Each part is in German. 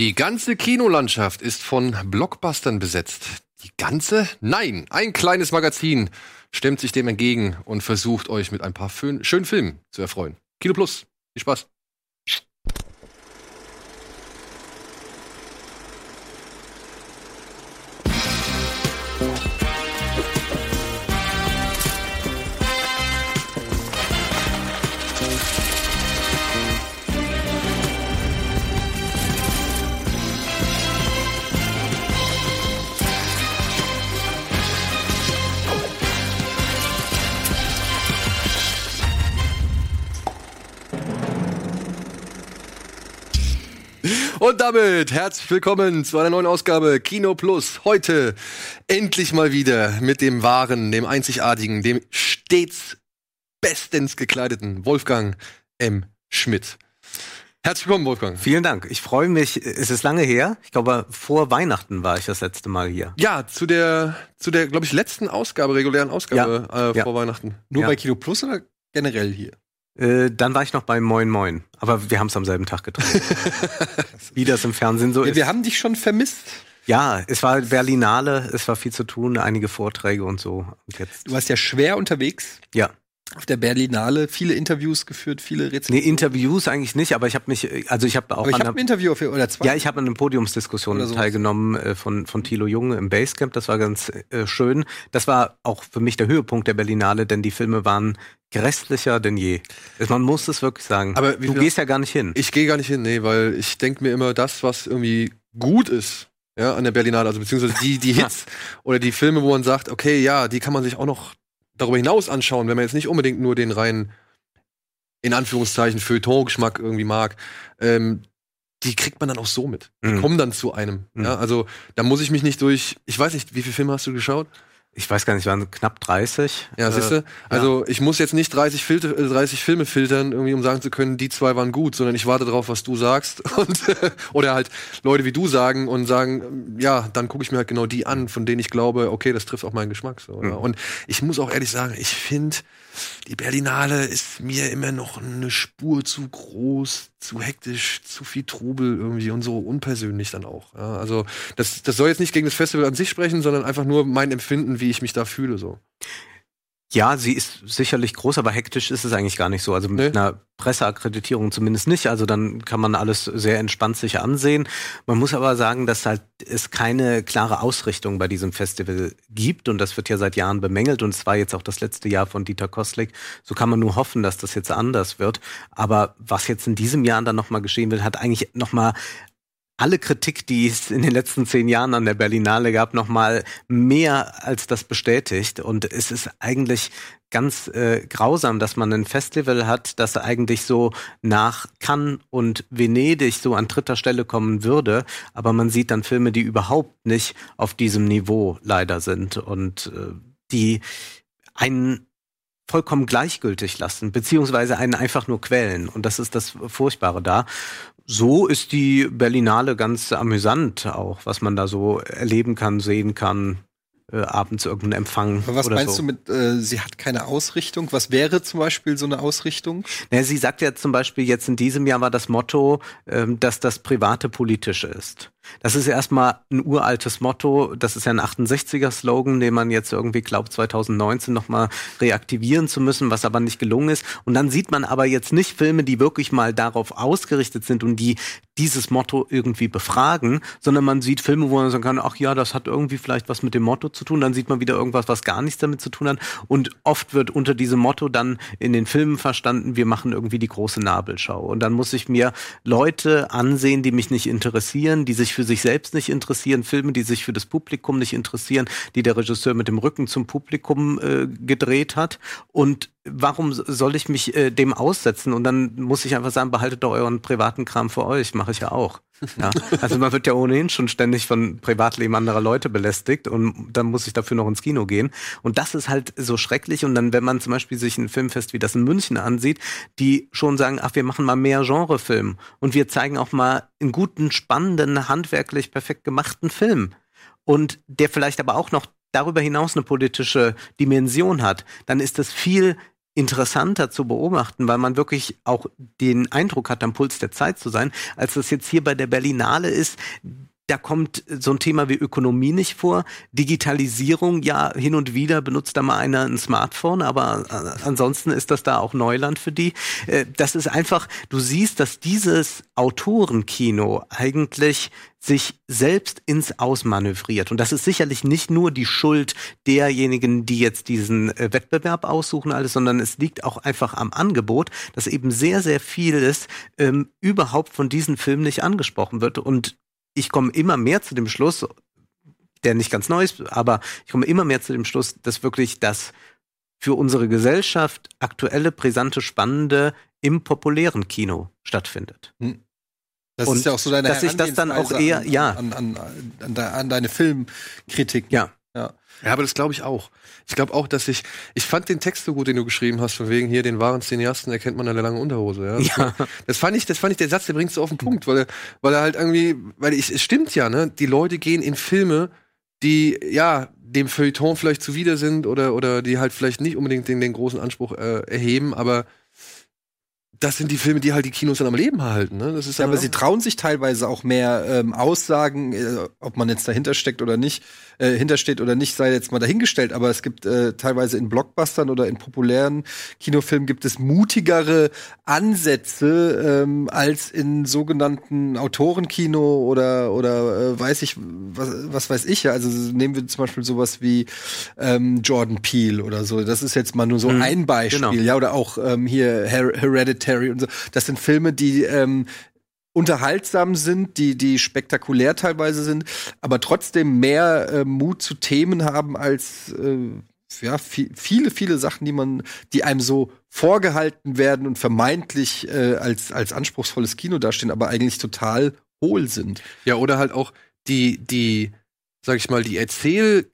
Die ganze Kinolandschaft ist von Blockbustern besetzt. Die ganze? Nein, ein kleines Magazin stemmt sich dem entgegen und versucht euch mit ein paar schönen Filmen zu erfreuen. Kino Plus. Viel Spaß. Und damit herzlich willkommen zu einer neuen Ausgabe Kino Plus. Heute endlich mal wieder mit dem wahren, dem einzigartigen, dem stets bestens gekleideten Wolfgang M. Schmidt. Herzlich willkommen, Wolfgang. Vielen Dank. Ich freue mich. Es ist lange her. Ich glaube, vor Weihnachten war ich das letzte Mal hier. Ja, zu der, zu der, glaube ich, letzten Ausgabe, regulären Ausgabe ja. Äh, ja. vor Weihnachten. Nur Ja. bei Kino Plus oder generell hier? Äh, dann war ich noch bei Moin Moin. Aber wir haben es am selben Tag getroffen. Wie das im Fernsehen so Ja, ist. wir haben dich schon vermisst. ja, es war Berlinale, es war viel zu tun, einige Vorträge und so. Und jetzt. Du warst ja schwer unterwegs Ja. Auf der Berlinale, viele Interviews geführt, viele Nee, Rezensionen. Interviews eigentlich nicht, aber ich habe mich, also ich habe auch Aber ich an habe ein Interview auf, oder zwei. ja, ich habe an einer Podiumsdiskussion sowas. teilgenommen äh, von, von Thilo Jung im Basecamp. Das war ganz äh, schön. Das war auch für mich der Höhepunkt der Berlinale, denn die Filme waren grässlicher denn je. Man muss es wirklich sagen. Aber wie du gehst ja gar nicht hin. Ich gehe gar nicht hin, nee, weil ich denke mir immer, das, was irgendwie gut ist, ja, an der Berlinale, also beziehungsweise die, die Hits oder die Filme, wo man sagt, okay, ja, die kann man sich auch noch darüber hinaus anschauen, wenn man jetzt nicht unbedingt nur den reinen, in Anführungszeichen, Feuilleton-Geschmack irgendwie mag, ähm, die kriegt man dann auch so mit. Die Mhm. kommen dann zu einem. Mhm. Ja, also da muss ich mich nicht durch, ich weiß nicht, wie viele Filme hast du geschaut? Ich weiß gar nicht, waren knapp 30. Ja, Äh, siehste? Also ich muss jetzt nicht 30, Filter, äh, 30 Filme filtern, irgendwie, um sagen zu können, die zwei waren gut, sondern ich warte darauf, was du sagst. Und, oder halt Leute wie du sagen und sagen, ähm, ja, dann gucke ich mir halt genau die an, von denen ich glaube, okay, das trifft auch meinen Geschmack. So, ja. Mhm. Und ich muss auch ehrlich sagen, ich finde, die Berlinale ist mir immer noch eine Spur zu groß, zu hektisch, zu viel Trubel irgendwie und so unpersönlich dann auch. Ja, also das, das soll jetzt nicht gegen das Festival an sich sprechen, sondern einfach nur mein Empfinden, wie ich mich da fühle. So. Ja, sie ist sicherlich groß, aber hektisch ist es eigentlich gar nicht so. Also mit Nee. einer Presseakkreditierung zumindest nicht. Also dann kann man alles sehr entspannt sich ansehen. Man muss aber sagen, dass halt es keine klare Ausrichtung bei diesem Festival gibt und das wird ja seit Jahren bemängelt und es war jetzt auch das letzte Jahr von Dieter Kostlik. So kann man nur hoffen, dass das jetzt anders wird. Aber was jetzt in diesem Jahr dann nochmal geschehen wird, hat eigentlich nochmal alle Kritik, die es in den letzten zehn Jahren an der Berlinale gab, noch mal mehr als das bestätigt. Und es ist eigentlich ganz äh, grausam, dass man ein Festival hat, das eigentlich so nach Cannes und Venedig so an dritter Stelle kommen würde. Aber man sieht dann Filme, die überhaupt nicht auf diesem Niveau leider sind und äh, die einen vollkommen gleichgültig lassen, beziehungsweise einen einfach nur quälen. Und das ist das Furchtbare da. So ist die Berlinale ganz amüsant auch, was man da so erleben kann, sehen kann, äh, abends irgendeinen Empfang. Aber was meinst so. du mit, äh, sie hat keine Ausrichtung? Was wäre zum Beispiel so eine Ausrichtung? Naja, sie sagt ja zum Beispiel, jetzt in diesem Jahr war das Motto, ähm, dass das Private politische ist. Das ist erstmal ein uraltes Motto. Das ist ja ein 68er-Slogan, den man jetzt irgendwie glaubt, 2019 nochmal reaktivieren zu müssen, was aber nicht gelungen ist. Und dann sieht man aber jetzt nicht Filme, die wirklich mal darauf ausgerichtet sind und die dieses Motto irgendwie befragen, sondern man sieht Filme, wo man sagen kann, ach ja, das hat irgendwie vielleicht was mit dem Motto zu tun. Dann sieht man wieder irgendwas, was gar nichts damit zu tun hat. Und oft wird unter diesem Motto dann in den Filmen verstanden, wir machen irgendwie die große Nabelschau. Und dann muss ich mir Leute ansehen, die mich nicht interessieren, die sich für sich selbst nicht interessieren, Filme, die sich für das Publikum nicht interessieren, die der Regisseur mit dem Rücken zum Publikum äh, gedreht hat. Und warum soll ich mich äh, dem aussetzen? Und dann muss ich einfach sagen, behaltet doch euren privaten Kram für euch, mache ich ja auch. Ja. Also man wird ja ohnehin schon ständig von Privatleben anderer Leute belästigt und dann muss ich dafür noch ins Kino gehen. Und das ist halt so schrecklich. Und dann, wenn man zum Beispiel sich ein Filmfest wie das in München ansieht, die schon sagen, ach, wir machen mal mehr Genrefilm und wir zeigen auch mal einen guten, spannenden, handwerklich perfekt gemachten Film. Und der vielleicht aber auch noch darüber hinaus eine politische Dimension hat, dann ist das viel interessanter zu beobachten, weil man wirklich auch den Eindruck hat, am Puls der Zeit zu sein, als das jetzt hier bei der Berlinale ist. Da kommt so ein Thema wie Ökonomie nicht vor. Digitalisierung, ja, hin und wieder benutzt da mal einer ein Smartphone, aber äh, ansonsten ist das da auch Neuland für die. Äh, das ist einfach, du siehst, dass dieses Autorenkino eigentlich sich selbst ins Ausmanövriert. Und das ist sicherlich nicht nur die Schuld derjenigen, die jetzt diesen äh, Wettbewerb aussuchen, alles, sondern es liegt auch einfach am Angebot, dass eben sehr, sehr vieles ähm, überhaupt von diesen Filmen nicht angesprochen wird. Und ich komme immer mehr zu dem Schluss, der nicht ganz neu ist, aber ich komme immer mehr zu dem Schluss, dass wirklich das für unsere Gesellschaft aktuelle, brisante, spannende im populären Kino stattfindet. Hm. Das und ist ja auch so deine Dass ich das dann auch eher, an, ja. An, an, an, an deine Filmkritik. Ja. Ja. Aber das glaube ich auch. Ich glaube auch, dass ich, ich fand den Text so gut, den du geschrieben hast, von wegen hier, den wahren Cineasten erkennt man an der langen Unterhose, ja. ja. Das fand ich, das fand ich, der Satz, der bringst du auf den Punkt, weil er, weil er halt irgendwie, weil ich, es stimmt ja, ne, die Leute gehen in Filme, die, ja, dem Feuilleton vielleicht zuwider sind oder, oder die halt vielleicht nicht unbedingt den, den großen Anspruch äh, erheben, aber das sind die Filme, die halt die Kinos dann am Leben halten. Ne? Das ist ja, aber sie trauen sich teilweise auch mehr ähm, Aussagen, äh, ob man jetzt dahinter steckt oder nicht, äh, hintersteht oder nicht, sei jetzt mal dahingestellt. Aber es gibt äh, teilweise in Blockbustern oder in populären Kinofilmen gibt es mutigere Ansätze ähm, als in sogenannten Autorenkino oder oder äh, weiß ich was, was weiß ich ja. Also nehmen wir zum Beispiel sowas wie ähm, Jordan Peele oder so. Das ist jetzt mal nur so mhm, ein Beispiel, genau. ja. Oder auch ähm, hier Her Hereditary Hereditary und so. Das sind Filme, die ähm, unterhaltsam sind, die, die spektakulär teilweise sind, aber trotzdem mehr äh, Mut zu Themen haben als äh, ja, viel, viele, viele Sachen, die man, die einem so vorgehalten werden und vermeintlich äh, als, als anspruchsvolles Kino dastehen, aber eigentlich total hohl sind. Ja, oder halt auch die, die, sag ich mal, die Erzähl,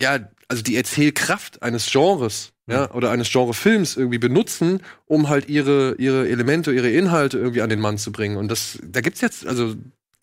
ja, also die Erzählkraft eines Genres ja, oder eines Genrefilms irgendwie benutzen, um halt ihre, ihre Elemente, ihre Inhalte irgendwie an den Mann zu bringen. Und das, da gibt's jetzt, also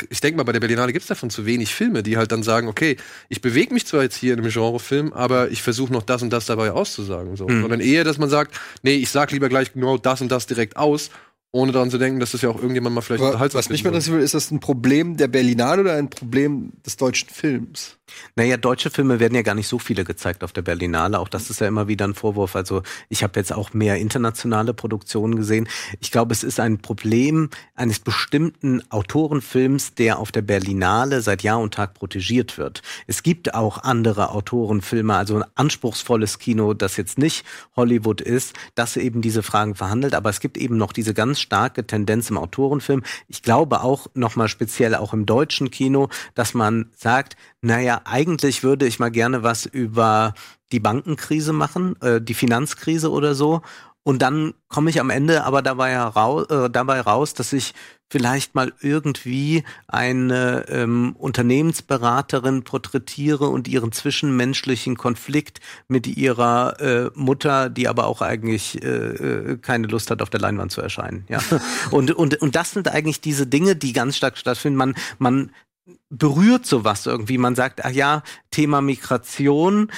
ich denke mal, bei der Berlinale gibt's davon zu wenig Filme, die halt dann sagen, okay, ich bewege mich zwar jetzt hier in einem Genrefilm, aber ich versuche noch das und das dabei auszusagen. So. Mhm. Sondern eher, dass man sagt, nee, ich sag lieber gleich genau das und das direkt aus ohne daran zu denken, dass das ja auch irgendjemand mal vielleicht unterhaltsam Was mich mal interessieren will, ist das ein Problem der Berlinale oder ein Problem des deutschen Films? Naja, deutsche Filme werden ja gar nicht so viele gezeigt auf der Berlinale. Auch das ist ja immer wieder ein Vorwurf. Also ich habe jetzt auch mehr internationale Produktionen gesehen. Ich glaube, es ist ein Problem eines bestimmten Autorenfilms, der auf der Berlinale seit Jahr und Tag protegiert wird. Es gibt auch andere Autorenfilme, also ein anspruchsvolles Kino, das jetzt nicht Hollywood ist, das eben diese Fragen verhandelt. Aber es gibt eben noch diese ganz starke Tendenz im Autorenfilm. Ich glaube auch nochmal speziell auch im deutschen Kino, dass man sagt, naja, eigentlich würde ich mal gerne was über die Bankenkrise machen, äh, die Finanzkrise oder so. Und dann komme ich am Ende aber dabei, heraus, äh, dabei raus, dass ich vielleicht mal irgendwie eine ähm, Unternehmensberaterin porträtiere und ihren zwischenmenschlichen Konflikt mit ihrer äh, Mutter, die aber auch eigentlich äh, äh keine Lust hat, auf der Leinwand zu erscheinen. Ja. und, und, und das sind eigentlich diese Dinge, die ganz stark stattfinden. Man, man berührt sowas irgendwie. Man sagt, ach ja, Thema Migration,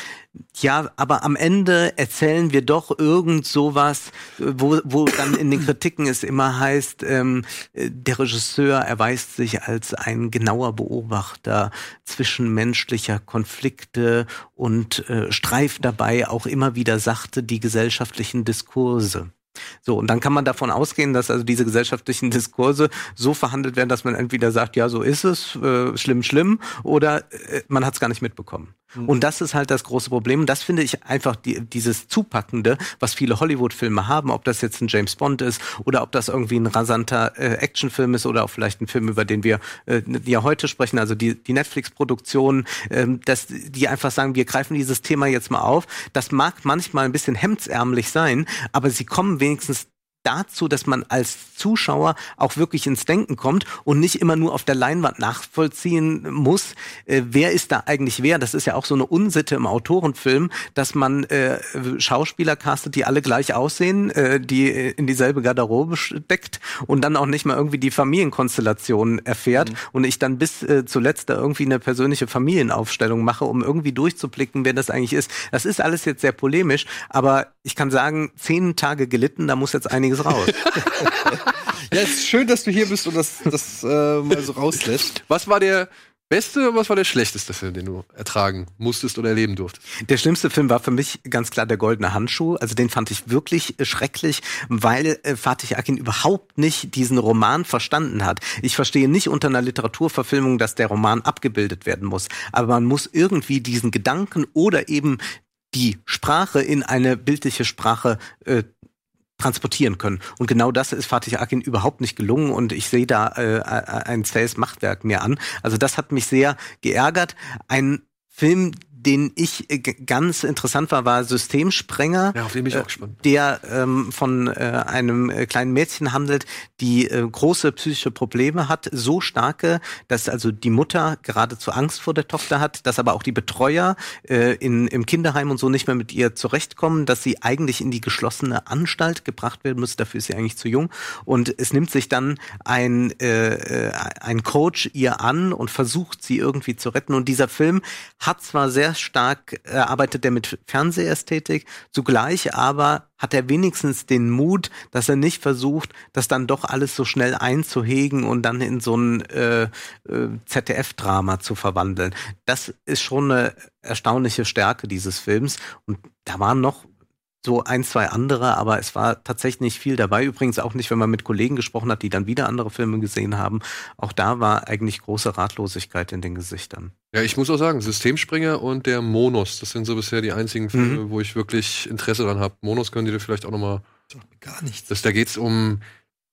ja, aber am Ende erzählen wir doch irgend sowas, wo, wo dann in den Kritiken es immer heißt, ähm, der Regisseur erweist sich als ein genauer Beobachter zwischenmenschlicher Konflikte und äh, streift dabei auch immer wieder sachte die gesellschaftlichen Diskurse. So, und dann kann man davon ausgehen, dass also diese gesellschaftlichen Diskurse so verhandelt werden, dass man entweder sagt, ja, so ist es, äh, schlimm, schlimm, oder äh, man hat es gar nicht mitbekommen. Mhm. Und das ist halt das große Problem. Und das finde ich einfach die, dieses Zupackende, was viele Hollywood-Filme haben, ob das jetzt ein James Bond ist oder ob das irgendwie ein rasanter äh, Actionfilm ist oder auch vielleicht ein Film, über den wir äh, ja heute sprechen, also die, die Netflix-Produktion, äh, dass die einfach sagen, wir greifen dieses Thema jetzt mal auf. Das mag manchmal ein bisschen hemdsärmlich sein, aber sie kommen wenigstens dazu, dass man als Zuschauer auch wirklich ins Denken kommt und nicht immer nur auf der Leinwand nachvollziehen muss, äh, wer ist da eigentlich wer. Das ist ja auch so eine Unsitte im Autorenfilm, dass man äh, Schauspieler castet, die alle gleich aussehen, äh, die in dieselbe Garderobe steckt und dann auch nicht mal irgendwie die Familienkonstellation erfährt mhm. und ich dann bis äh, zuletzt da irgendwie eine persönliche Familienaufstellung mache, um irgendwie durchzublicken, wer das eigentlich ist. Das ist alles jetzt sehr polemisch, aber ich kann sagen, zehn Tage gelitten, da muss jetzt einiges raus. ja, es ist schön, dass du hier bist und das, das äh, mal so rauslässt. Was war der beste und was war der schlechteste Film, den du ertragen musstest oder erleben durftest? Der schlimmste Film war für mich ganz klar der Goldene Handschuh. Also den fand ich wirklich äh, schrecklich, weil äh, Fatih Akin überhaupt nicht diesen Roman verstanden hat. Ich verstehe nicht unter einer Literaturverfilmung, dass der Roman abgebildet werden muss. Aber man muss irgendwie diesen Gedanken oder eben die Sprache in eine bildliche Sprache äh, transportieren können. Und genau das ist Fatih Akin überhaupt nicht gelungen und ich sehe da äh, äh ein zähes Machtwerk mir an. Also das hat mich sehr geärgert. Ein Film, den ich äh, ganz interessant war, war Systemsprenger. Ja, auf den bin ich auch gespannt. Der ähm, von äh, einem äh, kleinen Mädchen handelt, die äh, große psychische Probleme hat, so starke, dass also die Mutter geradezu Angst vor der Tochter hat, dass aber auch die Betreuer äh, in, im Kinderheim und so nicht mehr mit ihr zurechtkommen, dass sie eigentlich in die geschlossene Anstalt gebracht werden muss. Dafür ist sie eigentlich zu jung. Und es nimmt sich dann ein, äh, äh ein Coach ihr an und versucht sie irgendwie zu retten. Und dieser Film hat zwar sehr stark äh, arbeitet er mit Fernsehästhetik, zugleich aber hat er wenigstens den Mut, dass er nicht versucht, das dann doch alles so schnell einzuhegen und dann in so ein äh, äh, ZDF-Drama zu verwandeln. Das ist schon eine erstaunliche Stärke dieses Films. Und da waren noch so ein, zwei andere, aber es war tatsächlich nicht viel dabei. Übrigens auch nicht, wenn man mit Kollegen gesprochen hat, die dann wieder andere Filme gesehen haben. Auch da war eigentlich große Ratlosigkeit in den Gesichtern. Ja, ich muss auch sagen, Systemspringer und der Monos, das sind so bisher die einzigen Filme, mhm. wo ich wirklich Interesse dran habe. Monos können die dir vielleicht auch nochmal. Gar nichts. Das, da geht's um,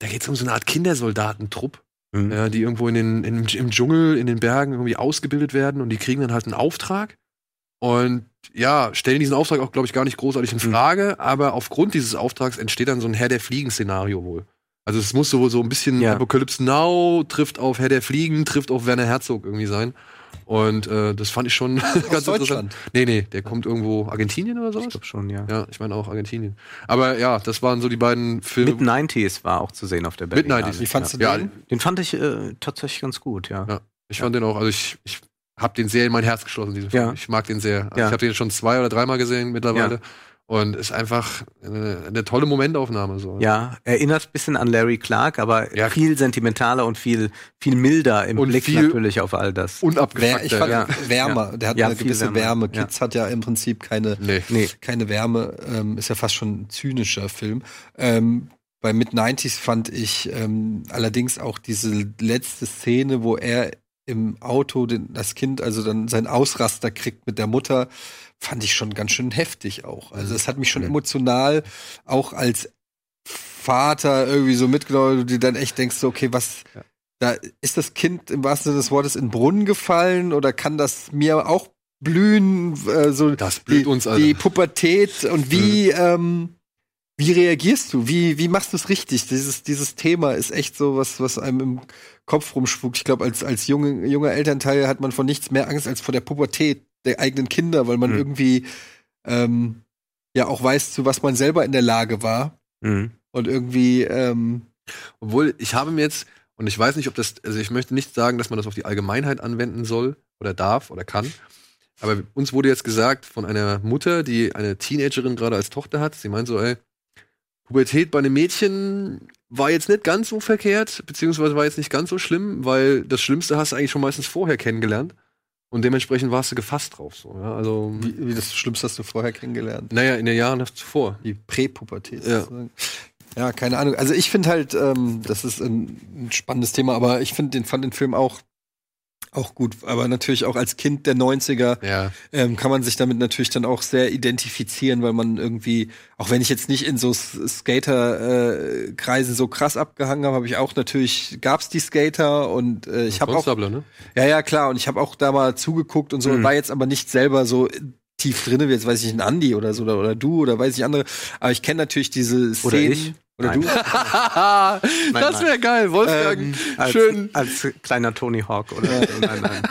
da geht's um so eine Art Kindersoldatentrupp. Mhm. Ja, die irgendwo in den, in, im Dschungel, in den Bergen irgendwie ausgebildet werden und die kriegen dann halt einen Auftrag und ja, stellen diesen Auftrag auch, glaube ich, gar nicht großartig in mhm. Frage, mhm. aber aufgrund dieses Auftrags entsteht dann so ein Herr der Fliegen-Szenario wohl. Also es muss so, so ein bisschen ja. Apocalypse Now, trifft auf Herr der Fliegen, trifft auf Werner Herzog irgendwie sein. Und äh, das fand ich schon ganz interessant. Nee, nee, der kommt irgendwo Argentinien oder sowas? Ich glaube schon, ja. Ja, ich meine auch Argentinien. Aber ja, das waren so die beiden Filme. Mid 90s war auch zu sehen auf der Berlinale. Mid 90s. Wie fandst ja. du den? Ja, den fand ich äh, tatsächlich ganz gut, ja. Ja, ich fand den auch, also ich, ich habe den sehr in mein Herz geschlossen, diesen Film. Ja. Ich mag den sehr. Also ja. Ich habe den schon zwei oder dreimal gesehen mittlerweile. Ja. Und ist einfach eine, eine, tolle Momentaufnahme. So. Ja, erinnert ein bisschen an Larry Clark, aber ja. viel sentimentaler und viel, viel milder im und Blick natürlich auf all das. Unabgefuckter. Ich fand ja. wärmer. Der hat eine gewisse Wärme. Wärme. Kids hat ja im Prinzip keine, nee. Nee. keine Wärme. Ähm, ist ja fast schon ein zynischer Film. Ähm, bei Mid-90s fand ich ähm, allerdings auch diese letzte Szene, wo er im Auto den, das Kind also dann sein Ausraster kriegt mit der Mutter, fand ich schon ganz schön heftig auch. Also das hat mich schon emotional auch als Vater irgendwie so mitgenommen, du dann echt denkst, so, okay, was, ja. da ist das Kind im wahrsten Sinne des Wortes in den Brunnen gefallen oder kann das mir auch blühen, äh, so das blüht die, uns alle. die Pubertät und wie, mhm. ähm, wie reagierst du? Wie, wie machst du es richtig? Dieses, dieses Thema ist echt so was, was einem im Kopf rumspuckt. Ich glaube, als, als junge, junger Elternteil hat man vor nichts mehr Angst als vor der Pubertät der eigenen Kinder, weil man mhm. irgendwie ähm, ja auch weiß, zu was man selber in der Lage war. Mhm. Und irgendwie, ähm, obwohl ich habe mir jetzt, und ich weiß nicht, ob das, also ich möchte nicht sagen, dass man das auf die Allgemeinheit anwenden soll oder darf oder kann. Aber uns wurde jetzt gesagt von einer Mutter, die eine Teenagerin gerade als Tochter hat, sie meint so, ey, Pubertät bei einem Mädchen war jetzt nicht ganz so verkehrt, beziehungsweise war jetzt nicht ganz so schlimm, weil das Schlimmste hast du eigentlich schon meistens vorher kennengelernt. Und dementsprechend warst du gefasst drauf. So, ja? also, wie, wie das Schlimmste hast du vorher kennengelernt? Naja, in den Jahren zuvor. Die Präpubertät. Ja. ja, keine Ahnung. Also ich finde halt, ähm, das ist ein, ein, spannendes Thema, aber ich finde den, fand den Film auch auch gut, aber natürlich auch als Kind der 90er ja. ähm, kann man sich damit natürlich dann auch sehr identifizieren, weil man irgendwie, auch wenn ich jetzt nicht in so Skater-Kreisen äh, so krass abgehangen habe, habe ich auch natürlich, gab's die Skater und äh, ich habe auch. Ne? Ja, ja, klar, und ich habe auch da mal zugeguckt und so, mhm. war jetzt aber nicht selber so tief drin, wie jetzt weiß ich ein Andy oder so oder, oder du oder weiß ich andere, aber ich kenne natürlich diese Szenen. Oder ich? Oder Nein. du? das wäre geil, Wolfgang. Ähm, Als, schön. als kleiner Tony Hawk oder nein, nein.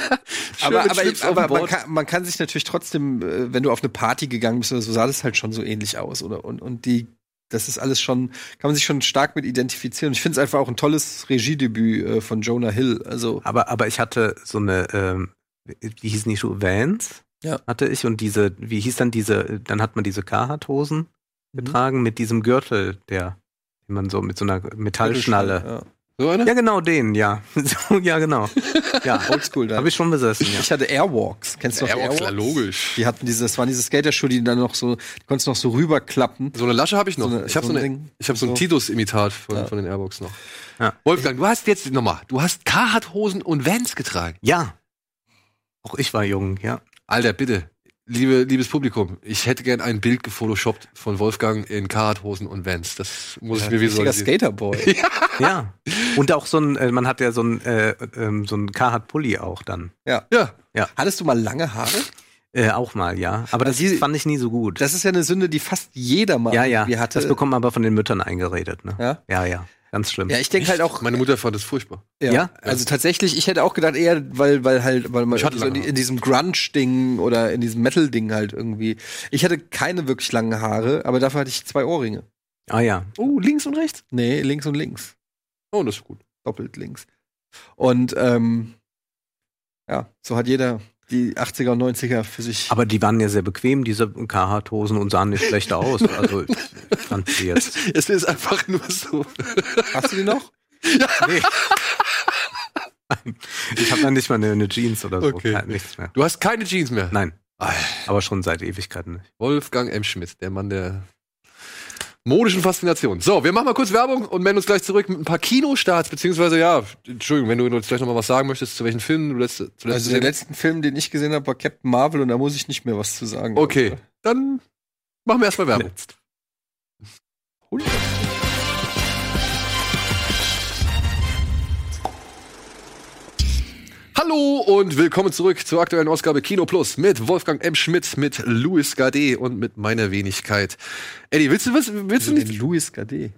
schön aber aber, auf aber man, kann, man kann sich natürlich trotzdem, äh, wenn du auf eine Party gegangen bist oder so, sah das halt schon so ähnlich aus. Oder und, und die, das ist alles schon, kann man sich schon stark mit identifizieren. Und ich finde es einfach auch ein tolles Regiedebüt äh, von Jonah Hill. Also Aber, aber ich hatte so eine, ähm, wie hießen die Schuhe? Vans? Ja. Hatte ich und diese, wie hieß dann diese, dann hat man diese Carhartt-Hosen Mhm. getragen mit diesem Gürtel, der, den man so mit so einer Metallschnalle. Ja. So eine? Ja, genau den, ja. So, ja, genau. Ja, Oldschool da. habe ich schon besessen, ja. Ich hatte Airwalks. Kennst du noch Airwalks, Airwalks? ja, logisch. Die hatten diese, das waren diese Skaterschuhe, die dann noch so, die konntest du noch so rüberklappen. So eine Lasche habe ich noch. So eine- ich habe so so, eine, ich hab so ein So. Titus-Imitat von, Ja. von den Airbox noch. Ja. Wolfgang, du hast jetzt nochmal, du hast Carhartt-Hosen und Vans getragen. Ja. Auch ich war jung, ja. Alter, bitte. Liebe, liebes Publikum, ich hätte gern ein Bild gefotoshoppt von Wolfgang in Carhartt-Hosen und Vans. Das muss ich mir Richtiger visualisieren. Skaterboy. Ja. Und auch so ein, äh, man hat ja so ein, äh, ähm, so ein Carhartt-Pulli auch dann. Ja, Hattest du mal lange Haare? Äh, auch mal, ja. Aber das Die- fand ich nie so gut. Das ist ja eine Sünde, die fast jeder mal ja, ja. hatte. Das bekommt man aber von den Müttern eingeredet, ne? Ja? Ja, ja. Ganz schlimm. ja, ich denke halt auch, meine Mutter fand das furchtbar. ja, Ja? Also tatsächlich, ich hätte auch gedacht, eher, weil, weil halt, weil man so in, in diesem Grunge-Ding oder in diesem Metal-Ding halt irgendwie. Ich hatte keine wirklich langen Haare, aber dafür hatte ich zwei Ohrringe. Ah ja. Oh, links und rechts? Nee, links und links. Oh, das ist gut. Doppelt links. Und ähm, ja, so hat jeder die 80er und 90er für sich. Aber die waren ja sehr bequem, diese Carhartt-Hosen, und sahen nicht schlecht aus. Also ich fand sie jetzt. Es ist einfach nur so. Hast du die noch? Nee. Ich habe dann nicht mal eine, eine Jeans oder so. Okay. Nichts mehr. Du hast keine Jeans mehr. Nein. Aber schon seit Ewigkeiten nicht. Wolfgang M. Schmidt, der Mann der modischen Faszination. So, wir machen mal kurz Werbung und melden uns gleich zurück mit ein paar Kinostarts, beziehungsweise ja, Entschuldigung, wenn du jetzt gleich noch mal was sagen möchtest, zu welchen Filmen du letzte, zuletzt Also der letzten Film, den ich gesehen habe, war Captain Marvel und da muss ich nicht mehr was zu sagen. Okay, dann machen wir erstmal Werbung. Letzt. Hallo und willkommen zurück zur aktuellen Ausgabe Kino Plus mit Wolfgang M. Schmidt, mit Louis Gade und mit meiner Wenigkeit. Eddie, willst du, willst, willst du den nicht? Louis Gade.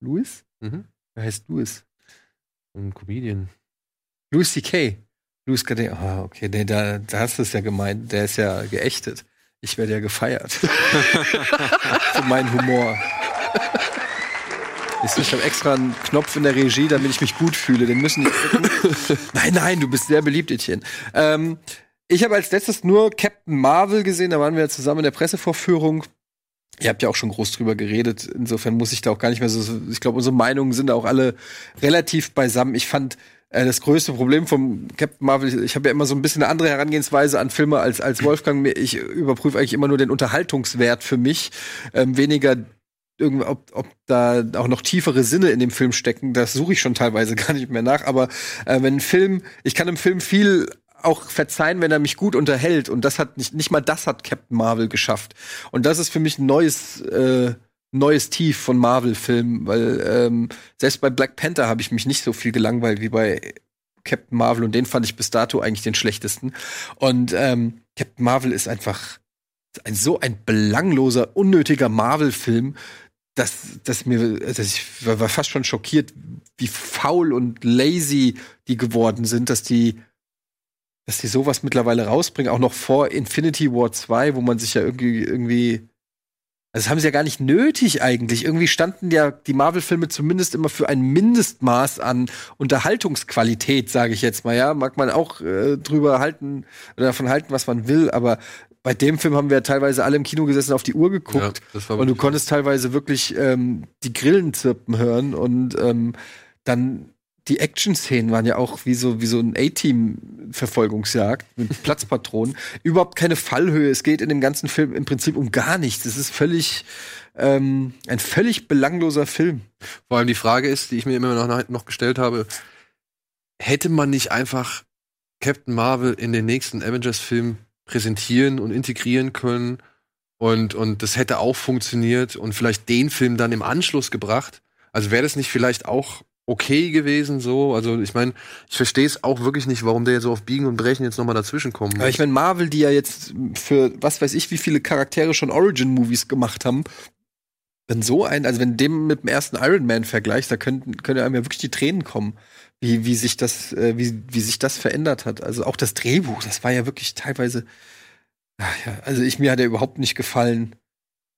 Louis? Mhm. Wer heißt Louis? Ein Comedian. Louis C.K. Louis Gade. Ah, okay, nee, da, da hast du es ja gemeint. Der ist ja geächtet. Ich werde ja gefeiert. Für meinen Humor. Ich habe extra einen Knopf in der Regie, damit ich mich gut fühle. Den müssen drücken. Nein, nein, du bist sehr beliebt, Etienne. Ähm, ich habe als letztes nur Captain Marvel gesehen. Da waren wir ja zusammen in der Pressevorführung. Ihr habt ja auch schon groß drüber geredet. Insofern muss ich da auch gar nicht mehr so. Ich glaube, unsere Meinungen sind auch alle relativ beisammen. Ich fand äh, das größte Problem vom Captain Marvel, ich habe ja immer so ein bisschen eine andere Herangehensweise an Filme als, als Wolfgang. Ich überprüfe eigentlich immer nur den Unterhaltungswert für mich. Ähm, weniger irgendwie, ob, ob da auch noch tiefere Sinne in dem Film stecken, das suche ich schon teilweise gar nicht mehr nach. Aber äh, wenn ein Film, ich kann im Film viel auch verzeihen, wenn er mich gut unterhält. Und das hat nicht, nicht mal das hat Captain Marvel geschafft. Und das ist für mich ein neues, äh, neues Tief von Marvel-Filmen, weil ähm, selbst bei Black Panther habe ich mich nicht so viel gelangweilt wie bei Captain Marvel und den fand ich bis dato eigentlich den schlechtesten. Und ähm, Captain Marvel ist einfach ein, so ein belangloser, unnötiger Marvel-Film, dass, dass mir, dass ich war, war fast schon schockiert, wie faul und lazy die geworden sind, dass die, dass die sowas mittlerweile rausbringen, auch noch vor Infinity War 2, wo man sich ja irgendwie, irgendwie, also das haben sie ja gar nicht nötig eigentlich. Irgendwie standen ja die Marvel-Filme zumindest immer für ein Mindestmaß an Unterhaltungsqualität, sage ich jetzt mal, ja. Mag man auch äh, drüber halten oder davon halten, was man will, aber bei dem Film haben wir ja teilweise alle im Kino gesessen, auf die Uhr geguckt. Ja, Und du konntest teilweise wirklich ähm, die Grillen zirpen hören und ähm, dann die Action-Szenen waren ja auch wie so, wie so ein A-Team-Verfolgungsjagd mit Platzpatronen. Überhaupt keine Fallhöhe. Es geht in dem ganzen Film im Prinzip um gar nichts. Es ist völlig, ähm, ein völlig belangloser Film. Vor allem die Frage ist, die ich mir immer noch, noch gestellt habe, hätte man nicht einfach Captain Marvel in den nächsten Avengers-Film präsentieren und integrieren können und, und das hätte auch funktioniert und vielleicht den Film dann im Anschluss gebracht? Also wäre das nicht vielleicht auch okay gewesen, so. Also ich meine, ich verstehe es auch wirklich nicht, warum der jetzt so auf Biegen und Brechen jetzt nochmal dazwischen kommt. Aber ich meine, Marvel, die ja jetzt für was weiß ich, wie viele Charaktere schon Origin-Movies gemacht haben, wenn so ein, also wenn dem mit dem ersten Iron Man vergleichst, da können, können einem ja wirklich die Tränen kommen, wie, wie sich das, äh, wie, wie sich das verändert hat. Also auch das Drehbuch, das war ja wirklich teilweise, ach ja, also ich, mir hat er überhaupt nicht gefallen.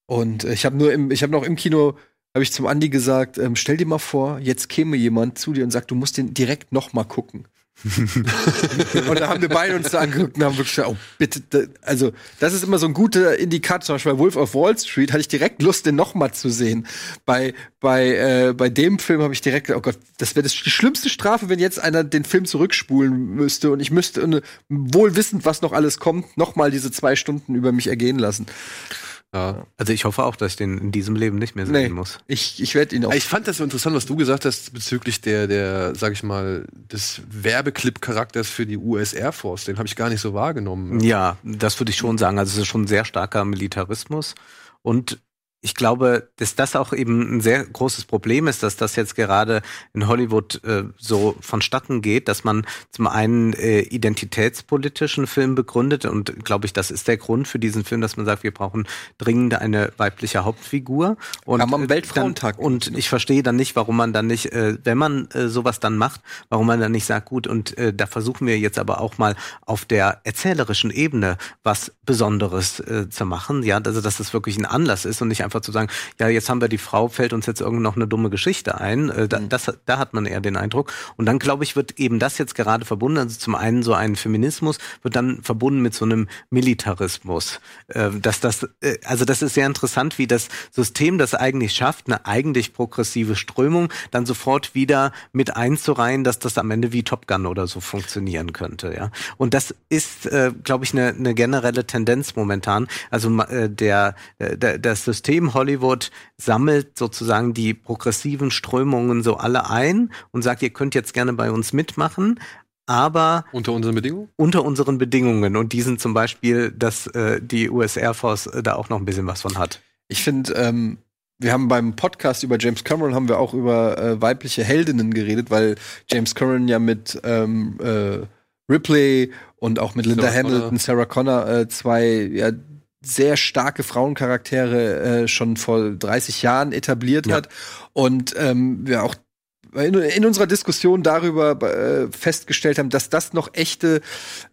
Und äh, ich habe nur im, ich habe noch im Kino, habe ich zum Andi gesagt, ähm, stell dir mal vor, jetzt käme jemand zu dir und sagt, du musst den direkt noch mal gucken. und da haben wir beide uns da angeguckt und haben wirklich gesagt, oh bitte, da, also das ist immer so ein guter Indikator. Zum Beispiel bei Wolf of Wall Street hatte ich direkt Lust, den noch mal zu sehen. Bei bei äh, bei dem Film habe ich direkt, oh Gott, das wäre die schlimmste Strafe, wenn jetzt einer den Film zurückspulen müsste und ich müsste äh, wohl wissend, was noch alles kommt, noch mal diese zwei Stunden über mich ergehen lassen. Ja. Also ich hoffe auch, dass ich den in diesem Leben nicht mehr sehen nee, muss. Ich, ich werde ihn auch. Ich fand das so interessant, was du gesagt hast bezüglich der, der, sag ich mal, des Werbeclip-Charakters für die US Air Force. Den habe ich gar nicht so wahrgenommen. Ja, das würde ich schon sagen. Also es ist schon ein sehr starker Militarismus. Und ich glaube, dass das auch eben ein sehr großes Problem ist, dass das jetzt gerade in Hollywood äh, so vonstatten geht, dass man zum einen äh, identitätspolitischen Film begründet und glaube ich, das ist der Grund für diesen Film, dass man sagt, wir brauchen dringend eine weibliche Hauptfigur und am Weltfrauentag. Dann, und ich verstehe dann nicht, warum man dann nicht, äh, wenn man äh, sowas dann macht, warum man dann nicht sagt, gut und äh, da versuchen wir jetzt aber auch mal auf der erzählerischen Ebene was Besonderes äh, zu machen, ja, also dass es wirklich ein Anlass ist und nicht einfach einfach zu sagen, ja, jetzt haben wir die Frau, fällt uns jetzt irgendwie noch eine dumme Geschichte ein. Äh, da, mhm. das, da hat man eher den Eindruck. Und dann, glaube ich, wird eben das jetzt gerade verbunden. Also zum einen so ein Feminismus wird dann verbunden mit so einem Militarismus. Äh, dass das, äh, also das ist sehr interessant, wie das System das eigentlich schafft, eine eigentlich progressive Strömung dann sofort wieder mit einzureihen, dass das am Ende wie Top Gun oder so funktionieren könnte. Ja. Und das ist, äh, glaube ich, eine, eine generelle Tendenz momentan. Also äh, der, der das System System Hollywood sammelt sozusagen die progressiven Strömungen so alle ein und sagt, ihr könnt jetzt gerne bei uns mitmachen, aber unter unseren Bedingungen? Unter unseren Bedingungen. Und die sind zum Beispiel, dass äh, die US Air Force äh, da auch noch ein bisschen was von hat. Ich finde, ähm, wir haben beim Podcast über James Cameron haben wir auch über äh, weibliche Heldinnen geredet, weil James Cameron ja mit ähm, äh, Ripley und auch mit Linda Sarah Hamilton, Connor. Sarah Connor äh, zwei ja, sehr starke Frauencharaktere äh, schon vor 30 Jahren etabliert ja. hat und ähm, wir auch in, in unserer Diskussion darüber äh, festgestellt haben, dass das noch echte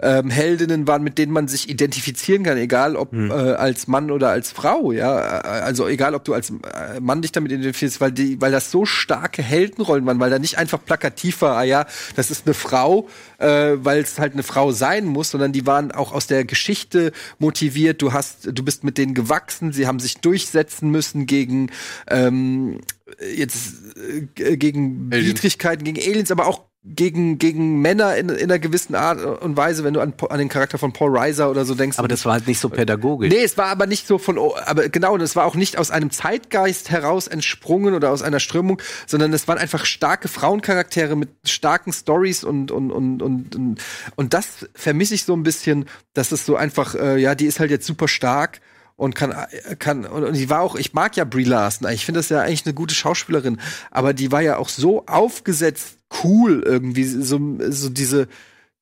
ähm, Heldinnen waren, mit denen man sich identifizieren kann, egal ob hm. äh, als Mann oder als Frau, ja, also egal ob du als äh, Mann dich damit identifizierst, weil die, weil das so starke Heldenrollen waren, weil da nicht einfach plakativ war, ah ja, das ist eine Frau, äh, weil es halt eine Frau sein muss, sondern die waren auch aus der Geschichte motiviert. Du hast, du bist mit denen gewachsen, sie haben sich durchsetzen müssen gegen ähm, jetzt äh, gegen Aliens. Widrigkeiten, gegen Aliens, aber auch gegen, gegen Männer in, in einer gewissen Art und Weise, wenn du an, an den Charakter von Paul Reiser oder so denkst. Aber das war halt nicht so pädagogisch. Nee, es war aber nicht so von, aber genau, das war auch nicht aus einem Zeitgeist heraus entsprungen oder aus einer Strömung, sondern es waren einfach starke Frauencharaktere mit starken Stories und, und, und, und, und, und das vermisse ich so ein bisschen, dass es so einfach, äh, ja, die ist halt jetzt super stark und kann kann und die war auch ich mag ja Brie Larson ich finde das ja eigentlich eine gute Schauspielerin aber die war ja auch so aufgesetzt cool irgendwie so so diese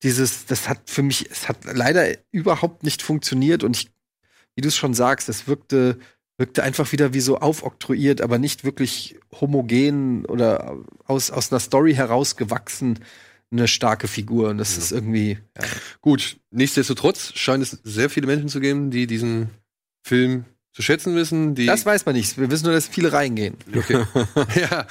dieses das hat für mich es hat leider überhaupt nicht funktioniert und ich wie du es schon sagst es wirkte wirkte einfach wieder wie so aufoktroyiert aber nicht wirklich homogen oder aus aus einer Story herausgewachsen eine starke Figur und das ja. ist irgendwie ja. gut nichtsdestotrotz scheint es sehr viele Menschen zu geben die diesen Film zu schätzen wissen. Die das weiß man nicht. Wir wissen nur, dass viele reingehen. Okay. ja,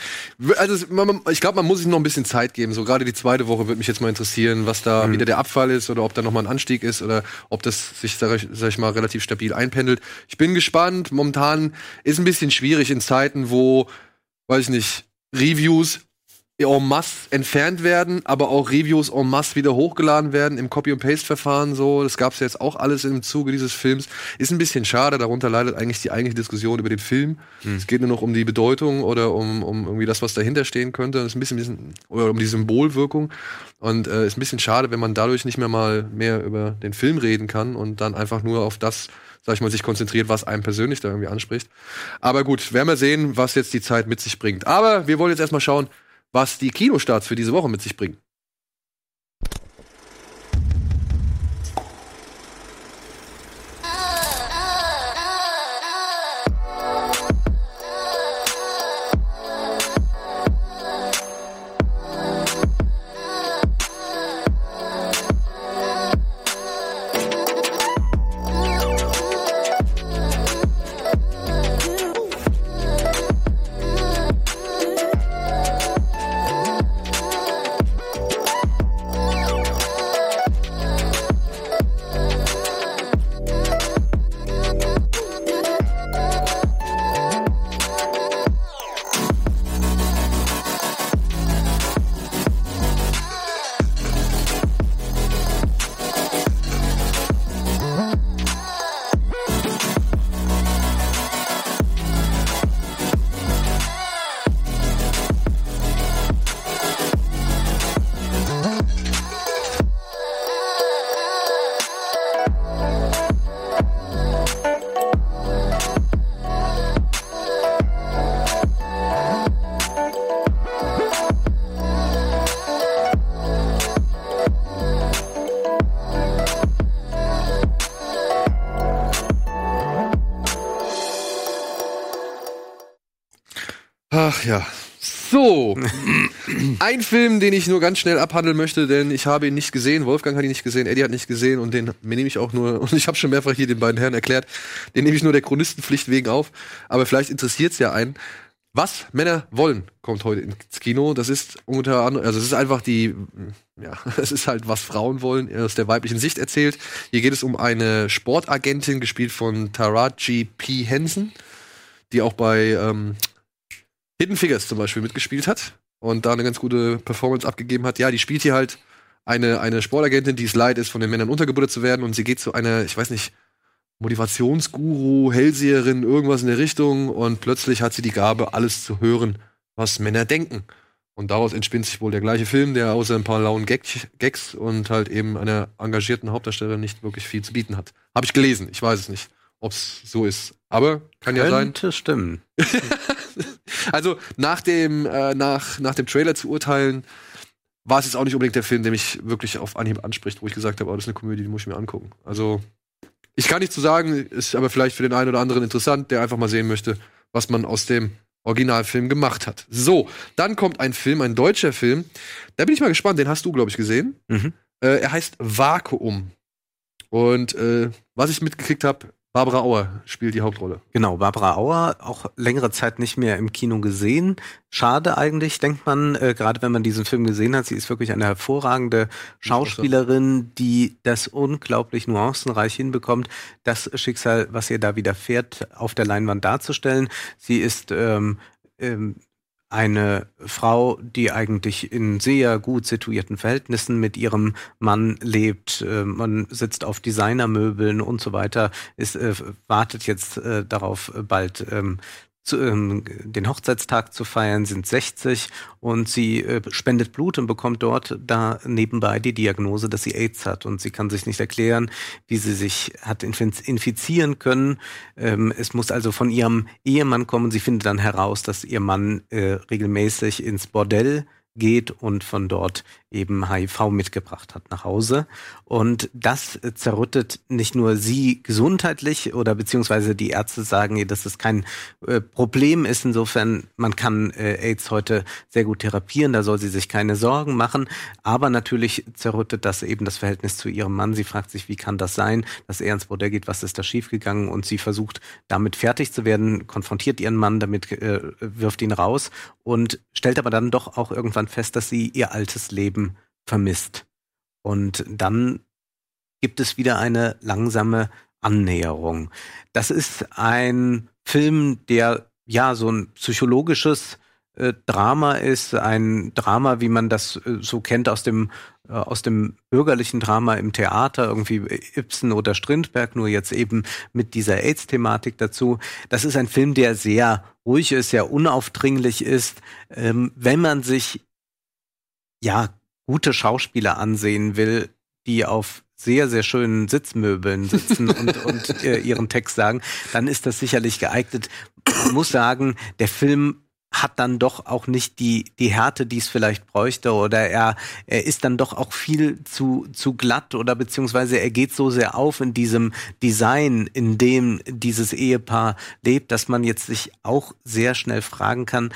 also man, ich glaube, man muss sich noch ein bisschen Zeit geben. So gerade die zweite Woche würde mich jetzt mal interessieren, was da mhm. wieder der Abfall ist oder ob da noch mal ein Anstieg ist oder ob das sich, sag ich, sag ich mal, relativ stabil einpendelt. Ich bin gespannt. Momentan ist ein bisschen schwierig in Zeiten, wo, weiß ich nicht, Reviews en masse entfernt werden, aber auch Reviews en masse wieder hochgeladen werden im Copy-and-Paste-Verfahren so. Das gab's ja jetzt auch alles im Zuge dieses Films. Ist ein bisschen schade, darunter leidet eigentlich die eigentliche Diskussion über den Film. Hm. Es geht nur noch um die Bedeutung oder um, um irgendwie das, was dahinter stehen könnte. Das ist ein bisschen, bisschen oder um die Symbolwirkung. Und äh, ist ein bisschen schade, wenn man dadurch nicht mehr mal mehr über den Film reden kann und dann einfach nur auf das sag ich mal, sich konzentriert, was einem persönlich da irgendwie anspricht. Aber gut, werden wir sehen, was jetzt die Zeit mit sich bringt. Aber wir wollen jetzt erstmal schauen, was die Kinostarts für diese Woche mit sich bringen. Film, den ich nur ganz schnell abhandeln möchte, denn ich habe ihn nicht gesehen. Wolfgang hat ihn nicht gesehen, Eddie hat nicht gesehen und den nehme ich auch nur, und ich habe schon mehrfach hier den beiden Herren erklärt, den nehme ich nur der Chronistenpflicht wegen auf. Aber vielleicht interessiert es ja einen. Was Männer wollen, kommt heute ins Kino. Das ist unter anderem, also es ist einfach die, ja, es ist halt, was Frauen wollen, aus der weiblichen Sicht erzählt. Hier geht es um eine Sportagentin, gespielt von Taraji P. Henson, die auch bei ähm, Hidden Figures zum Beispiel mitgespielt hat und da eine ganz gute Performance abgegeben hat. Ja, die spielt hier halt eine, eine Sportagentin, die es leid ist, von den Männern untergebuttert zu werden und sie geht zu einer, ich weiß nicht, Motivationsguru, Hellseherin, irgendwas in der Richtung und plötzlich hat sie die Gabe, alles zu hören, was Männer denken. Und daraus entspinnt sich wohl der gleiche Film, der außer ein paar lauen Gag Gags und halt eben einer engagierten Hauptdarstellerin nicht wirklich viel zu bieten hat. Habe ich gelesen, ich weiß es nicht, ob es so ist. Aber kann ja sein. Könnte stimmen. Also nach dem, äh, nach, nach dem Trailer zu urteilen, war es jetzt auch nicht unbedingt der Film, der mich wirklich auf Anhieb anspricht, wo ich gesagt habe, oh, das ist eine Komödie, die muss ich mir angucken. Also ich kann nicht zu sagen, ist aber vielleicht für den einen oder anderen interessant, der einfach mal sehen möchte, was man aus dem Originalfilm gemacht hat. So, dann kommt ein Film, ein deutscher Film. Da bin ich mal gespannt, den hast du, glaube ich, gesehen. Mhm. Äh, er heißt Vakuum. Und äh, was ich mitgekriegt habe, Barbara Auer spielt die Hauptrolle. Genau, Barbara Auer, auch längere Zeit nicht mehr im Kino gesehen. Schade eigentlich, denkt man, äh, gerade wenn man diesen Film gesehen hat. Sie ist wirklich eine hervorragende Schauspielerin, die das unglaublich nuancenreich hinbekommt, das Schicksal, was ihr da widerfährt, auf der Leinwand darzustellen. Sie ist ähm, ähm, eine Frau, die eigentlich in sehr gut situierten Verhältnissen mit ihrem Mann lebt. Äh, man sitzt auf Designermöbeln und so weiter, ist, äh, wartet jetzt äh, darauf, bald ähm, zu, ähm, den Hochzeitstag zu feiern, sind 60 und sie äh, spendet Blut und bekommt dort da nebenbei die Diagnose, dass sie AIDS hat und sie kann sich nicht erklären, wie sie sich hat infizieren können. Ähm, es muss also von ihrem Ehemann kommen. Sie findet dann heraus, dass ihr Mann äh, regelmäßig ins Bordell geht und von dort eben HIV mitgebracht hat nach Hause. Und das zerrüttet nicht nur sie gesundheitlich oder beziehungsweise die Ärzte sagen dass es kein äh, Problem ist. Insofern, man kann äh, AIDS heute sehr gut therapieren, da soll sie sich keine Sorgen machen. Aber natürlich zerrüttet das eben das Verhältnis zu ihrem Mann. Sie fragt sich, wie kann das sein, dass er ins Bordell geht, was ist da schiefgegangen? Und sie versucht damit fertig zu werden, konfrontiert ihren Mann damit, äh, wirft ihn raus und stellt aber dann doch auch irgendwann fest, dass sie ihr altes Leben vermisst. Und dann gibt es wieder eine langsame Annäherung. Das ist ein Film, der ja so ein psychologisches äh, Drama ist, ein Drama, wie man das äh, so kennt aus dem äh, aus dem bürgerlichen Drama im Theater, irgendwie Ibsen oder Strindberg, nur jetzt eben mit dieser AIDS-Thematik dazu. Das ist ein Film, der sehr ruhig ist, sehr unaufdringlich ist. Ähm, wenn man sich ja gute Schauspieler ansehen will, die auf sehr, sehr schönen Sitzmöbeln sitzen und, und äh, ihren Text sagen, dann ist das sicherlich geeignet. Man muss sagen, der Film hat dann doch auch nicht die, die Härte, die es vielleicht bräuchte, oder er, er ist dann doch auch viel zu, zu glatt oder beziehungsweise er geht so sehr auf in diesem Design, in dem dieses Ehepaar lebt, dass man jetzt sich auch sehr schnell fragen kann,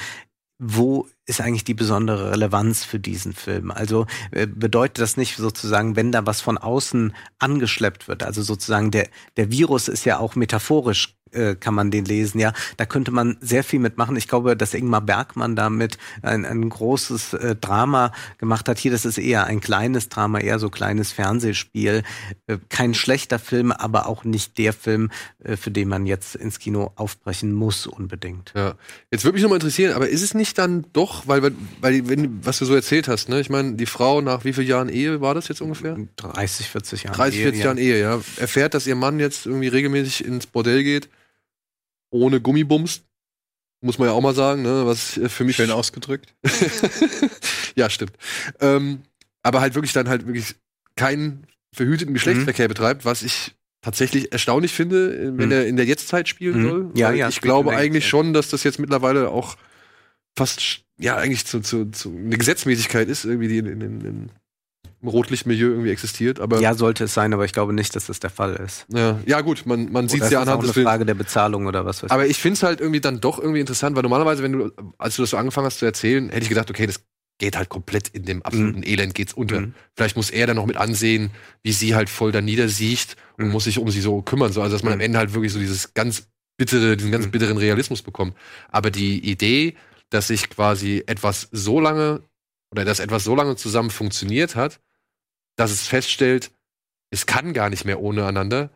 wo ist eigentlich die besondere Relevanz für diesen Film? Also äh, bedeutet das nicht sozusagen, wenn da was von außen angeschleppt wird, also sozusagen der, der Virus ist ja auch metaphorisch äh, kann man den lesen, ja. Da könnte man sehr viel mitmachen. Ich glaube, dass Ingmar Bergmann damit ein, ein großes äh, Drama gemacht hat. Hier, das ist eher ein kleines Drama, eher so kleines Fernsehspiel. Äh, kein schlechter Film, aber auch nicht der Film, äh, für den man jetzt ins Kino aufbrechen muss unbedingt. Ja. Jetzt würde mich nochmal interessieren, aber ist es nicht dann doch, weil, weil wenn, was du so erzählt hast, ne? Ich meine, die Frau nach wie vielen Jahren Ehe war das jetzt ungefähr? 30, 40 Jahre. 30, 40 Ehe, Jahren ja. Ehe, ja. Erfährt, dass ihr Mann jetzt irgendwie regelmäßig ins Bordell geht ohne Gummibums. Muss man ja auch mal sagen, ne? Was für mich. Schön ausgedrückt. ja, stimmt. Ähm, aber halt wirklich dann halt wirklich keinen verhüteten Geschlechtsverkehr mhm. betreibt, was ich tatsächlich erstaunlich finde, wenn mhm. er in der Jetztzeit spielen mhm. soll. Ja, ja. Ich glaube eigentlich schon, dass das jetzt mittlerweile auch fast ja eigentlich zu, zu, zu eine Gesetzmäßigkeit ist, irgendwie die in, in, in im Rotlichtmilieu irgendwie existiert. Aber ja, sollte es sein, aber ich glaube nicht, dass das der Fall ist. Ja, ja gut, man, man sieht es ja anhand des Films. Frage der Bezahlung oder was weiß Aber ich finde es halt irgendwie dann doch irgendwie interessant, weil normalerweise, wenn du, als du das so angefangen hast zu erzählen, hätte ich gedacht, okay, das geht halt komplett in dem absoluten mhm. Elend geht's unter. Mhm. Vielleicht muss er dann noch mit ansehen, wie sie halt voll da niedersiecht und mhm. muss sich um sie so kümmern, so also dass man am mhm. Ende halt wirklich so dieses ganz bittere, diesen ganz mhm. bitteren Realismus bekommt. Aber die Idee, dass sich quasi etwas so lange oder dass etwas so lange zusammen funktioniert hat, dass es feststellt, es kann gar nicht mehr ohne einander.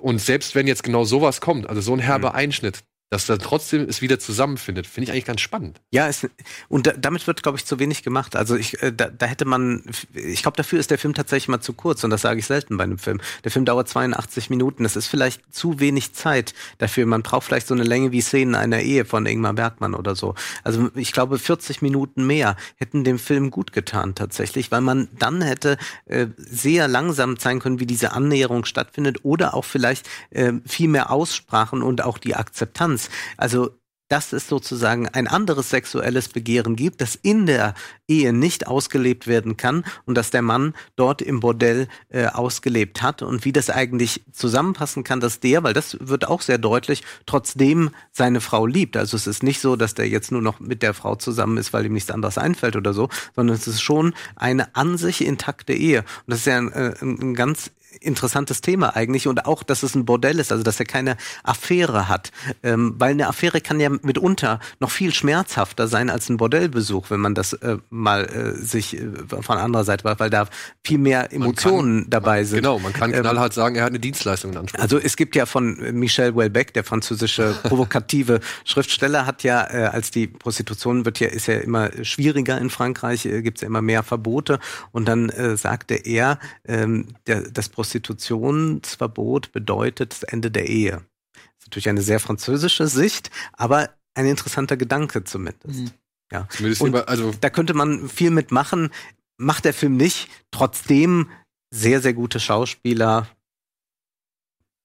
Und selbst wenn jetzt genau sowas kommt, also so ein herber mhm. Einschnitt, dass dann trotzdem es wieder zusammenfindet, finde ich eigentlich ganz spannend. Ja, es, und da, damit wird, glaube ich, zu wenig gemacht. Also ich, äh, da, da hätte man, ich glaube, dafür ist der Film tatsächlich mal zu kurz und das sage ich selten bei einem Film. Der Film dauert 82 Minuten. Das ist vielleicht zu wenig Zeit dafür. Man braucht vielleicht so eine Länge wie Szenen einer Ehe von Ingmar Bergmann oder so. Also ich glaube, 40 Minuten mehr hätten dem Film gut getan tatsächlich, weil man dann hätte äh, sehr langsam zeigen können, wie diese Annäherung stattfindet oder auch vielleicht äh, viel mehr Aussprachen und auch die Akzeptanz Diskrepanz. Also dass es sozusagen ein anderes sexuelles Begehren gibt, das in der Ehe nicht ausgelebt werden kann und dass der Mann dort im Bordell äh, ausgelebt hat und wie das eigentlich zusammenpassen kann, dass der, weil das wird auch sehr deutlich, trotzdem seine Frau liebt. Also es ist nicht so, dass der jetzt nur noch mit der Frau zusammen ist, weil ihm nichts anderes einfällt oder so, sondern es ist schon eine an sich intakte Ehe. Und das ist ja ein, äh, ein ganz interessantes Thema eigentlich und auch, dass es ein Bordell ist, also dass er keine Affäre hat, ähm, weil eine Affäre kann ja mitunter noch viel schmerzhafter sein als ein Bordellbesuch, wenn man das äh, mal äh, sich äh, von anderer Seite war, weil da viel mehr Emotionen kann, dabei sind. Genau, man kann ähm, knallhart sagen, er hat eine Dienstleistung in Anspruch. Also es gibt ja von Michel Houellebecq, der französische provokative Schriftsteller, hat ja äh, als die Prostitution wird ja ist ja immer schwieriger in Frankreich, äh, gibt es ja immer mehr Verbote und dann äh, sagte er, ähm, der, das Prostitution Prostitutionsverbot bedeutet das Ende der Ehe. Das ist natürlich eine sehr französische Sicht, aber ein interessanter Gedanke zumindest. Mhm. Ja. Zumindest Und über, also da könnte man viel mitmachen. Macht der Film nicht. Trotzdem sehr, sehr gute Schauspieler.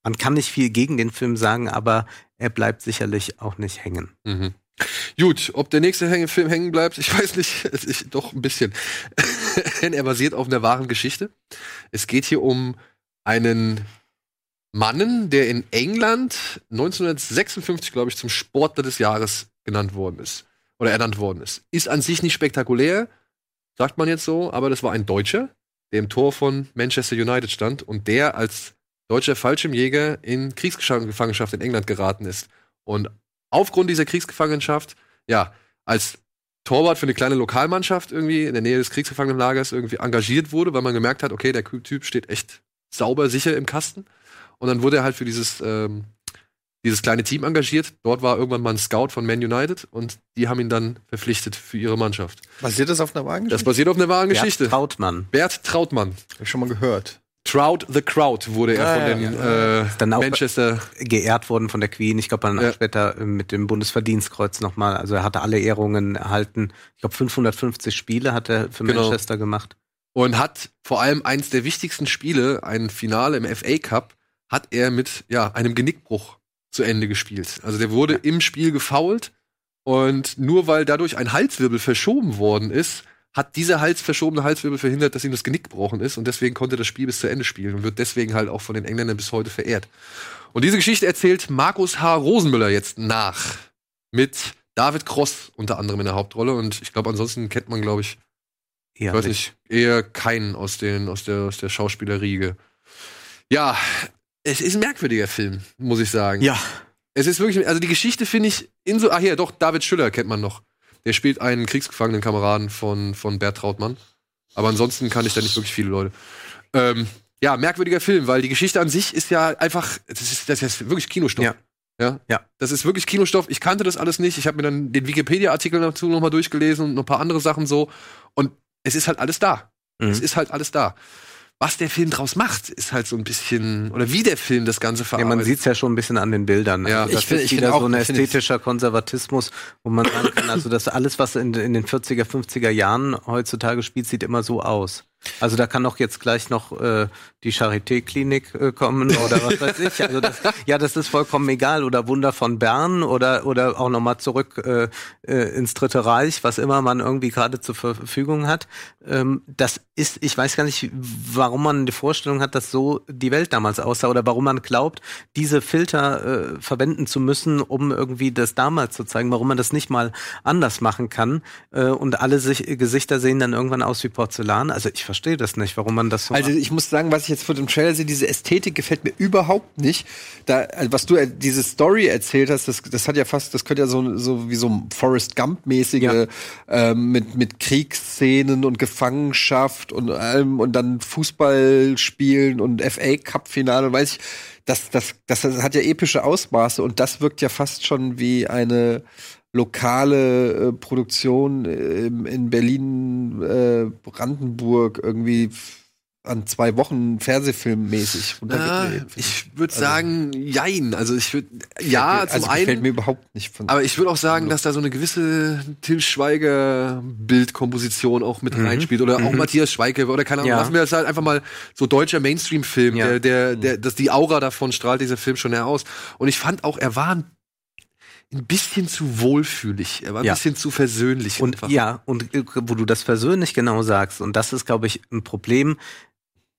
Man kann nicht viel gegen den Film sagen, aber er bleibt sicherlich auch nicht hängen. Mhm. Gut, ob der nächste Häng Film hängen bleibt, ich weiß nicht, ich, doch ein bisschen. Denn er basiert auf einer wahren Geschichte. Es geht hier um einen Mannen, der in England 1956, glaube ich, zum Sportler des Jahres genannt worden ist. Oder ernannt worden ist. Ist an sich nicht spektakulär, sagt man jetzt so, aber das war ein Deutscher, der im Tor von Manchester United stand und der als deutscher Fallschirmjäger in Kriegsgefangenschaft in England geraten ist. Und aufgrund dieser Kriegsgefangenschaft, ja, als Torwart für eine kleine Lokalmannschaft irgendwie in der Nähe des Kriegsgefangenenlagers irgendwie engagiert wurde, weil man gemerkt hat, okay, der Typ steht echt sauber, sicher im Kasten. Und dann wurde er halt für dieses, ähm, dieses kleine Team engagiert. Dort war irgendwann mal ein Scout von Man United und die haben ihn dann verpflichtet für ihre Mannschaft. Basiert das auf einer wahren Geschichte? Das basiert auf einer wahren Geschichte. Bert Trautmann. Bert Trautmann. Hab ich schon mal gehört. Trout the Crowd wurde er ah, von den ja. äh, dann auch Manchester geehrt worden von der Queen. Ich glaube, dann ja. später äh, mit dem Bundesverdienstkreuz nochmal. Also er hatte alle Ehrungen erhalten. Ich glaube, 550 Spiele hat er für genau. Manchester gemacht und hat vor allem eins der wichtigsten Spiele, ein Finale im FA Cup, hat er mit ja, einem Genickbruch zu Ende gespielt. Also der wurde im Spiel gefoult Und nur weil dadurch ein Halswirbel verschoben worden ist, hat dieser Hals verschobene Halswirbel verhindert, dass ihm das Genick gebrochen ist und deswegen konnte das Spiel bis zu Ende spielen und wird deswegen halt auch von den Engländern bis heute verehrt. Und diese Geschichte erzählt Markus H. Rosenmüller jetzt nach mit David Cross unter anderem in der Hauptrolle und ich glaube ansonsten kennt man glaube ich Ja, ich weiß nicht, eher keinen aus, den, aus, der, aus der Schauspielerriege. Ja, es ist ein merkwürdiger Film, muss ich sagen. Ja. Es ist wirklich, also die Geschichte finde ich in so, ah hier, doch, David Schüller kennt man noch. Der spielt einen kriegsgefangenen Kameraden von, von Bert Trautmann. Aber ansonsten kann ich da nicht wirklich viele Leute. Ähm, ja, merkwürdiger Film, weil die Geschichte an sich ist ja einfach, das ist, das ist wirklich Kinostoff. Ja. Ja. Ja. Das ist wirklich Kinostoff. Ich kannte das alles nicht. Ich habe mir dann den Wikipedia-Artikel dazu nochmal durchgelesen und noch ein paar andere Sachen so. Und es ist halt alles da. Mhm. Es ist halt alles da. Was der Film draus macht, ist halt so ein bisschen, oder wie der Film das Ganze Ja, verarbeitet. man sieht es ja schon ein bisschen an den Bildern. Ja. Also das Ich find- ist wieder auch- so ein ästhetischer Konservatismus, wo man sagen kann, also dass alles, was in, in den 40er, 50er Jahren heutzutage spielt, sieht immer so aus. Also da kann doch jetzt gleich noch äh, die Charité-Klinik äh, kommen oder was weiß ich. Also das, ja, das ist vollkommen egal. Oder Wunder von Bern oder oder auch nochmal zurück äh, äh, ins Dritte Reich, was immer man irgendwie gerade zur Verfügung hat. Ähm, das ist, ich weiß gar nicht, warum man die Vorstellung hat, dass so die Welt damals aussah oder warum man glaubt, diese Filter äh, verwenden zu müssen, um irgendwie das damals zu zeigen, warum man das nicht mal anders machen kann. Äh, und alle sich, Gesichter sehen dann irgendwann aus wie Porzellan. Also ich verstehe das nicht, warum man das so Also ich muss sagen, was ich jetzt vor dem Trailer sehe, diese Ästhetik gefällt mir überhaupt nicht. Da, also was du äh, diese Story erzählt hast, das, das hat ja fast, das könnte ja so, so wie so ein Forrest Gump-mäßige Ja. ähm, mit, mit Kriegsszenen und Gefangenschaft und allem und dann Fußball spielen und FA Cup-Finale, weiß ich. Das, das, das hat ja epische Ausmaße und das wirkt ja fast schon wie eine lokale äh, Produktion äh, im- in Berlin, äh, Brandenburg irgendwie an zwei Wochen Fernsehfilm mäßig. ja, ich würde sagen, jein. Also ich würde, ja, also zum einen. mir überhaupt nicht von. Aber ich würde auch sagen, dass da so eine gewisse Till Schweiger Bildkomposition auch mit reinspielt oder auch Matthias Schweighöfer oder keine Ahnung. Ja. Lassen wir das halt einfach mal so deutscher Mainstream-Film, Ja. der, der, der, dass die Aura davon strahlt dieser Film schon heraus. Und ich fand auch, er war ein ein bisschen zu wohlfühlig. Er war ein Ja. bisschen zu versöhnlich. Und einfach. ja, und äh, wo du das persönlich genau sagst, und das ist, glaube ich, ein Problem.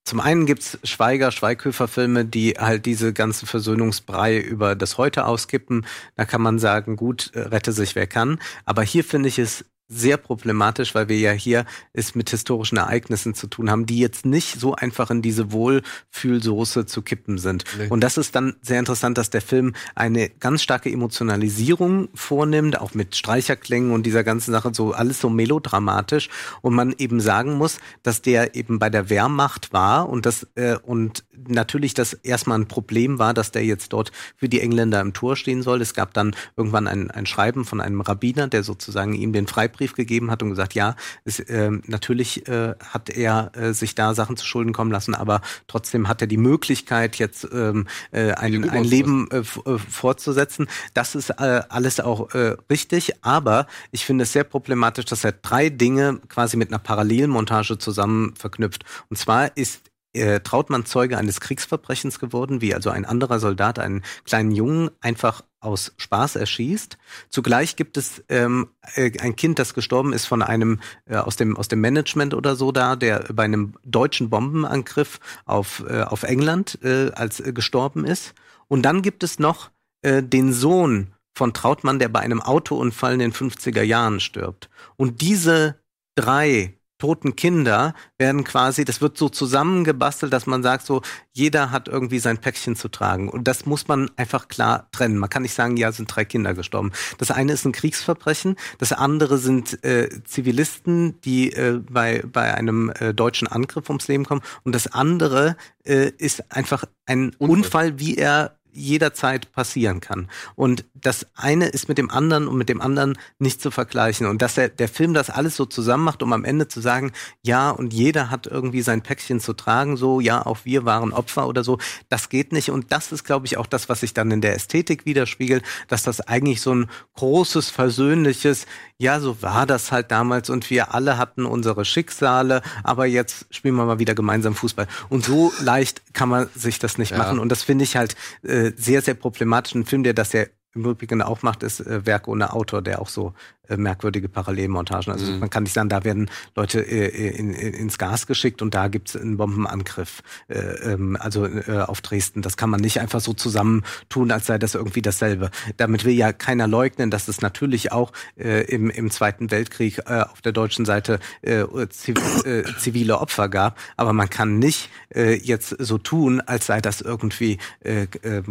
Zum einen gibt's Schweiger, Schweighöfer-Filme, die halt diese ganze Versöhnungsbrei über das Heute auskippen. Da kann man sagen, gut, äh, rette sich wer kann. Aber hier finde ich es sehr problematisch, weil wir ja hier es mit historischen Ereignissen zu tun haben, die jetzt nicht so einfach in diese Wohlfühlsoße zu kippen sind. Nee. Und das ist dann sehr interessant, dass der Film eine ganz starke Emotionalisierung vornimmt, auch mit Streicherklängen und dieser ganzen Sache, so alles so melodramatisch. Und man eben sagen muss, dass der eben bei der Wehrmacht war und das äh, und natürlich das erstmal ein Problem war, dass der jetzt dort für die Engländer im Tor stehen soll. Es gab dann irgendwann ein, ein Schreiben von einem Rabbiner, der sozusagen ihm den Freibrief gegeben hat und gesagt, ja, es, ähm, natürlich äh, hat er äh, sich da Sachen zu Schulden kommen lassen, aber trotzdem hat er die Möglichkeit, jetzt ähm, äh, ein, ein Leben äh, äh, fortzusetzen. Das ist äh, alles auch äh, richtig, aber ich finde es sehr problematisch, dass er drei Dinge quasi mit einer Parallelmontage zusammen verknüpft. Und zwar ist äh, Trautmann Zeuge eines Kriegsverbrechens geworden, wie also ein anderer Soldat einen kleinen Jungen einfach aus Spaß erschießt. Zugleich gibt es ähm, äh, ein Kind, das gestorben ist von einem äh, aus dem aus dem Management oder so da, der bei einem deutschen Bombenangriff auf äh, auf England äh, als äh, gestorben ist. Und dann gibt es noch äh, den Sohn von Trautmann, der bei einem Autounfall in den 50er Jahren stirbt. Und diese drei toten Kinder werden quasi, das wird so zusammengebastelt, dass man sagt, so, jeder hat irgendwie sein Päckchen zu tragen. Und das muss man einfach klar trennen. Man kann nicht sagen, ja, sind drei Kinder gestorben. Das eine ist ein Kriegsverbrechen, das andere sind äh, Zivilisten, die äh, bei, bei einem äh, deutschen Angriff ums Leben kommen. Und das andere äh, ist einfach ein Unfall. Unfall, wie er jederzeit passieren kann. Und das eine ist mit dem anderen und mit dem anderen nicht zu vergleichen. Und dass der, der Film das alles so zusammen macht, um am Ende zu sagen, ja, und jeder hat irgendwie sein Päckchen zu tragen, so, ja, auch wir waren Opfer oder so, das geht nicht. Und das ist, glaube ich, auch das, was sich dann in der Ästhetik widerspiegelt, dass das eigentlich so ein großes, versöhnliches, ja, so war das halt damals und wir alle hatten unsere Schicksale, aber jetzt spielen wir mal wieder gemeinsam Fußball. Und so leicht kann man sich das nicht Ja. machen. Und das finde ich halt äh, sehr, sehr problematisch. Ein Film, der das ja im Übrigen auch macht, ist äh, Werk ohne Autor, der auch so merkwürdige Parallelmontagen. Also mhm. man kann nicht sagen, da werden Leute äh, in, in, ins Gas geschickt und da gibt's einen Bombenangriff, äh, ähm, also äh, auf Dresden. Das kann man nicht einfach so zusammentun, als sei das irgendwie dasselbe. Damit will ja keiner leugnen, dass es natürlich auch äh, im, im Zweiten Weltkrieg äh, auf der deutschen Seite äh, äh, zivile Opfer gab. Aber man kann nicht äh, jetzt so tun, als sei das irgendwie, äh, äh,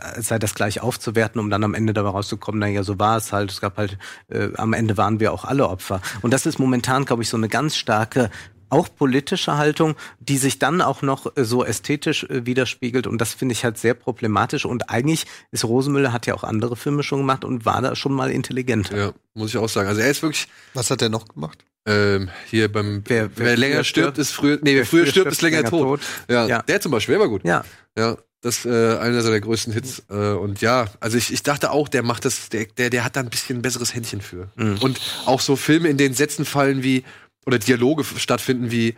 als sei das gleich aufzuwerten, um dann am Ende dabei rauszukommen, naja, so war es halt. Es gab halt äh, am Ende waren wir auch alle Opfer. Und das ist momentan, glaube ich, so eine ganz starke auch politische Haltung, die sich dann auch noch äh, so ästhetisch äh, widerspiegelt. Und das finde ich halt sehr problematisch. Und eigentlich ist Rosenmüller hat ja auch andere Filme schon gemacht und war da schon mal intelligenter. Ja, muss ich auch sagen. Also er ist wirklich. Was hat er noch gemacht? Ähm, hier beim wer, wer, wer länger stirbt, ist früher. Nee, wer früher, früher stirbt, ist länger, länger tot. tot. Ja, ja, der zum Beispiel, der war gut. Ja. Ja. Das äh, einer seiner größten Hits. Äh, und ja, also ich, ich dachte auch, der macht das, der, der, der hat da ein bisschen ein besseres Händchen für. Mhm. Und auch so Filme, in denen Sätzen fallen wie, oder Dialoge stattfinden wie,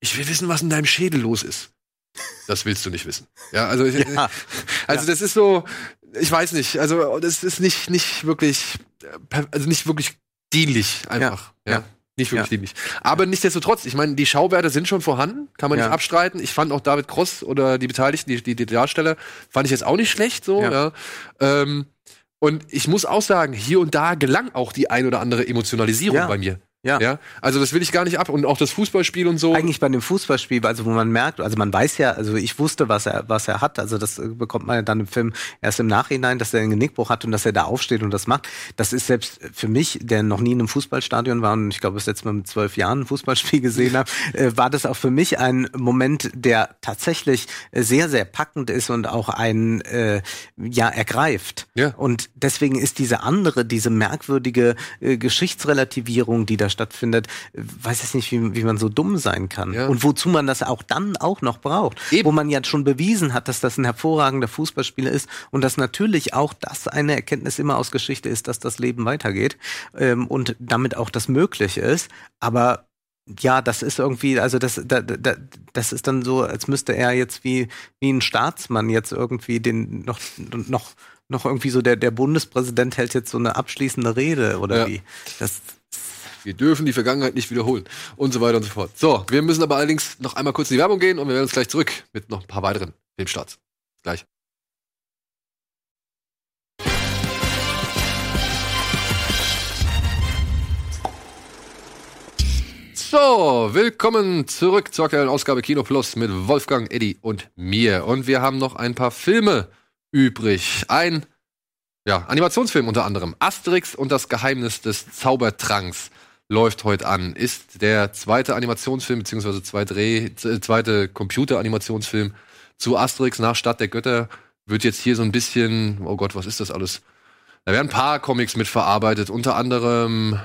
ich will wissen, was in deinem Schädel los ist. Das willst du nicht wissen. Ja, also, ja. also das ist so, ich weiß nicht, also das ist nicht, nicht wirklich, also nicht wirklich dienlich einfach. Ja. ja. Nicht wirklich ja. dienlich. Aber nichtsdestotrotz, ich meine, die Schauwerte sind schon vorhanden, kann man ja. nicht abstreiten. Ich fand auch David Cross oder die Beteiligten, die, die, die Darsteller, fand ich jetzt auch nicht schlecht so. Ja. Ähm, und ich muss auch sagen, hier und da gelang auch die ein oder andere Emotionalisierung bei mir. Ja. ja. Also das will ich gar nicht ab. Und auch das Fußballspiel und so. Eigentlich bei dem Fußballspiel, also wo man merkt, also man weiß ja, also ich wusste, was er, was er hat. Also das bekommt man ja dann im Film erst im Nachhinein, dass er einen Genickbruch hat und dass er da aufsteht und das macht. Das ist selbst für mich, der noch nie in einem Fußballstadion war und ich glaube, das letzte Mal mit zwölf Jahren ein Fußballspiel gesehen habe, äh, war das auch für mich ein Moment, der tatsächlich sehr, sehr packend ist und auch einen äh, ja ergreift. Ja. Und deswegen ist diese andere, diese merkwürdige äh, Geschichtsrelativierung, die da stattfindet, weiß ich nicht, wie, wie man so dumm sein kann. Ja. Und wozu man das auch dann auch noch braucht. Eben. Wo man ja schon bewiesen hat, dass das ein hervorragender Fußballspieler ist und dass natürlich auch das eine Erkenntnis immer aus Geschichte ist, dass das Leben weitergeht ähm, und damit auch das möglich ist. Aber ja, das ist irgendwie, also das, da, da, das ist dann so, als müsste er jetzt wie, wie ein Staatsmann jetzt irgendwie den noch, noch, noch irgendwie so der, der Bundespräsident hält jetzt so eine abschließende Rede oder ja. wie. Das, wir dürfen die Vergangenheit nicht wiederholen und so weiter und so fort. So, wir müssen aber allerdings noch einmal kurz in die Werbung gehen und wir werden uns gleich zurück mit noch ein paar weiteren Filmstarts. Gleich. So, willkommen zurück zur aktuellen Ausgabe Kino Plus mit Wolfgang, Eddie und mir. Und wir haben noch ein paar Filme übrig. Ein ja, Animationsfilm unter anderem. Asterix und das Geheimnis des Zaubertranks läuft heute an. Ist der zweite Animationsfilm, beziehungsweise zweite, äh, zweite Computer-Animationsfilm zu Asterix nach Stadt der Götter. Wird jetzt hier so ein bisschen, oh Gott, was ist das alles? Da werden ein paar Comics mitverarbeitet, unter anderem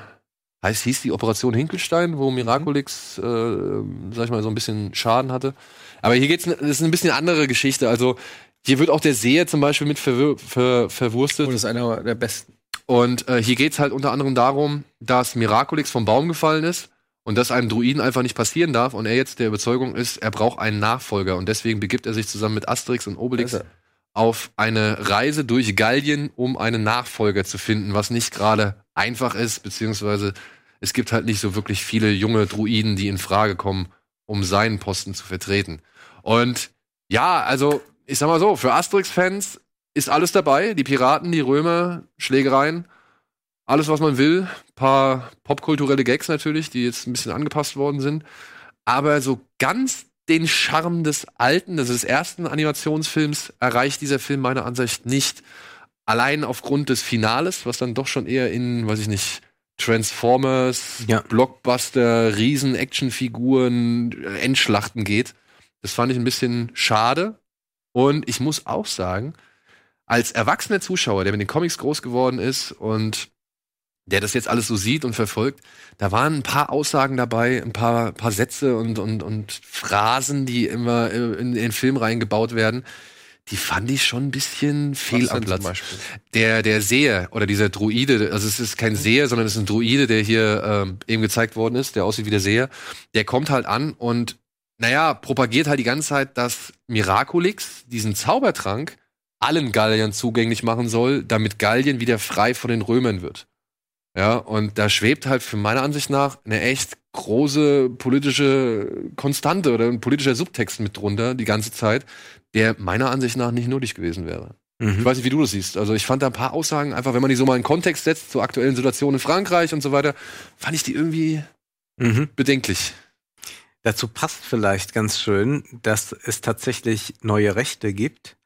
heißt, hieß die Operation Hinkelstein, wo Miraculix, äh, sag ich mal, so ein bisschen Schaden hatte. Aber hier geht's, das ist ein bisschen eine andere Geschichte. Also, hier wird auch der Seher zum Beispiel mit ver ver verwurstet. Und das ist einer der besten. Und äh, hier geht es halt unter anderem darum, dass Miraculix vom Baum gefallen ist und das einem Druiden einfach nicht passieren darf und er jetzt der Überzeugung ist, er braucht einen Nachfolger und deswegen begibt er sich zusammen mit Asterix und Obelix also. auf eine Reise durch Gallien, um einen Nachfolger zu finden, was nicht gerade einfach ist, beziehungsweise es gibt halt nicht so wirklich viele junge Druiden, die in Frage kommen, um seinen Posten zu vertreten. Und ja, also ich sag mal so, für Asterix-Fans ist alles dabei. Die Piraten, die Römer, Schlägereien, alles, was man will. Paar popkulturelle Gags natürlich, die jetzt ein bisschen angepasst worden sind. Aber so ganz den Charme des alten, also des ersten Animationsfilms, erreicht dieser Film meiner Ansicht nicht. Allein aufgrund des Finales, was dann doch schon eher in, weiß ich nicht, Transformers, ja. Blockbuster, Riesen-Actionfiguren, Endschlachten geht. Das fand ich ein bisschen schade. Und ich muss auch sagen, als erwachsener Zuschauer, der mit den Comics groß geworden ist und der das jetzt alles so sieht und verfolgt, da waren ein paar Aussagen dabei, ein paar, paar Sätze und, und, und Phrasen, die immer in, den Film reingebaut werden. Die fand ich schon ein bisschen fehl am Platz. Der, der Seher oder dieser Druide, also es ist kein Seher, sondern es ist ein Druide, der hier ähm, eben gezeigt worden ist, der aussieht wie der Seher. Der kommt halt an und, naja, propagiert halt die ganze Zeit, dass Miraculix diesen Zaubertrank allen Galliern zugänglich machen soll, damit Gallien wieder frei von den Römern wird. Ja, und da schwebt halt für meiner Ansicht nach eine echt große politische Konstante oder ein politischer Subtext mit drunter die ganze Zeit, der meiner Ansicht nach nicht nötig gewesen wäre. Mhm. Ich weiß nicht, wie du das siehst. Also ich fand da ein paar Aussagen einfach, wenn man die so mal in Kontext setzt zur aktuellen Situation in Frankreich und so weiter, fand ich die irgendwie Mhm. bedenklich. Dazu passt vielleicht ganz schön, dass es tatsächlich neue Rechte gibt,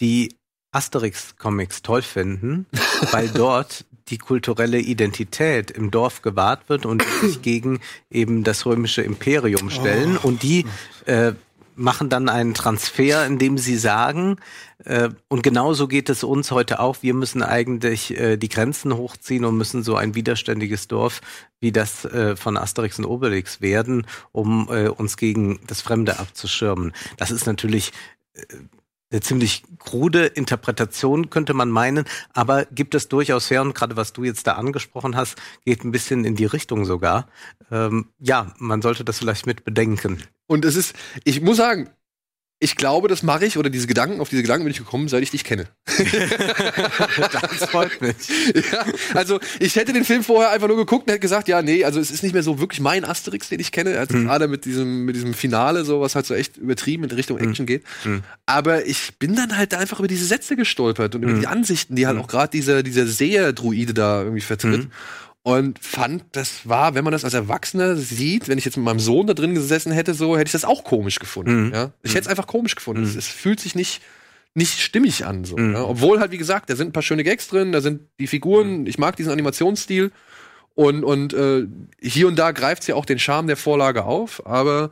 die Asterix-Comics toll finden, weil dort die kulturelle Identität im Dorf gewahrt wird und sich gegen eben das römische Imperium stellen. Und die äh, machen dann einen Transfer, indem sie sagen, äh, und genauso geht es uns heute auch, wir müssen eigentlich äh, die Grenzen hochziehen und müssen so ein widerständiges Dorf wie das äh, von Asterix und Obelix werden, um äh, uns gegen das Fremde abzuschirmen. Das ist natürlich äh, eine ziemlich krude Interpretation, könnte man meinen, aber gibt es durchaus her, und gerade was du jetzt da angesprochen hast, geht ein bisschen in die Richtung sogar. Ähm, ja, man sollte das vielleicht mit bedenken. Und es ist, ich muss sagen, ich glaube, das mache ich, oder diese Gedanken, auf diese Gedanken bin ich gekommen, seit ich dich kenne. Das freut mich. ja, also ich hätte den Film vorher einfach nur geguckt und hätte gesagt, ja, nee, also es ist nicht mehr so wirklich mein Asterix, den ich kenne. Also Mhm. gerade mit diesem, mit diesem Finale, so was halt so echt übertrieben in Richtung Action geht. Mhm. Aber ich bin dann halt einfach über diese Sätze gestolpert und über Mhm. die Ansichten, die halt Mhm. auch gerade dieser, dieser Seher-Druide da irgendwie vertritt. Mhm. Und fand, das war, wenn man das als Erwachsener sieht, wenn ich jetzt mit meinem Sohn da drin gesessen hätte, so hätte ich das auch komisch gefunden. Mhm. Ja? Ich hätte es einfach komisch gefunden. Mhm. Es, es fühlt sich nicht, nicht stimmig an. So, Mhm. ja? Obwohl halt, wie gesagt, da sind ein paar schöne Gags drin, da sind die Figuren, ich mag diesen Animationsstil. Und, und äh, hier und da greift sie auch den Charme der Vorlage auf, aber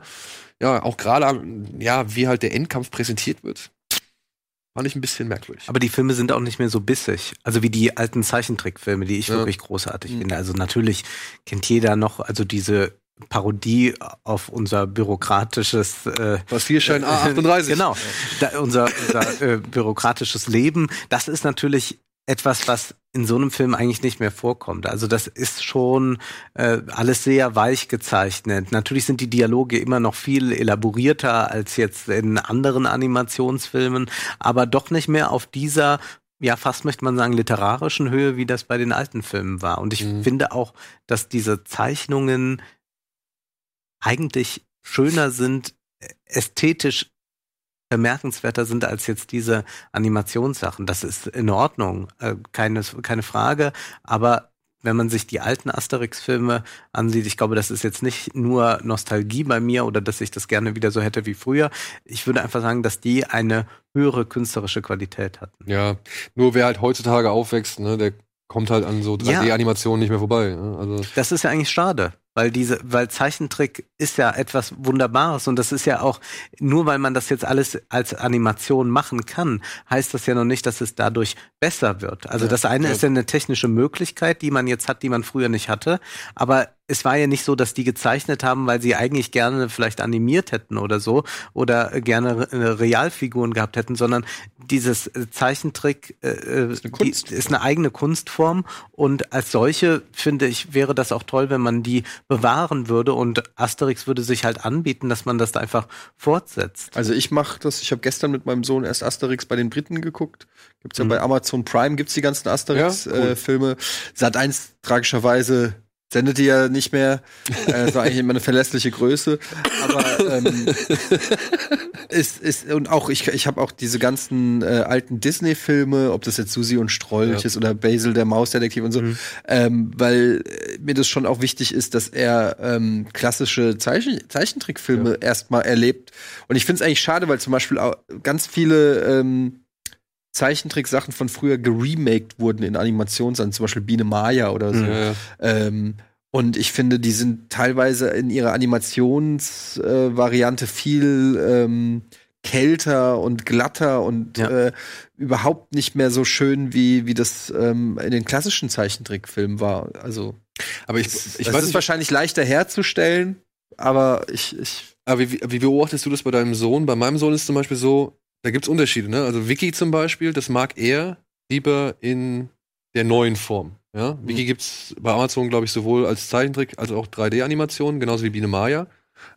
ja, auch gerade, ja, wie halt der Endkampf präsentiert wird, fand ich ein bisschen merkwürdig. Aber die Filme sind auch nicht mehr so bissig. Also wie die alten Zeichentrickfilme, die ich Ja. wirklich großartig Mhm. finde. Also natürlich kennt jeder noch, also diese Parodie auf unser bürokratisches äh, scheint A38. Genau. Da, unser unser äh, bürokratisches Leben, das ist natürlich etwas, was in so einem Film eigentlich nicht mehr vorkommt. Also das ist schon äh, alles sehr weich gezeichnet. Natürlich sind die Dialoge immer noch viel elaborierter als jetzt in anderen Animationsfilmen, aber doch nicht mehr auf dieser ja, fast möchte man sagen, literarischen Höhe, wie das bei den alten Filmen war. Und ich Mhm. finde auch, dass diese Zeichnungen eigentlich schöner sind, ästhetisch bemerkenswerter sind als jetzt diese Animationssachen. Das ist in Ordnung, äh, keine, keine Frage. Aber wenn man sich die alten Asterix-Filme ansieht, ich glaube, das ist jetzt nicht nur Nostalgie bei mir oder dass ich das gerne wieder so hätte wie früher. Ich würde einfach sagen, dass die eine höhere künstlerische Qualität hatten. Ja, nur wer halt heutzutage aufwächst, ne, der kommt halt an so Ja. 3D-Animationen nicht mehr vorbei. Ne? Also Das ist ja eigentlich schade, weil diese, weil Zeichentrick ist ja etwas Wunderbares und das ist ja auch, nur weil man das jetzt alles als Animation machen kann, heißt das ja noch nicht, dass es dadurch besser wird. Also Ja, das eine ja. ist ja eine technische Möglichkeit, die man jetzt hat, die man früher nicht hatte, aber es war ja nicht so, dass die gezeichnet haben, weil sie eigentlich gerne vielleicht animiert hätten oder so oder gerne äh, Realfiguren gehabt hätten, sondern dieses äh, Zeichentrick äh, ist, eine. Die, ist eine eigene Kunstform und als solche finde ich wäre das auch toll, wenn man die bewahren würde und Asterix würde sich halt anbieten, dass man das da einfach fortsetzt. Also ich mache das, ich habe gestern mit meinem Sohn erst Asterix bei den Briten geguckt. Gibt's ja Mhm. bei Amazon Prime, gibt's die ganzen Ja, cool. Asterix-Filme. Sat 1 tragischerweise sendet die ja nicht mehr. äh, das war eigentlich immer eine verlässliche Größe. Aber ähm, ist, ist, und auch, ich, ich habe auch diese ganzen äh, alten Disney-Filme, ob das jetzt Susi und Strolch Ja. ist oder Basil, der Mausdetektiv und so, Mhm. ähm, weil äh, mir das schon auch wichtig ist, dass er ähm, klassische Zeichen Zeichentrickfilme erstmal erlebt. Und ich finde es eigentlich schade, weil zum Beispiel auch ganz viele ähm, Zeichentricksachen von früher geremaked wurden in Animationssachen, zum Beispiel Biene Maya oder so. Mhm. ja. Ähm, und ich finde, die sind teilweise in ihrer Animationsvariante äh, viel ähm, kälter und glatter und Ja. äh, überhaupt nicht mehr so schön, wie, wie das ähm, in den klassischen Zeichentrickfilmen war. Also, Aber ich, ich ich das weiß ist nicht, wahrscheinlich leichter herzustellen, aber ich, ich aber wie, wie beobachtest du das bei deinem Sohn? Bei meinem Sohn ist zum Beispiel so, da gibt's Unterschiede, ne? Also Vicky zum Beispiel, das mag er lieber in der neuen Form. Ja? Mhm. Vicky gibt's bei Amazon, glaube ich, sowohl als Zeichentrick als auch 3D-Animationen, genauso wie Biene Maya.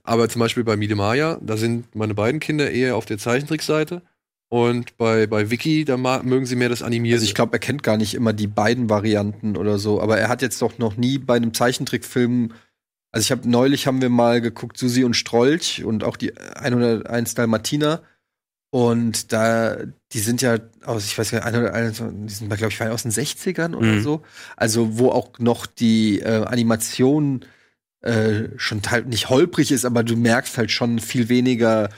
Aber zum Beispiel bei Biene Maya, da sind meine beiden Kinder eher auf der Zeichentrickseite Und bei, bei Vicky, da mögen sie mehr das Animierte. Also ich glaube, er kennt gar nicht immer die beiden Varianten oder so, aber er hat jetzt doch noch nie bei einem Zeichentrickfilm also ich habe neulich haben wir mal geguckt Susi und Strolch und auch die 101 Dalmatiner und da die sind ja aus ich weiß gar nicht 101 die sind glaube ich aus den 60ern oder Mhm. so. Also wo auch noch die äh, Animation äh, schon teil nicht holprig ist, aber du merkst halt schon viel weniger,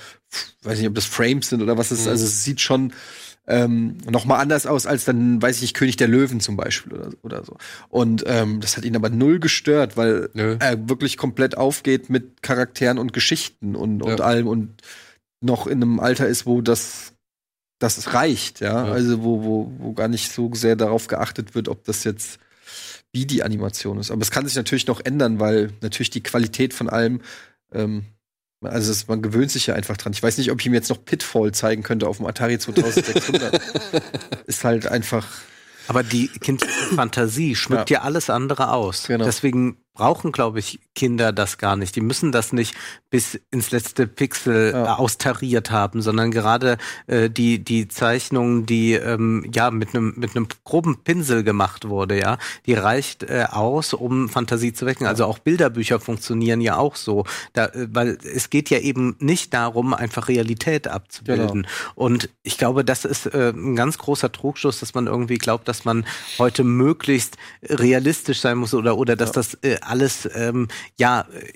weiß nicht, ob das Frames sind oder was es ist. Mhm. Also es sieht schon ähm, noch mal anders aus als dann, weiß ich nicht, König der Löwen zum Beispiel oder, oder so. Und ähm, das hat ihn aber null gestört, weil Nö. er wirklich komplett aufgeht mit Charakteren und Geschichten und, und Ja. allem und noch in einem Alter ist, wo das das reicht, ja. Ja. Also wo, wo, wo gar nicht so sehr darauf geachtet wird, ob das jetzt wie die Animation ist. Aber es kann sich natürlich noch ändern, weil natürlich die Qualität von allem, ähm, also es, man gewöhnt sich ja einfach dran. Ich weiß nicht, ob ich ihm jetzt noch Pitfall zeigen könnte auf dem Atari 2600. ist halt einfach. Aber die kindliche Fantasie schmückt ja. alles andere aus. Genau. Deswegen brauchen, glaube ich, Kinder das gar nicht. Die müssen das nicht bis ins letzte Pixel Ja. äh, austariert haben, sondern gerade äh, die die Zeichnung, die ähm, ja mit einem mit einem groben Pinsel gemacht wurde, ja, die reicht äh, aus, um Fantasie zu wecken. Also auch Bilderbücher funktionieren ja auch so, da, äh, weil es geht ja eben nicht darum, einfach Realität abzubilden. Und ich glaube, das ist äh, ein ganz großer Trugschluss, dass man irgendwie glaubt, dass man heute möglichst realistisch sein muss oder oder dass das äh, alles ähm, ja äh,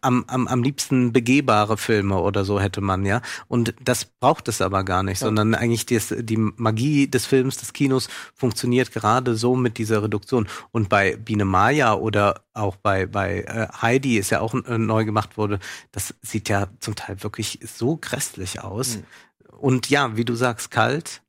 am, am, am liebsten begehbare Filme oder so hätte man ja. Und das braucht es aber gar nicht, sondern eigentlich das, die Magie des Films, des Kinos funktioniert gerade so mit dieser Reduktion. Und bei Biene Maya oder auch bei bei äh, Heidi ist ja auch äh, neu gemacht wurde, das sieht ja zum Teil wirklich so grässlich aus. Und ja, wie du sagst, kalt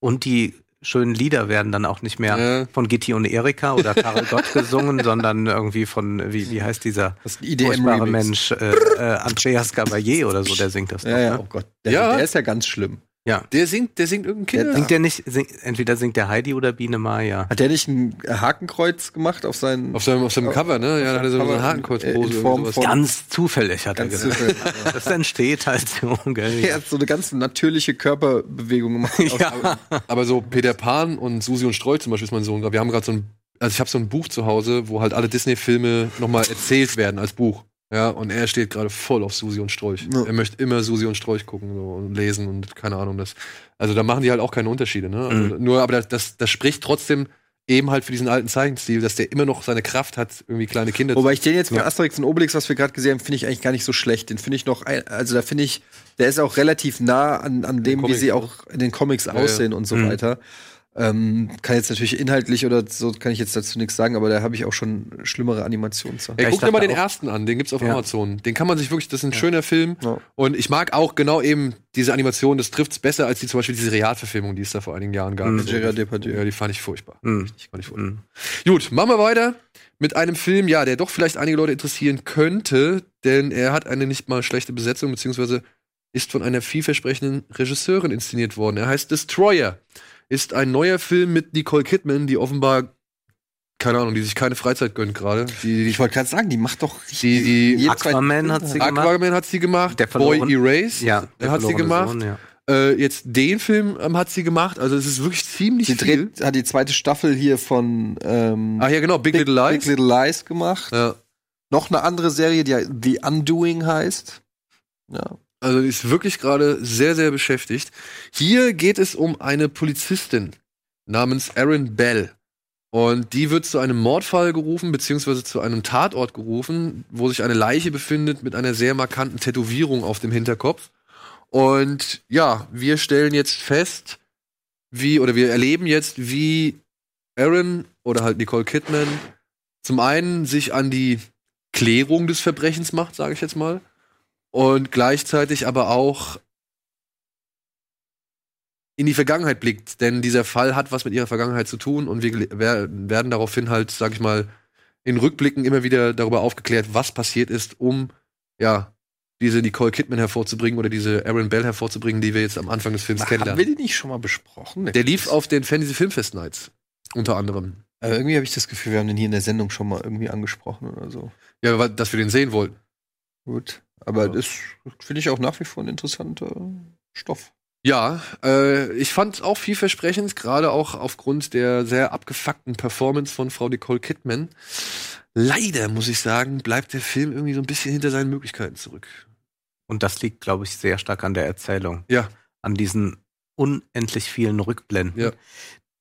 und die schönen Lieder werden dann auch nicht mehr Ja. von Gitti und Erika oder Karel Gott gesungen, sondern irgendwie von, wie, wie heißt dieser EDM furchtbare. Mensch, äh, äh, Andreas Gabalier oder so, der singt das Ja, doch, ja, ne? oh Gott. Der, Ja. der ist ja ganz schlimm. Ja. Der singt, der singt irgendein Kinder. Singt der nicht, sing, entweder singt der Heidi oder Biene Maya. Hat der nicht ein Hakenkreuz gemacht auf seinen. auf seinem, auf seinem Cover, ne? Ja, da hat er so eine Hakenkreuzpose. äh, in Form von- Ganz zufällig hat Ganz er gesagt. zufällig. Das entsteht halt so, gell? Er hat so eine ganz natürliche Körperbewegung gemacht. Ja. Aber so Peter Pan und Susi und Strolch zum Beispiel ist mein Sohn. Wir haben gerade so ein, also ich habe so ein Buch zu Hause, wo halt alle Disney-Filme nochmal erzählt werden als Buch. Ja, und er steht gerade voll auf Susi und Strolch. Ja. Er möchte immer Susi und Strolch gucken so, und lesen und keine Ahnung. Das, also da machen die halt auch keine Unterschiede. Ne? Also, Nur, aber das, das, das spricht trotzdem eben halt für diesen alten Zeichenstil, dass der immer noch seine Kraft hat, irgendwie kleine Kinder Wobei ich den jetzt von Ja. Asterix und Obelix, was wir gerade gesehen haben, finde ich eigentlich gar nicht so schlecht. Den finde ich noch, ein, also da finde ich, der ist auch relativ nah an, an dem, wie Comics, sie ne? auch in den Comics ja. aussehen und so Mhm. weiter. Ähm, kann jetzt natürlich inhaltlich oder so kann ich jetzt dazu nichts sagen, aber da habe ich auch schon schlimmere Animationssachen. Ey, Ja, guck dir mal den auch- ersten an, den gibt's auf Ja. Amazon. Den kann man sich wirklich, das ist ein schöner Film. Ja. Und ich mag auch genau eben diese Animation, das trifft's besser als die zum Beispiel diese Realverfilmung, die es da vor einigen Jahren gab. Mhm. Depardieu. Ja, die fand ich furchtbar. Mhm. Fand ich furchtbar. Mhm. Gut, machen wir weiter mit einem Film, ja, der doch vielleicht einige Leute interessieren könnte, denn er hat eine nicht mal schlechte Besetzung, beziehungsweise ist von einer vielversprechenden Regisseurin inszeniert worden. Er heißt Destroyer. Ist ein neuer Film mit Nicole Kidman, die offenbar, keine Ahnung, die sich keine Freizeit gönnt gerade. Ich wollte gerade sagen, die macht doch Die- die- Aquaman hat sie halt. gemacht. Aquaman hat sie gemacht, Der Boy Erased Ja, der hat sie gemacht. Sohn, ja. Äh, jetzt den Film ähm, hat sie gemacht, also es ist wirklich ziemlich Sie viel. dreht, hat die zweite Staffel hier von ähm, Ah ja, genau, Big, Little Lies. Big Little Lies gemacht. ja. Noch eine andere Serie, die The Undoing heißt. Ja. Also ist wirklich gerade sehr, sehr beschäftigt. Hier geht es um eine Polizistin namens Erin Bell. Und die wird zu einem Mordfall gerufen, beziehungsweise zu einem Tatort gerufen, wo sich eine Leiche befindet mit einer sehr markanten Tätowierung auf dem Hinterkopf. Und ja, wir stellen jetzt fest, wie, oder wir erleben jetzt, wie Erin oder halt Nicole Kidman zum einen sich an die Klärung des Verbrechens macht, sage ich jetzt mal, und gleichzeitig aber auch in die Vergangenheit blickt, denn dieser Fall hat was mit ihrer Vergangenheit zu tun und wir werden daraufhin halt, sag ich mal, in Rückblicken immer wieder darüber aufgeklärt, was passiert ist, um ja diese Nicole Kidman hervorzubringen oder diese Aaron Bell hervorzubringen, die wir jetzt am Anfang des Films Haben wir kennenlernen. die nicht schon mal besprochen? Der lief auf den Fantasy Filmfest Nights unter anderem. Aber irgendwie habe ich das Gefühl, wir haben den hier in der Sendung schon mal irgendwie angesprochen oder so. Ja, weil- dass wir den sehen wollten. Gut. Aber Ja. das finde ich auch nach wie vor ein interessanter Stoff. Ja, äh, ich fand auch vielversprechend, gerade auch aufgrund der sehr abgefuckten Performance von Frau Nicole Kidman. Leider, muss ich sagen, bleibt der Film irgendwie so ein bisschen hinter seinen Möglichkeiten zurück. Und das liegt, glaube ich, sehr stark an der Erzählung. Ja. An diesen unendlich vielen Rückblenden, Ja.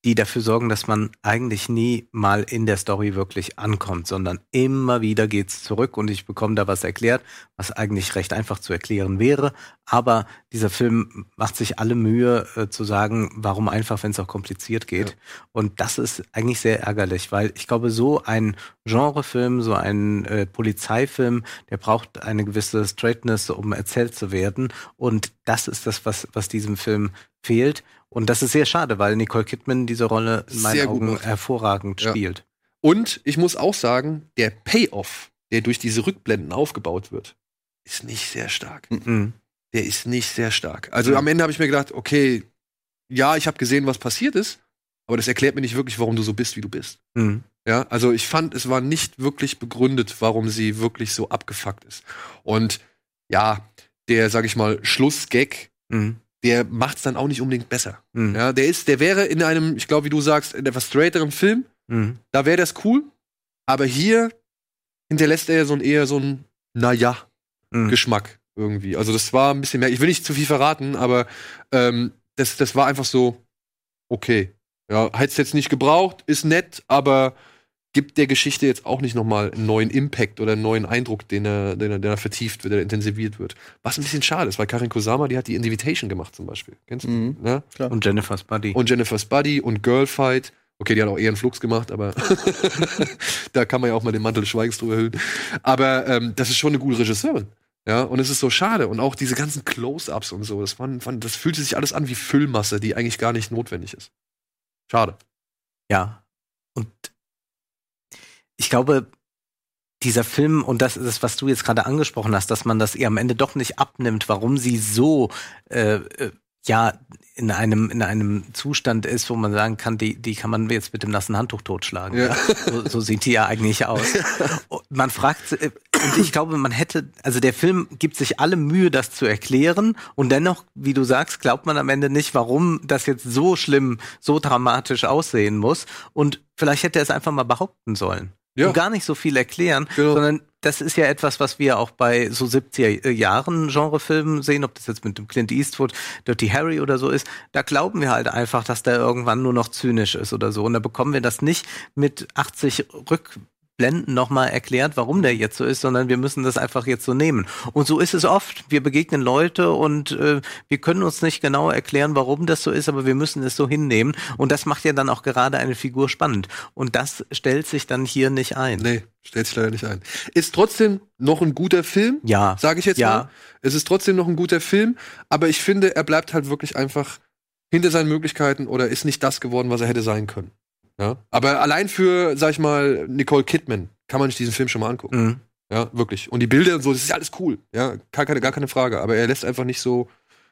Die dafür sorgen, dass man eigentlich nie mal in der Story wirklich ankommt, sondern immer wieder geht's zurück und ich bekomme da was erklärt, was eigentlich recht einfach zu erklären wäre. Aber dieser Film macht sich alle Mühe äh, zu sagen, warum einfach, wenn es auch kompliziert geht. Ja. Und das ist eigentlich sehr ärgerlich, weil ich glaube, so ein Genrefilm, so ein äh, Polizeifilm, der braucht eine gewisse Straightness, um erzählt zu werden. Und das ist das, was, was diesem Film fehlt. Und das ist sehr schade, weil Nicole Kidman diese Rolle in meinen Sehr Augen hervorragend Ja. spielt. Und ich muss auch sagen, der Payoff, der durch diese Rückblenden aufgebaut wird, ist nicht sehr stark. Mhm. Der ist nicht sehr stark. Also am Ende habe ich mir gedacht, okay, ja, ich habe gesehen, was passiert ist, aber das erklärt mir nicht wirklich, warum du so bist, wie du bist. Mhm. Ja, also ich fand, es war nicht wirklich begründet, warum sie wirklich so abgefuckt ist. Und ja, der, sag ich mal, Schlussgag, Mhm. Der macht's dann auch nicht unbedingt besser. Mhm. Ja, der ist, der wäre in einem, ich glaube, wie du sagst, in etwas straighteren Film, Mhm. da wäre das cool. Aber hier hinterlässt er so ein eher so ein, naja, Mhm. Geschmack irgendwie. Also das war ein bisschen mehr, ich will nicht zu viel verraten, aber ähm, das, das war einfach so, okay. Ja, hätte es jetzt nicht gebraucht, ist nett, aber gibt der Geschichte jetzt auch nicht nochmal einen neuen Impact oder einen neuen Eindruck, den er, den er, den er vertieft wird, der intensiviert wird. Was ein bisschen schade ist, weil Karin Kusama, die hat die Invitation gemacht zum Beispiel. Kennst du? Mhm. Ne? Und Jennifer's Buddy. Und Jennifer's Buddy und Girlfight. Okay, die hat auch eher einen Flux gemacht, aber da kann man ja auch mal den Mantel des Schweigens drüber hüllen. Aber ähm, das ist schon eine gute Regisseurin. Ja, und es ist so schade. Und auch diese ganzen Close-Ups und so, das, waren, waren, das fühlte sich alles an wie Füllmasse, die eigentlich gar nicht notwendig ist. Schade. Ja. Und ich glaube, dieser Film, und das ist das, was du jetzt gerade angesprochen hast, dass man das ihr am Ende doch nicht abnimmt, warum sie so äh, äh, ja in einem in einem Zustand ist, wo man sagen kann, die die kann man jetzt mit dem nassen Handtuch totschlagen. Ja. So, so sieht die ja eigentlich aus. Und man fragt, äh, und ich glaube, man hätte, also der Film gibt sich alle Mühe, das zu erklären, und dennoch, wie du sagst, glaubt man am Ende nicht, warum das jetzt so schlimm, so dramatisch aussehen muss. Und vielleicht hätte er es einfach mal behaupten sollen. Ja. Und gar nicht so viel erklären, Genau. sondern das ist ja etwas, was wir auch bei so 70er Jahren Genrefilmen sehen, ob das jetzt mit dem Clint Eastwood, Dirty Harry oder so ist. Da glauben wir halt einfach, dass der irgendwann nur noch zynisch ist oder so. Und da bekommen wir das nicht mit 80 Rückblenden nochmal erklärt, warum der jetzt so ist, sondern wir müssen das einfach jetzt so nehmen. Und so ist es oft. Wir begegnen Leute und äh, wir können uns nicht genau erklären, warum das so ist, aber wir müssen es so hinnehmen. Und das macht ja dann auch gerade eine Figur spannend. Und das stellt sich dann hier nicht ein. Nee, stellt sich leider nicht ein. Ist trotzdem noch ein guter Film, Ja. sage ich jetzt Ja. mal. Es ist trotzdem noch ein guter Film, aber ich finde, er bleibt halt wirklich einfach hinter seinen Möglichkeiten oder ist nicht das geworden, was er hätte sein können. Ja? Aber allein für, sag ich mal, Nicole Kidman kann man sich diesen Film schon mal angucken. Mhm. Ja, wirklich. Und die Bilder und so, das ist ja alles cool. Ja, gar keine, gar keine Frage. Aber er lässt einfach nicht so,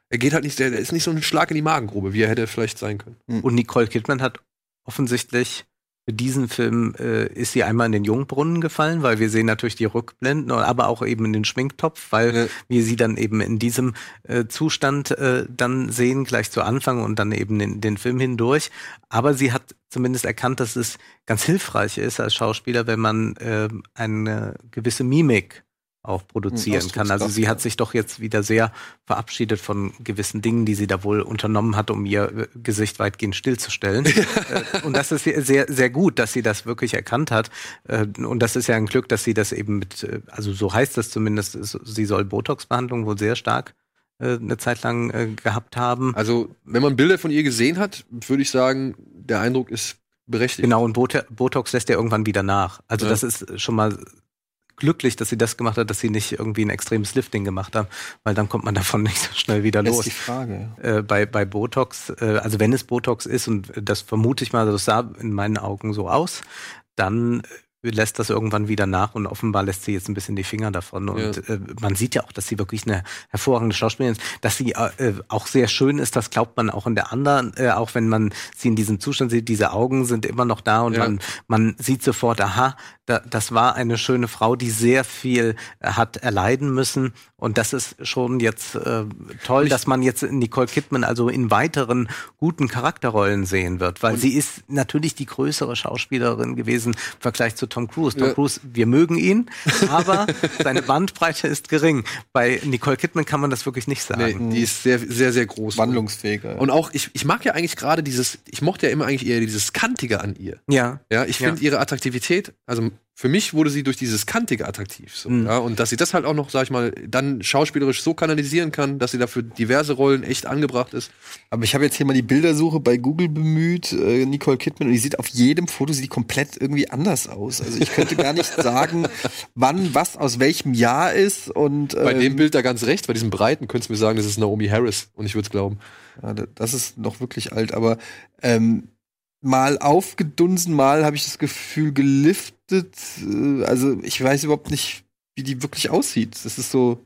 er geht halt nicht, der ist nicht so ein Schlag in die Magengrube, wie er hätte vielleicht sein können. Und Nicole Kidman hat offensichtlich für diesen Film äh, ist sie einmal in den Jungbrunnen gefallen, weil wir sehen natürlich die Rückblenden, aber auch eben in den Schminktopf, weil Ja. wir sie dann eben in diesem äh, Zustand äh, dann sehen, gleich zu Anfang und dann eben in den Film hindurch. Aber sie hat zumindest erkannt, dass es ganz hilfreich ist als Schauspieler, wenn man äh, eine gewisse Mimik auch produzieren kann. Also sie hat sich doch jetzt wieder sehr verabschiedet von gewissen Dingen, die sie da wohl unternommen hat, um ihr äh, Gesicht weitgehend stillzustellen. Äh, und das ist sehr, sehr gut, dass sie das wirklich erkannt hat. Äh, Und das ist ja ein Glück, dass sie das eben mit, also so heißt das zumindest, es- sie soll Botox-Behandlung wohl sehr stark eine Zeit lang gehabt haben. Also, wenn man Bilder von ihr gesehen hat, würde ich sagen, der Eindruck ist berechtigt. Genau, und Bot Botox lässt ja irgendwann wieder nach. Also Ja. das ist schon mal glücklich, dass sie das gemacht hat, dass sie nicht irgendwie ein extremes Lifting gemacht hat, weil dann kommt man davon nicht so schnell wieder Das los. ist die Frage. Äh, bei, bei Botox, äh, also wenn es Botox ist, und das vermute ich mal, also das sah in meinen Augen so aus, dann äh, lässt das irgendwann wieder nach und offenbar lässt sie jetzt ein bisschen die Finger davon. Und äh, man sieht ja auch, dass sie wirklich eine hervorragende Schauspielerin ist. Dass sie äh, auch sehr schön ist, das glaubt man auch in der anderen, äh, auch wenn man sie in diesem Zustand sieht, diese Augen sind immer noch da und Ja. man, man sieht sofort, aha, da, das war eine schöne Frau, die sehr viel äh, hat erleiden müssen. Und das ist schon jetzt äh, toll, dass man jetzt Nicole Kidman also in weiteren guten Charakterrollen sehen wird, weil sie ist natürlich die größere Schauspielerin gewesen im Vergleich zu Tom Cruise. Tom ja. Cruise, wir mögen ihn, aber seine Bandbreite ist gering. Bei Nicole Kidman kann man das wirklich nicht sagen. Nee, die ist sehr, sehr, sehr groß. Wandlungsfähiger. Und auch, ich, ich mag ja eigentlich gerade dieses, ich mochte ja immer eigentlich eher dieses Kantige an ihr. Ja. Ja, ich finde ja. ihre Attraktivität, also für mich wurde sie durch dieses Kantige attraktiv. So, mhm. ja, und dass sie das halt auch noch, sag ich mal, dann schauspielerisch so kanalisieren kann, dass sie dafür diverse Rollen echt angebracht ist. Aber ich habe jetzt hier mal die Bildersuche bei Google bemüht, äh, Nicole Kidman, und die sieht auf jedem Foto sieht komplett irgendwie anders aus. Also ich könnte gar nicht sagen, wann was aus welchem Jahr ist. Und ähm, bei dem ähm, Bild da ganz recht, bei diesem Breiten könntest du mir sagen, das ist Naomi Harris, und ich würde es glauben. Ja, das ist noch wirklich alt, aber ähm, mal aufgedunsen, mal habe ich das Gefühl geliftet. Äh, also ich weiß überhaupt nicht, wie die wirklich aussieht. Das ist so,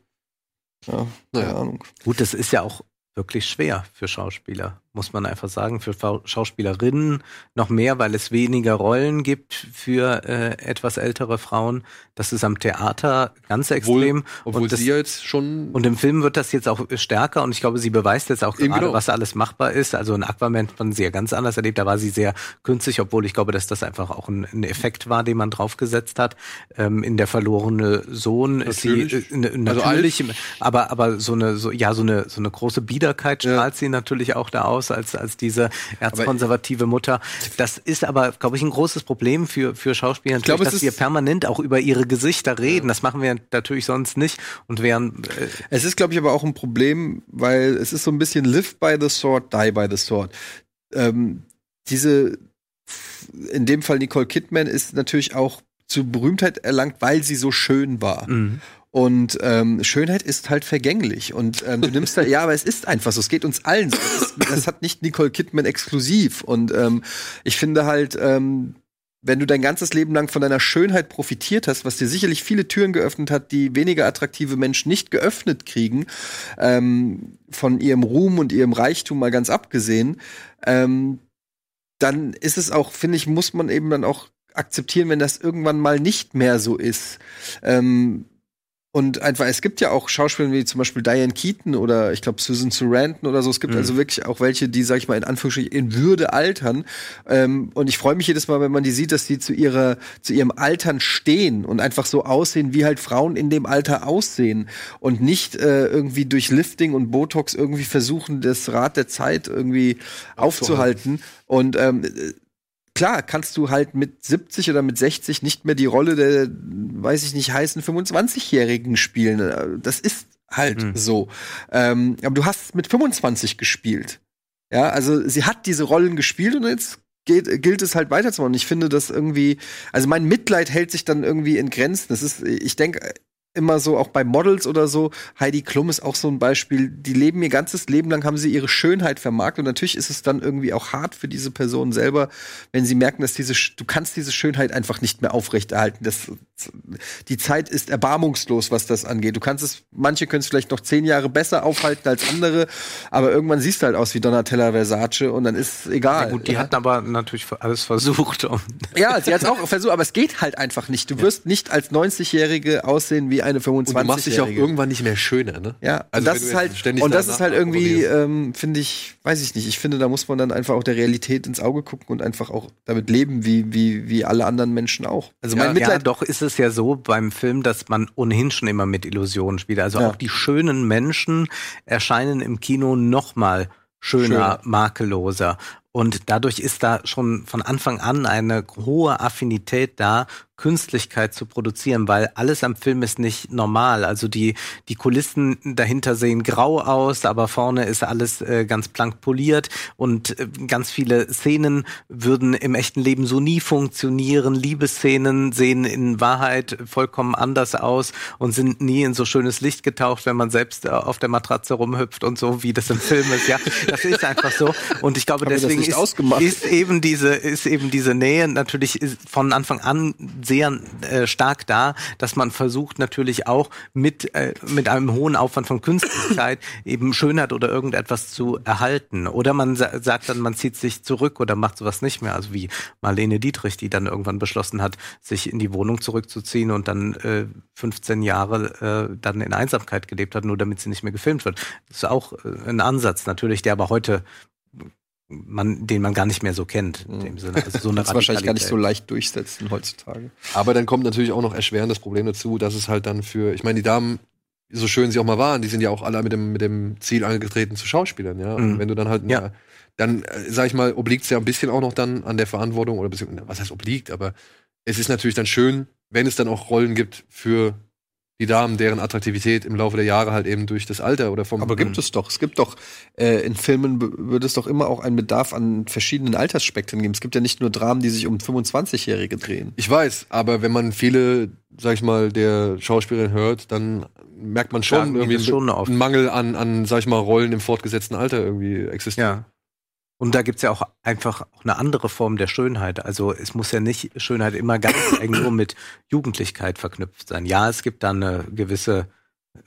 ja, keine naja. Ahnung. Gut, das ist ja auch wirklich schwer für Schauspieler muss man einfach sagen, für Schauspielerinnen noch mehr, weil es weniger Rollen gibt für äh, etwas ältere Frauen. Das ist am Theater ganz extrem. Obwohl, und das, sie jetzt schon. Und im Film wird das jetzt auch stärker und ich glaube, sie beweist jetzt auch gerade, genau. was alles machbar ist. Also in Aquaman hat man sie ja ganz anders erlebt. Da war sie sehr künstlich, obwohl ich glaube, dass das einfach auch ein, ein Effekt war, den man draufgesetzt hat. Ähm, in der verlorene Sohn natürlich. ist sie äh, natürlich, also aber aber so eine so ja so eine so eine große Biederkeit strahlt ja. sie natürlich auch da aus als, als diese erzkonservative Mutter. Das ist aber, glaube ich, ein großes Problem für, für Schauspieler, ich glaube, dass wir permanent auch über ihre Gesichter reden. Das machen wir natürlich sonst nicht. Und während, äh es ist, glaube ich, aber auch ein Problem, weil es ist so ein bisschen live by the sword, die by the sword. Ähm, diese, in dem Fall Nicole Kidman ist natürlich auch zu Berühmtheit erlangt, weil sie so schön war. Mhm. Und ähm, Schönheit ist halt vergänglich. Und ähm, du nimmst da, ja, aber es ist einfach so. Es geht uns allen so. Das, das hat nicht Nicole Kidman exklusiv. Und ähm, ich finde halt, ähm, wenn du dein ganzes Leben lang von deiner Schönheit profitiert hast, was dir sicherlich viele Türen geöffnet hat, die weniger attraktive Menschen nicht geöffnet kriegen, ähm, von ihrem Ruhm und ihrem Reichtum mal ganz abgesehen, ähm, dann ist es auch, finde ich, muss man eben dann auch akzeptieren, wenn das irgendwann mal nicht mehr so ist. Ähm, und einfach, es gibt ja auch Schauspieler wie zum Beispiel Diane Keaton oder ich glaube Susan Sarandon oder so. Es gibt mhm. also wirklich auch welche, die, sag ich mal, in Anführungsstrichen in Würde altern. Ähm, und ich freue mich jedes Mal, wenn man die sieht, dass die zu ihrer, zu ihrem Altern stehen und einfach so aussehen, wie halt Frauen in dem Alter aussehen. Und nicht äh, irgendwie durch Lifting und Botox irgendwie versuchen, das Rad der Zeit irgendwie aufzuhalten. Und ähm, klar kannst du halt mit 70 oder mit 60 nicht mehr die Rolle der, weiß ich nicht, heißen 25-Jährigen spielen. Das ist halt mhm. so. Ähm, aber du hast mit 25 gespielt. Ja, also sie hat diese Rollen gespielt und jetzt geht, gilt es halt weiterzumachen. Ich finde das irgendwie, also mein Mitleid hält sich dann irgendwie in Grenzen. Das ist, ich denke, immer so, auch bei Models oder so. Heidi Klum ist auch so ein Beispiel. Die leben ihr ganzes Leben lang, haben sie ihre Schönheit vermarktet. Und natürlich ist es dann irgendwie auch hart für diese Person selber, wenn sie merken, dass diese, du kannst diese Schönheit einfach nicht mehr aufrechterhalten. Das, die Zeit ist erbarmungslos, was das angeht. Du kannst es, manche können es vielleicht noch zehn Jahre besser aufhalten als andere, aber irgendwann siehst du halt aus wie Donatella Versace und dann ist es egal. Ja gut, die ja. hat aber natürlich alles versucht. ja, sie hat es auch versucht, aber es geht halt einfach nicht. Du ja. wirst nicht als 90-Jährige aussehen wie wie eine 25 Und du machst dich auch irgendwann nicht mehr schöner, ne? Ja, also das ist halt und das ist halt irgendwie ähm, finde ich, weiß ich nicht. Ich finde, da muss man dann einfach auch der Realität ins Auge gucken und einfach auch damit leben, wie wie wie alle anderen Menschen auch. Also mein ja, Mitleid ja, doch ist es ja so beim Film, dass man ohnehin schon immer mit Illusionen spielt. Also ja. auch die schönen Menschen erscheinen im Kino noch mal schöner, schöner, makelloser. Und dadurch ist da schon von Anfang an eine hohe Affinität da Künstlichkeit zu produzieren, weil alles am Film ist nicht normal. Also die, die Kulissen dahinter sehen grau aus, aber vorne ist alles äh, ganz blank poliert und äh, ganz viele Szenen würden im echten Leben so nie funktionieren. Liebesszenen sehen in Wahrheit vollkommen anders aus und sind nie in so schönes Licht getaucht, wenn man selbst äh, auf der Matratze rumhüpft und so, wie das im Film ist. Ja, das ist einfach so. Und ich glaube, deswegen ist, ist, eben diese, ist eben diese Nähe natürlich von Anfang an sehr äh, stark da, dass man versucht natürlich auch mit, äh, mit einem hohen Aufwand von Künstlichkeit eben Schönheit oder irgendetwas zu erhalten. Oder man sa sagt dann, man zieht sich zurück oder macht sowas nicht mehr. Also wie Marlene Dietrich, die dann irgendwann beschlossen hat, sich in die Wohnung zurückzuziehen und dann äh, 15 Jahre äh, dann in Einsamkeit gelebt hat, nur damit sie nicht mehr gefilmt wird. Das ist auch äh, ein Ansatz natürlich, der aber heute man, den man gar nicht mehr so kennt. In dem Sinne. Also so eine das wahrscheinlich gar nicht so leicht durchsetzen heutzutage. Aber dann kommt natürlich auch noch erschwerendes Problem dazu, dass es halt dann für, ich meine, die Damen, so schön sie auch mal waren, die sind ja auch alle mit dem, mit dem Ziel angetreten zu Schauspielern, ja. Und mhm. wenn du dann halt, ja. dann, äh, sag ich mal, obliegt es ja ein bisschen auch noch dann an der Verantwortung, oder was heißt obliegt, aber es ist natürlich dann schön, wenn es dann auch Rollen gibt für die Damen, deren Attraktivität im Laufe der Jahre halt eben durch das Alter oder vom. Aber gibt es doch. Es gibt doch, äh, in Filmen würde es doch immer auch einen Bedarf an verschiedenen Altersspektren geben. Es gibt ja nicht nur Dramen, die sich um 25-Jährige drehen. Ich weiß, aber wenn man viele, sag ich mal, der Schauspielerin hört, dann merkt man schon ja, irgendwie schon einen Mangel an, an, sag ich mal, Rollen im fortgesetzten Alter irgendwie existiert. Ja. Und da gibt's ja auch einfach eine andere Form der Schönheit. Also es muss ja nicht Schönheit immer ganz eng nur mit Jugendlichkeit verknüpft sein. Ja, es gibt da eine gewisse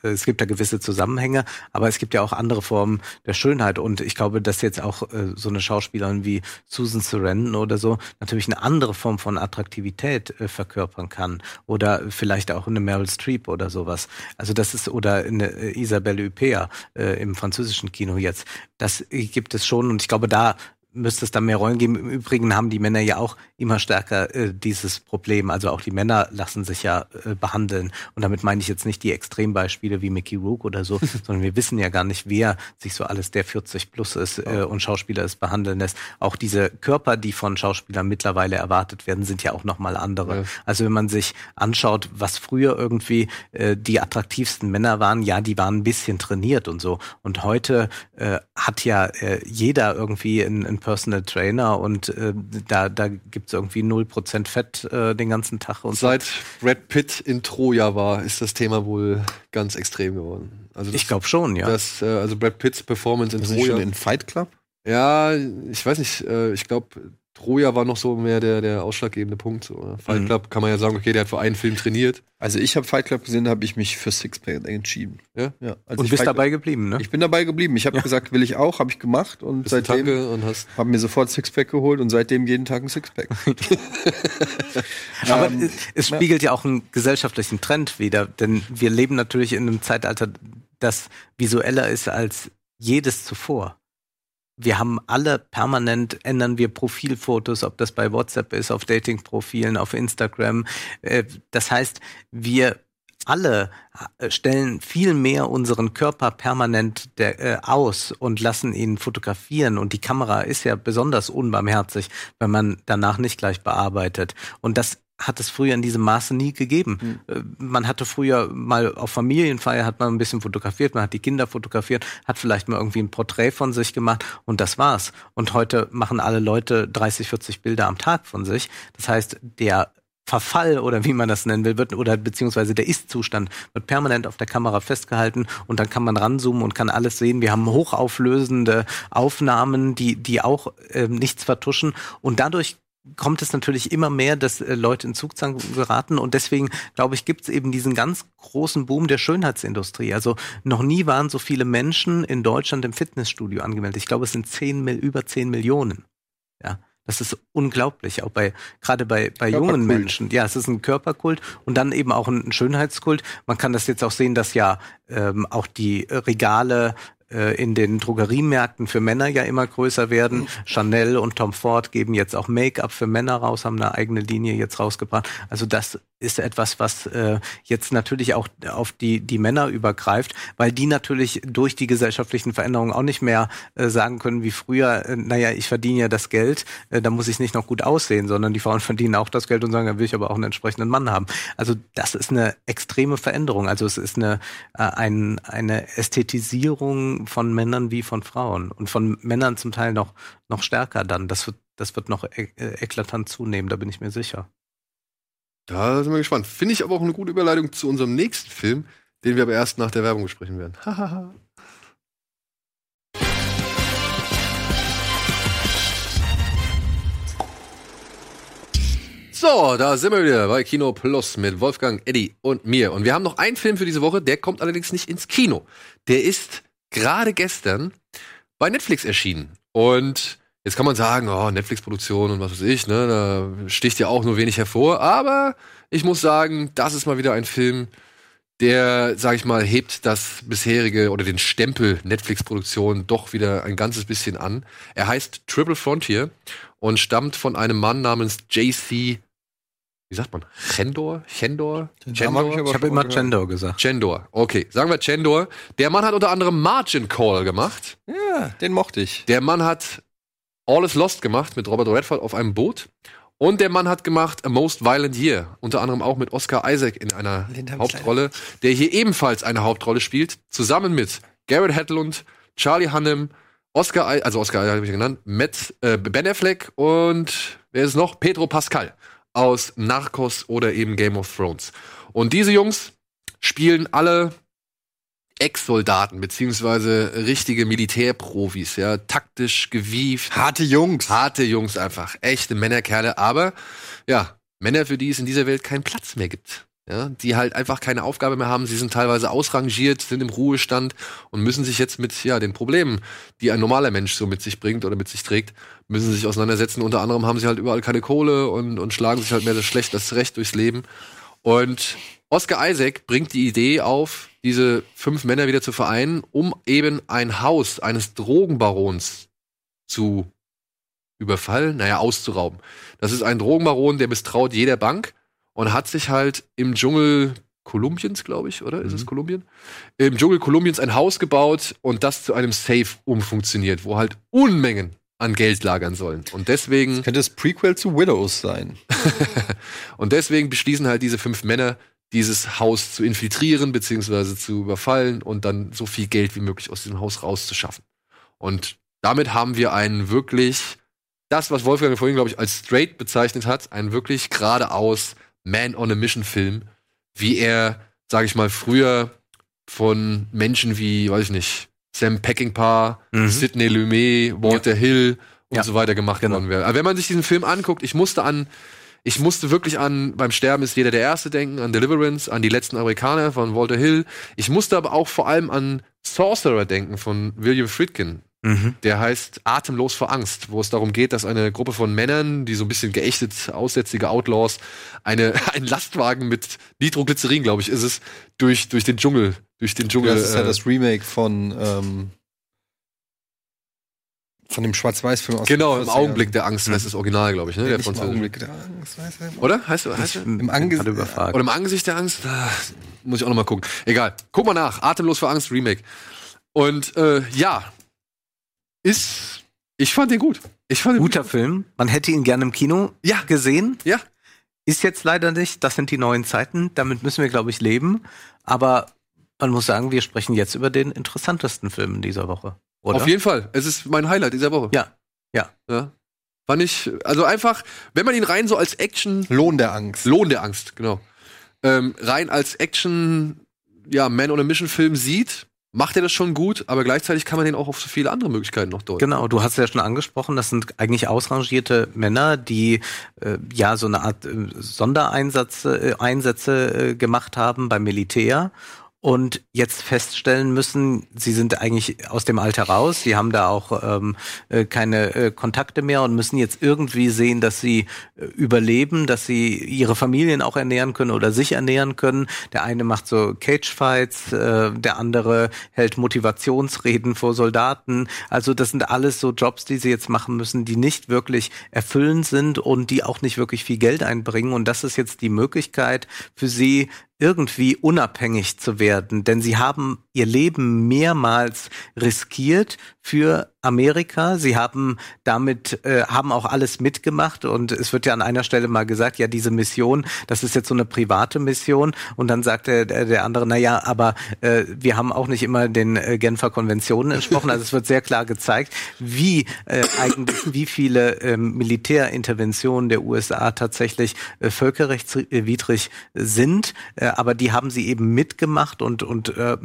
es gibt da gewisse Zusammenhänge, aber es gibt ja auch andere Formen der Schönheit. Und ich glaube, dass jetzt auch äh, so eine Schauspielerin wie Susan Sarandon oder so natürlich eine andere Form von Attraktivität äh, verkörpern kann. Oder vielleicht auch eine Meryl Streep oder sowas. Also das ist, oder eine äh, Isabelle Huppert äh, im französischen Kino jetzt. Das gibt es schon. Und ich glaube, da müsste es dann mehr Rollen geben. Im Übrigen haben die Männer ja auch immer stärker äh, dieses Problem. Also auch die Männer lassen sich ja äh, behandeln. Und damit meine ich jetzt nicht die Extrembeispiele wie Mickey Rook oder so, sondern wir wissen ja gar nicht, wer sich so alles, der 40 plus ist äh, und Schauspieler ist, behandeln lässt. Auch diese Körper, die von Schauspielern mittlerweile erwartet werden, sind ja auch nochmal andere. Ja. Also wenn man sich anschaut, was früher irgendwie äh, die attraktivsten Männer waren, ja, die waren ein bisschen trainiert und so. Und heute äh, hat ja äh, jeder irgendwie ein, ein Personal Trainer und äh, da, da gibt es irgendwie 0% Fett äh, den ganzen Tag. Und Seit so. Brad Pitt in Troja war, ist das Thema wohl ganz extrem geworden. Also das, ich glaube schon, ja. Das, äh, also Brad Pitts Performance in Troja. Schon in Fight Club? Ja, ich weiß nicht, äh, ich glaube, Troja war noch so mehr der, der ausschlaggebende Punkt. So. Fight mhm. Club kann man ja sagen, okay, der hat für einen Film trainiert. Also ich habe Fight Club gesehen, habe ich mich für Sixpack entschieden. Ja? ja also und bist Fight dabei geblieben, ne? Ich bin dabei geblieben. Ich habe ja. gesagt, will ich auch, habe ich gemacht und bist seitdem und hast habe mir sofort Sixpack geholt und seitdem jeden Tag ein Sixpack. Aber ähm, es spiegelt ja. ja auch einen gesellschaftlichen Trend wieder, denn wir leben natürlich in einem Zeitalter, das visueller ist als jedes zuvor wir haben alle permanent ändern wir Profilfotos, ob das bei WhatsApp ist, auf Datingprofilen, auf Instagram. Äh, das heißt, wir alle äh, stellen viel mehr unseren Körper permanent der, äh, aus und lassen ihn fotografieren. Und die Kamera ist ja besonders unbarmherzig, wenn man danach nicht gleich bearbeitet. Und das hat es früher in diesem Maße nie gegeben. Mhm. Man hatte früher mal auf Familienfeier hat man ein bisschen fotografiert, man hat die Kinder fotografiert, hat vielleicht mal irgendwie ein Porträt von sich gemacht und das war's. Und heute machen alle Leute 30, 40 Bilder am Tag von sich. Das heißt, der Verfall oder wie man das nennen will, wird, oder beziehungsweise der Ist-Zustand wird permanent auf der Kamera festgehalten und dann kann man ranzoomen und kann alles sehen. Wir haben hochauflösende Aufnahmen, die, die auch äh, nichts vertuschen und dadurch kommt es natürlich immer mehr, dass äh, Leute in Zugzwang geraten und deswegen, glaube ich, gibt es eben diesen ganz großen Boom der Schönheitsindustrie. Also noch nie waren so viele Menschen in Deutschland im Fitnessstudio angemeldet. Ich glaube, es sind zehn, über zehn Millionen. Ja. Das ist unglaublich, auch bei gerade bei, bei jungen Menschen. Ja, es ist ein Körperkult und dann eben auch ein Schönheitskult. Man kann das jetzt auch sehen, dass ja ähm, auch die Regale äh, in den Drogeriemärkten für Männer ja immer größer werden. Mhm. Chanel und Tom Ford geben jetzt auch Make-up für Männer raus, haben eine eigene Linie jetzt rausgebracht. Also das ist etwas, was äh, jetzt natürlich auch auf die, die Männer übergreift, weil die natürlich durch die gesellschaftlichen Veränderungen auch nicht mehr äh, sagen können wie früher, äh, naja, ich verdiene ja das Geld, äh, da muss ich nicht noch gut aussehen, sondern die Frauen verdienen auch das Geld und sagen, da will ich aber auch einen entsprechenden Mann haben. Also das ist eine extreme Veränderung. Also es ist eine, äh, ein, eine Ästhetisierung von Männern wie von Frauen und von Männern zum Teil noch, noch stärker dann. Das wird, das wird noch e äh, eklatant zunehmen, da bin ich mir sicher. Da sind wir gespannt. Finde ich aber auch eine gute Überleitung zu unserem nächsten Film, den wir aber erst nach der Werbung besprechen werden. Hahaha. So, da sind wir wieder bei Kino Plus mit Wolfgang, Eddie und mir. Und wir haben noch einen Film für diese Woche, der kommt allerdings nicht ins Kino. Der ist gerade gestern bei Netflix erschienen. Und jetzt kann man sagen, oh, Netflix-Produktion und was weiß ich, ne, da sticht ja auch nur wenig hervor. Aber ich muss sagen, das ist mal wieder ein Film, der, sag ich mal, hebt das bisherige oder den Stempel Netflix-Produktion doch wieder ein ganzes bisschen an. Er heißt Triple Frontier und stammt von einem Mann namens JC, wie sagt man, Chendor? Chendor? Chendor? Ich habe immer Gender gesagt. Chendor. Okay, sagen wir Chendor. Der Mann hat unter anderem Margin Call gemacht. Ja, den mochte ich. Der Mann hat All is Lost gemacht mit Robert Redford auf einem Boot. Und der Mann hat gemacht A Most Violent Year, unter anderem auch mit Oscar Isaac in einer Hauptrolle, der hier ebenfalls eine Hauptrolle spielt, zusammen mit Garrett Hedlund, Charlie Hunnam, Oscar, also Oscar Isaac habe ich genannt, Matt, äh, Ben Affleck und wer ist es noch? Pedro Pascal aus Narcos oder eben Game of Thrones. Und diese Jungs spielen alle Ex-Soldaten beziehungsweise richtige Militärprofis, ja, taktisch gewieft, Harte Jungs. harte Jungs einfach, echte Männerkerle, aber ja, Männer, für die es in dieser Welt keinen Platz mehr gibt. Ja, die halt einfach keine Aufgabe mehr haben, sie sind teilweise ausrangiert, sind im Ruhestand und müssen sich jetzt mit ja, den Problemen, die ein normaler Mensch so mit sich bringt oder mit sich trägt, müssen sich auseinandersetzen. Unter anderem haben sie halt überall keine Kohle und, und schlagen sich halt mehr das schlecht das recht durchs Leben. Und Oscar Isaac bringt die Idee auf, diese fünf Männer wieder zu vereinen, um eben ein Haus eines Drogenbarons zu überfallen, naja, auszurauben. Das ist ein Drogenbaron, der misstraut jeder Bank und hat sich halt im Dschungel Kolumbiens, glaube ich, oder? Ist es Kolumbien? Im Dschungel Kolumbiens ein Haus gebaut und das zu einem Safe umfunktioniert, wo halt Unmengen an Geld lagern sollen. Und deswegen Könnte das Prequel zu Widows sein. und deswegen beschließen halt diese fünf Männer, dieses Haus zu infiltrieren, beziehungsweise zu überfallen und dann so viel Geld wie möglich aus diesem Haus rauszuschaffen. Und damit haben wir einen wirklich, das, was Wolfgang vorhin, glaube ich, als straight bezeichnet hat, einen wirklich geradeaus Man on a Mission Film, wie er, sage ich mal, früher von Menschen wie, weiß ich nicht, Sam Peckinpah, Mhm. Sidney Lumet, Walter Hill und Ja. so weiter gemacht Genau. worden wäre. Aber wenn man sich diesen Film anguckt, ich musste an ich musste wirklich an beim Sterben ist jeder der Erste denken, an Deliverance, an die letzten Amerikaner von Walter Hill. Ich musste aber auch vor allem an Sorcerer denken von William Friedkin. Mhm. Der heißt Atemlos vor Angst, wo es darum geht, dass eine Gruppe von Männern, die so ein bisschen geächtet aussätzige Outlaws, eine, einen Lastwagen mit Nitroglycerin, glaube ich, ist es, durch, durch den Dschungel, durch den Dschungel. Das ist ja äh, das Remake von, ähm, von dem Schwarz-Weiß-Film aus genau, im 40ern. Augenblick der Angst heißt das Original, glaube ich, ne? Der nicht im. Augenblick der Angst, weiß er. Oder? Heißt, heißt Ich Im Angesicht-. Oder im Angesicht der Angst? Ah, muss ich auch noch mal gucken. Egal. Guck mal nach. Atemlos vor Angst Remake. Und äh, ja, ist. Ich fand den gut. Ich fand den Guter Film. Man hätte ihn gerne im Kino Ja. gesehen. Ja. Ist jetzt leider nicht. Das sind die neuen Zeiten. Damit müssen wir, glaube ich, leben. Aber man muss sagen, wir sprechen jetzt über den interessantesten Film dieser Woche. Oder? Auf jeden Fall. Es ist mein Highlight dieser Woche. Ja. Ja. ja. Fand ich, also einfach, wenn man ihn rein so als Action, Lohn der Angst. Lohn der Angst, genau. Ähm, rein als Action, ja, Man on a Mission Film sieht, macht er das schon gut, aber gleichzeitig kann man den auch auf so viele andere Möglichkeiten noch deuten. Genau, du hast ja schon angesprochen, das sind eigentlich ausrangierte Männer, die äh, ja so eine Art äh, Sondereinsätze äh, Einsätze, äh, gemacht haben beim Militär und jetzt feststellen müssen, sie sind eigentlich aus dem Alter raus, sie haben da auch ähm, äh, keine äh, Kontakte mehr und müssen jetzt irgendwie sehen, dass sie äh, überleben, dass sie ihre Familien auch ernähren können oder sich ernähren können. Der eine macht so Cagefights, äh, der andere hält Motivationsreden vor Soldaten. Also das sind alles so Jobs, die sie jetzt machen müssen, die nicht wirklich erfüllend sind und die auch nicht wirklich viel Geld einbringen. Und das ist jetzt die Möglichkeit für sie, irgendwie unabhängig zu werden, denn sie haben ihr Leben mehrmals riskiert für Amerika. Sie haben damit äh, haben auch alles mitgemacht und es wird ja an einer Stelle mal gesagt, ja diese Mission, das ist jetzt so eine private Mission und dann sagt der, der, der andere, na ja, aber äh, wir haben auch nicht immer den äh, Genfer Konventionen entsprochen. Also es wird sehr klar gezeigt, wie äh, eigentlich wie viele ähm, Militärinterventionen der USA tatsächlich äh, völkerrechtswidrig sind, äh, aber die haben sie eben mitgemacht und und äh,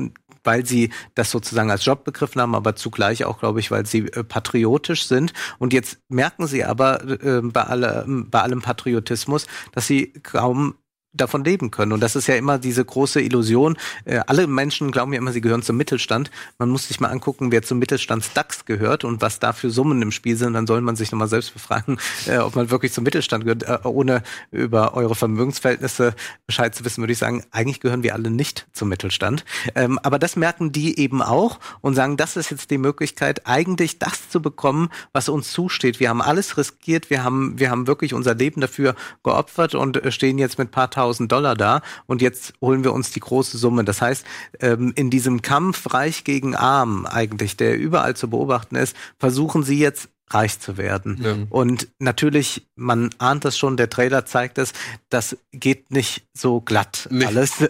weil sie das sozusagen als Job begriffen haben, aber zugleich auch, glaube ich, weil sie äh, patriotisch sind. Und jetzt merken sie aber äh, bei, alle, bei allem Patriotismus, dass sie kaum davon leben können. Und das ist ja immer diese große Illusion. Äh, alle Menschen glauben ja immer, sie gehören zum Mittelstand. Man muss sich mal angucken, wer zum Mittelstandsdax gehört und was da für Summen im Spiel sind. Dann soll man sich nochmal selbst befragen, äh, ob man wirklich zum Mittelstand gehört. Äh, ohne über eure Vermögensverhältnisse Bescheid zu wissen, würde ich sagen, eigentlich gehören wir alle nicht zum Mittelstand. Ähm, aber das merken die eben auch und sagen, das ist jetzt die Möglichkeit, eigentlich das zu bekommen, was uns zusteht. Wir haben alles riskiert, wir haben, wir haben wirklich unser Leben dafür geopfert und äh, stehen jetzt mit paar tausend Dollar da und jetzt holen wir uns die große Summe. Das heißt, ähm, in diesem Kampf reich gegen arm eigentlich, der überall zu beobachten ist, versuchen sie jetzt reich zu werden. Ja. Und natürlich, man ahnt das schon, der Trailer zeigt es, das geht nicht so glatt nee. alles.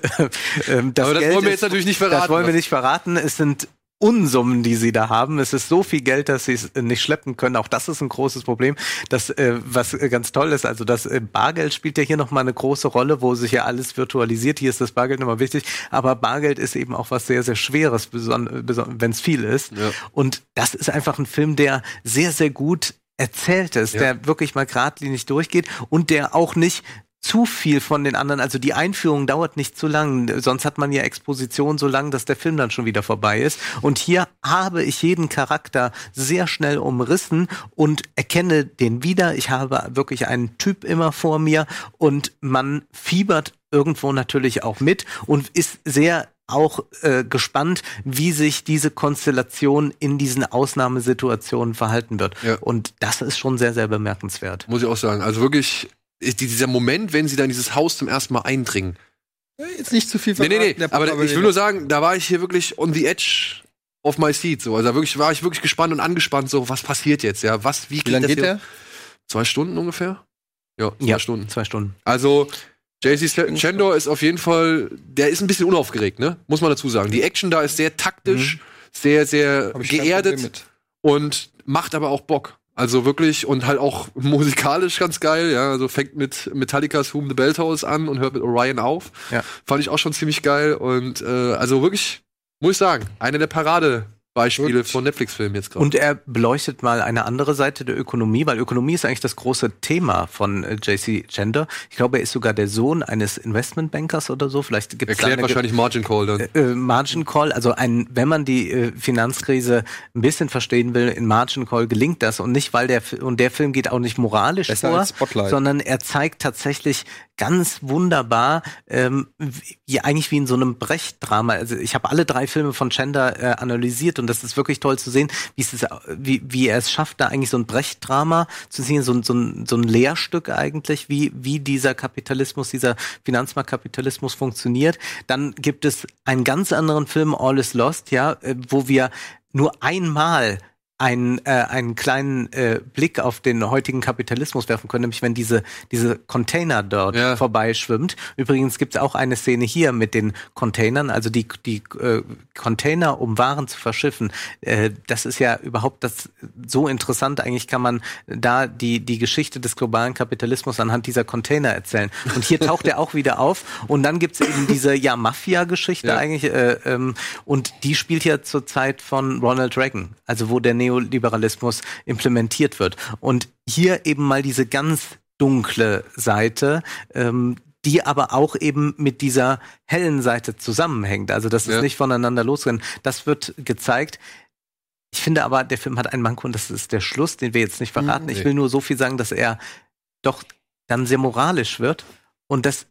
Ähm, das Aber das Geld wollen wir jetzt ist, natürlich nicht verraten. Das wollen wir nicht verraten. Es sind Unsummen, die sie da haben. Es ist so viel Geld, dass sie es nicht schleppen können. Auch das ist ein großes Problem. Das, äh, was ganz toll ist, also das äh, Bargeld spielt ja hier nochmal eine große Rolle, wo sich ja alles virtualisiert. Hier ist das Bargeld nochmal wichtig. Aber Bargeld ist eben auch was sehr, sehr Schweres, wenn es viel ist. Ja. Und das ist einfach ein Film, der sehr, sehr gut erzählt ist, ja. der wirklich mal geradlinig durchgeht und der auch nicht zu viel von den anderen. Also die Einführung dauert nicht zu lang. Sonst hat man ja Exposition so lang, dass der Film dann schon wieder vorbei ist. Und hier habe ich jeden Charakter sehr schnell umrissen und erkenne den wieder. Ich habe wirklich einen Typ immer vor mir und man fiebert irgendwo natürlich auch mit und ist sehr auch äh, gespannt, wie sich diese Konstellation in diesen Ausnahmesituationen verhalten wird. Ja. Und das ist schon sehr, sehr bemerkenswert. Muss ich auch sagen. Also wirklich dieser Moment, wenn sie dann dieses Haus zum ersten Mal eindringen. Jetzt nicht zu viel verraten. Nee, nee, nee. Aber ich will nur sagen, da war ich hier wirklich on the edge of my seat. So. Also wirklich war ich wirklich gespannt und angespannt, so, was passiert jetzt? Ja, was, wie, wie lange geht der? Zwei Stunden ungefähr? Ja, zwei ja, Stunden. Zwei Stunden. Also, JC Chandor ist auf jeden Fall, der ist ein bisschen unaufgeregt, ne? Muss man dazu sagen. Die Action da ist sehr taktisch, mhm. sehr, sehr geerdet und macht aber auch Bock. Also wirklich und halt auch musikalisch ganz geil, ja. Also fängt mit Metallicas Whom the Bell Tolls an und hört mit Orion auf. Ja. Fand ich auch schon ziemlich geil und äh, also wirklich, muss ich sagen, eine der Parade Beispiele von Netflix-Filmen jetzt gerade. Und er beleuchtet mal eine andere Seite der Ökonomie, weil Ökonomie ist eigentlich das große Thema von äh, JC Gender. Ich glaube, er ist sogar der Sohn eines Investmentbankers oder so. Vielleicht gibt's Erklärt wahrscheinlich Margin Call dann. Äh, äh, Margin Call, also ein, wenn man die äh, Finanzkrise ein bisschen verstehen will, in Margin Call gelingt das und nicht, weil der und der Film geht auch nicht moralisch Besser vor, sondern er zeigt tatsächlich ganz wunderbar, ähm, wie, eigentlich wie in so einem Brecht-Drama. Also ich habe alle drei Filme von Chender äh, analysiert und das ist wirklich toll zu sehen, wie, es wie, wie er es schafft, da eigentlich so ein Brecht-Drama zu sehen, so, so, ein, so ein Lehrstück eigentlich, wie, wie dieser Kapitalismus, dieser Finanzmarktkapitalismus funktioniert. Dann gibt es einen ganz anderen Film, All is Lost, ja, äh, wo wir nur einmal einen, äh, einen kleinen äh, Blick auf den heutigen Kapitalismus werfen können, nämlich wenn diese, diese Container dort ja. vorbeischwimmt. Übrigens gibt es auch eine Szene hier mit den Containern, also die, die äh, Container, um Waren zu verschiffen. Äh, das ist ja überhaupt das so interessant. Eigentlich kann man da die, die Geschichte des globalen Kapitalismus anhand dieser Container erzählen. Und hier taucht er auch wieder auf. Und dann gibt's eben diese ja Mafia-Geschichte ja. eigentlich. Äh, ähm, und die spielt ja zur Zeit von Ronald Reagan, also wo der Neoliberalismus implementiert wird. Und hier eben mal diese ganz dunkle Seite, ähm, die aber auch eben mit dieser hellen Seite zusammenhängt. Also das ist ja. nicht voneinander losrennen. Das wird gezeigt. Ich finde aber, der Film hat einen Manko und das ist der Schluss, den wir jetzt nicht verraten. Mhm, nee. Ich will nur so viel sagen, dass er doch dann sehr moralisch wird und das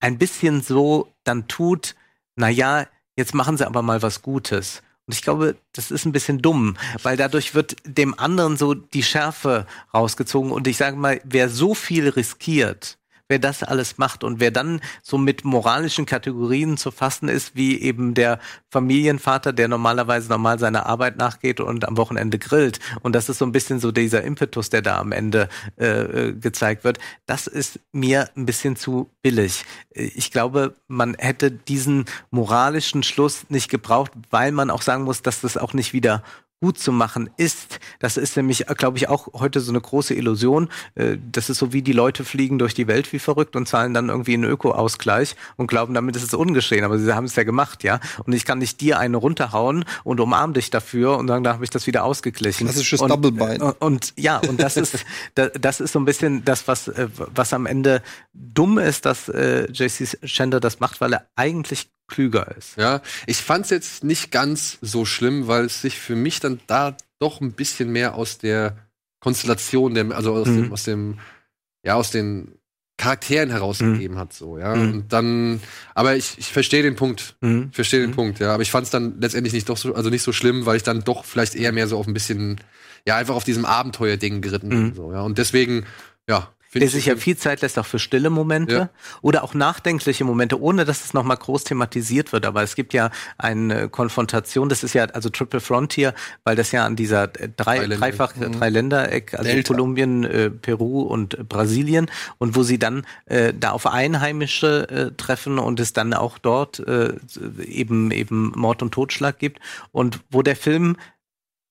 ein bisschen so dann tut, na ja, jetzt machen sie aber mal was Gutes. Und ich glaube, das ist ein bisschen dumm, weil dadurch wird dem anderen so die Schärfe rausgezogen. Und ich sage mal, wer so viel riskiert, wer das alles macht und wer dann so mit moralischen Kategorien zu fassen ist, wie eben der Familienvater, der normalerweise normal seiner Arbeit nachgeht und am Wochenende grillt. Und das ist so ein bisschen so dieser Impetus, der da am Ende äh, gezeigt wird. Das ist mir ein bisschen zu billig. Ich glaube, man hätte diesen moralischen Schluss nicht gebraucht, weil man auch sagen muss, dass das auch nicht wieder gut zu machen ist. Das ist nämlich, glaube ich, auch heute so eine große Illusion. Äh, Das ist so wie die Leute fliegen durch die Welt wie verrückt und zahlen dann irgendwie einen Öko-Ausgleich und glauben, damit ist es ungeschehen. Aber sie haben es ja gemacht, ja. Und ich kann nicht dir eine runterhauen und umarm dich dafür und sagen, da habe ich das wieder ausgeglichen. Klassisches und, Doppelbein. Und, und ja, und das ist da- das ist so ein bisschen das, was äh, was am Ende dumm ist, dass äh, JC Chandler das macht, weil er eigentlich klüger ist. Ja, ich fand's jetzt nicht ganz so schlimm, weil es sich für mich dann da doch ein bisschen mehr aus der Konstellation, der, also aus, Mhm. dem, aus dem, ja, aus den Charakteren herausgegeben hat, so, ja. Mhm. Und dann, aber ich, ich verstehe den Punkt. Mhm. Ich verstehe den Mhm. Punkt, ja. Aber ich fand's dann letztendlich nicht doch so, also nicht so schlimm, weil ich dann doch vielleicht eher mehr so auf ein bisschen, ja, einfach auf diesem Abenteuerding geritten bin, Mhm. so, ja. Und deswegen, ja, Der sich ja viel Zeit lässt auch für stille Momente Ja. oder auch nachdenkliche Momente, ohne dass es nochmal groß thematisiert wird. Aber es gibt ja eine Konfrontation, das ist ja also Triple Frontier, weil das ja an dieser drei, Dreiländereck. dreifach Mhm. Dreiländereck, also Delta. Kolumbien, äh, Peru und äh, Brasilien und wo sie dann äh, da auf Einheimische äh, treffen und es dann auch dort äh, eben eben Mord und Totschlag gibt und wo der Film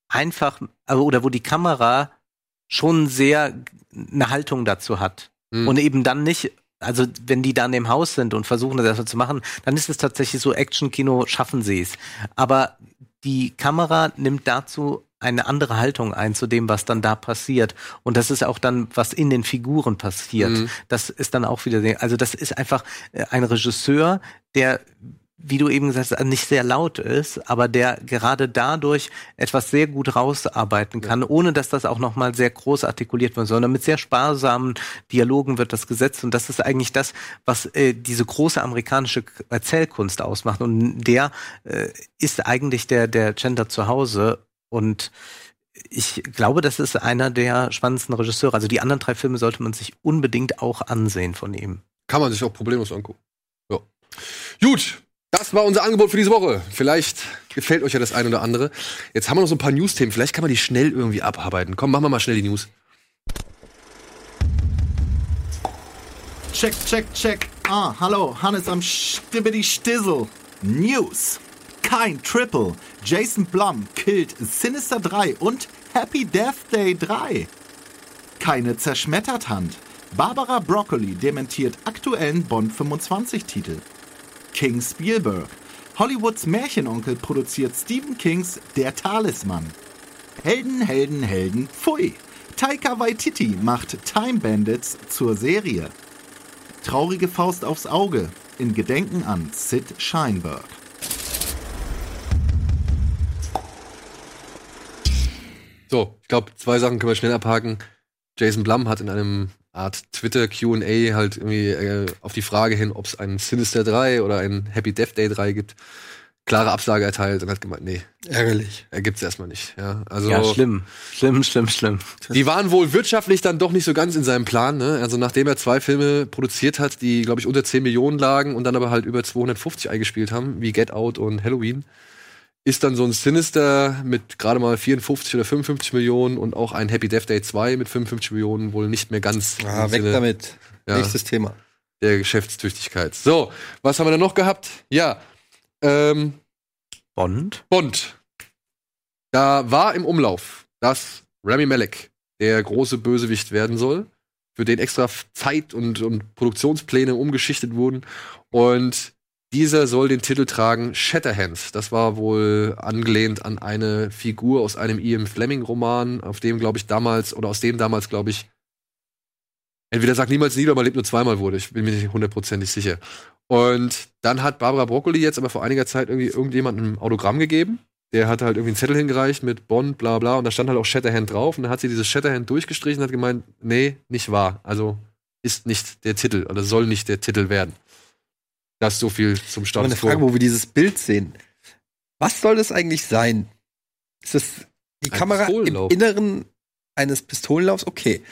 einfach also, oder wo die Kamera schon sehr eine Haltung dazu hat. Mhm. Und eben dann nicht, also wenn die dann im Haus sind und versuchen das zu machen, dann ist es tatsächlich so Action-Kino, schaffen sie es. Aber die Kamera nimmt dazu eine andere Haltung ein zu dem, was dann da passiert. Und das ist auch dann, was in den Figuren passiert. Mhm. Das ist dann auch wieder, also das ist einfach ein Regisseur, der wie du eben gesagt hast, nicht sehr laut ist, aber der gerade dadurch etwas sehr gut rausarbeiten kann, ohne dass das auch nochmal sehr groß artikuliert wird, sondern mit sehr sparsamen Dialogen wird das gesetzt. Und das ist eigentlich das, was äh, diese große amerikanische Erzählkunst ausmacht. Und der äh, ist eigentlich der, der Gender zu Hause. Und ich glaube, das ist einer der spannendsten Regisseure. Also die anderen drei Filme sollte man sich unbedingt auch ansehen von ihm. Kann man sich auch problemlos angucken. Ja. Gut, das war unser Angebot für diese Woche. Vielleicht gefällt euch ja das ein oder andere. Jetzt haben wir noch so ein paar News-Themen. Vielleicht kann man die schnell irgendwie abarbeiten. Komm, machen wir mal schnell die News. Check, check, check. Ah, hallo, Hannes am Stibbidi Stissel. News. Kein Triple. Jason Blum killt Sinister 3 und Happy Death Day 3. Keine Zerschmetterthand. Barbara Broccoli dementiert aktuellen Bond 25 Titel. King Spielberg. Hollywoods Märchenonkel produziert Stephen Kings Der Talisman. Helden, Helden, Helden, pfui. Taika Waititi macht Time Bandits zur Serie. Traurige Faust aufs Auge in Gedenken an Sid Sheinberg. So, ich glaube, zwei Sachen können wir schnell abhaken. Jason Blum hat in einem Art Twitter QA halt irgendwie äh, auf die Frage hin, ob es einen Sinister 3 oder einen Happy Death Day 3 gibt, klare Absage erteilt und hat gemeint, nee, Ärgerlich. er gibt's erstmal nicht. Ja, also Ja, schlimm. Schlimm, schlimm, schlimm. Die waren wohl wirtschaftlich dann doch nicht so ganz in seinem Plan. Ne? Also nachdem er zwei Filme produziert hat, die, glaube ich, unter 10 Millionen lagen und dann aber halt über 250 eingespielt haben, wie Get Out und Halloween, ist dann so ein Sinister mit gerade mal 54 oder 55 Millionen und auch ein Happy Death Day 2 mit 55 Millionen wohl nicht mehr ganz Ah, weg Sinne damit. Ja. Nächstes Thema. der Geschäftstüchtigkeit. So, was haben wir da noch gehabt? Ja, ähm, Bond? Bond. Da war im Umlauf, dass Rami Malek der große Bösewicht werden soll, für den extra Zeit und, und Produktionspläne umgeschichtet wurden. Und dieser soll den Titel tragen Shatterhands. Das war wohl angelehnt an eine Figur aus einem Ian Fleming-Roman, auf dem, glaube ich, damals, oder aus dem damals, glaube ich, entweder sagt niemals nie, oder man lebt nur zweimal wurde. Ich bin mir nicht hundertprozentig sicher. Und dann hat Barbara Broccoli jetzt aber vor einiger Zeit irgendwie irgendjemandem ein Autogramm gegeben. Der hat halt irgendwie einen Zettel hingereicht mit Bond, bla bla, und da stand halt auch Shatterhand drauf. Und dann hat sie dieses Shatterhand durchgestrichen und hat gemeint, nee, nicht wahr. Also ist nicht der Titel oder soll nicht der Titel werden. Das ist so viel zum Status eine Frage, wo wir dieses Bild sehen. Was soll das eigentlich sein? Ist das die Ein Kamera im. Inneren eines Pistolenlaufs? Okay.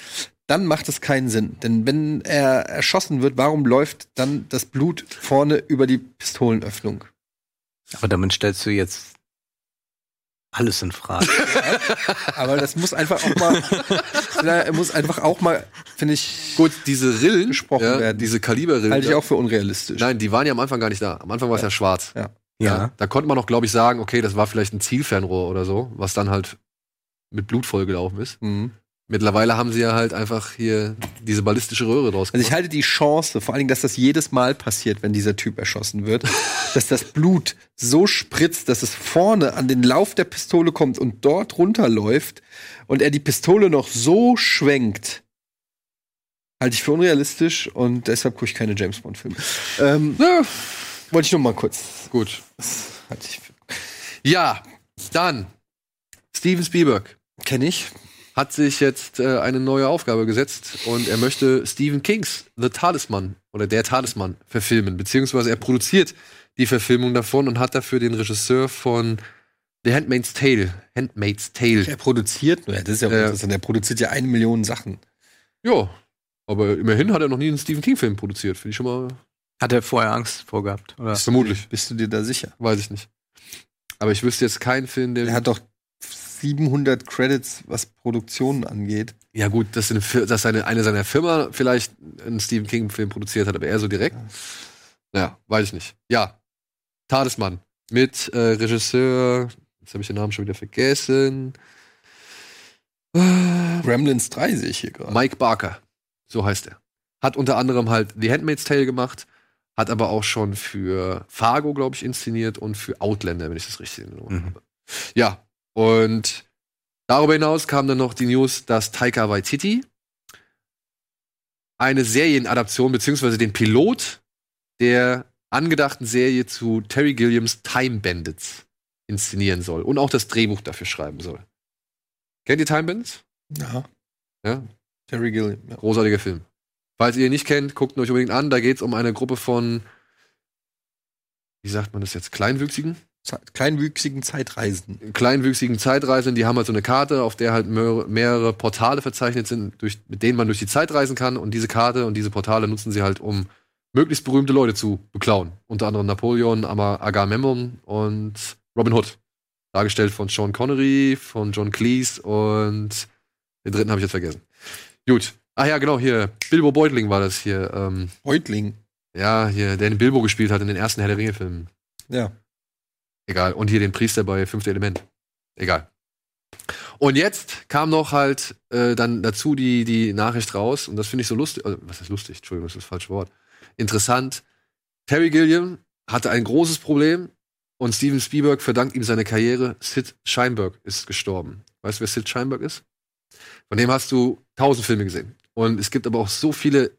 Dann macht es keinen Sinn. Denn wenn er erschossen wird, warum läuft dann das Blut vorne über die Pistolenöffnung? Aber damit stellst du jetzt alles in Frage. Aber das muss einfach auch mal, er muss einfach auch mal, finde ich, Gut, diese Rillen, Gesprochen ja, werden. diese Kaliberrillen, halte ich auch für unrealistisch. nein, die waren ja am Anfang gar nicht da. Am Anfang war es ja. schwarz. Ja. Ja. Da konnte man noch, glaube ich, sagen, okay, das war vielleicht ein Zielfernrohr oder so, was dann halt mit Blut vollgelaufen ist. Mhm. Mittlerweile haben sie ja halt einfach hier diese ballistische Röhre draus Also ich halte die Chance, vor allen Dingen, dass das jedes Mal passiert, wenn dieser Typ erschossen wird, dass das Blut so spritzt, dass es vorne an den Lauf der Pistole kommt und dort runterläuft und er die Pistole noch so schwenkt, halte ich für unrealistisch und deshalb gucke ich keine James Bond Filme. Ähm, Ja, wollte ich nur mal kurz. gut. Halte ich für, Ja, dann Steven Spielberg Kenne ich. Hat sich jetzt äh, eine neue Aufgabe gesetzt und er möchte Stephen Kings The Talisman oder Der Talisman verfilmen, beziehungsweise er produziert die Verfilmung davon und hat dafür den Regisseur von The Handmaid's Tale, Handmaid's Tale. Er produziert nur, das ist ja auch Ja. interessant, er produziert ja eine Million Sachen. Ja, aber immerhin hat er noch nie einen Stephen King Film produziert, finde ich schon mal Hat er vorher Angst vorgehabt? Oder? vermutlich, Bist du dir da sicher? weiß ich nicht. Aber ich wüsste jetzt keinen Film, der Er hat doch 700 Credits, was Produktionen angeht. Ja, gut, dass, eine, dass seine, eine seiner Firma vielleicht einen Stephen King-Film produziert hat, aber er so direkt. Naja, weiß ich nicht. Ja, Tadesmann mit äh, Regisseur, jetzt habe ich den Namen schon wieder vergessen. Äh, Gremlins 3 sehe ich hier gerade. Mike Barker, so heißt er. Hat unter anderem halt The Handmaid's Tale gemacht, hat aber auch schon für Fargo, glaube ich, inszeniert und für Outlander, wenn ich das richtig in Erinnerung Mhm. habe. Ja, und darüber hinaus kam dann noch die News, dass Taika Waititi eine Serienadaption beziehungsweise den Pilot der angedachten Serie zu Terry Gilliams Time Bandits inszenieren soll und auch das Drehbuch dafür schreiben soll. Kennt ihr Time Bandits? Ja. Ja, Terry Gilliam. Ja. Großartiger Film. Falls ihr ihn nicht kennt, guckt ihn euch unbedingt an. Da geht es um eine Gruppe von, wie sagt man das jetzt, Kleinwüchsigen? Kleinwüchsigen Zeitreisen. Kleinwüchsigen Zeitreisenden, die haben halt so eine Karte, auf der halt mehrere, Portale verzeichnet sind, durch, mit denen man durch die Zeit reisen kann. Und diese Karte und diese Portale nutzen sie halt, um möglichst berühmte Leute zu beklauen. Unter anderem Napoleon, Ama- Agamemnon und Robin Hood. Dargestellt von Sean Connery, von John Cleese und den dritten habe ich jetzt vergessen. Gut. Ach ja, genau, hier. Bilbo Beutling war das hier. Ähm, Beutling. ja, hier, der den Bilbo gespielt hat in den ersten Herr der Ringe-Filmen. Ja. Egal. Und hier den Priester bei Fünfte Element. Egal. Und jetzt kam noch halt äh, dann dazu die, die Nachricht raus, und das finde ich so lustig, also, was ist lustig? Entschuldigung, das ist das falsche Wort. Interessant. Terry Gilliam hatte ein großes Problem und Steven Spielberg verdankt ihm seine Karriere. Sid Sheinberg ist gestorben. Weißt du, wer Sid Sheinberg ist? Von dem hast du tausend Filme gesehen. Und es gibt aber auch so viele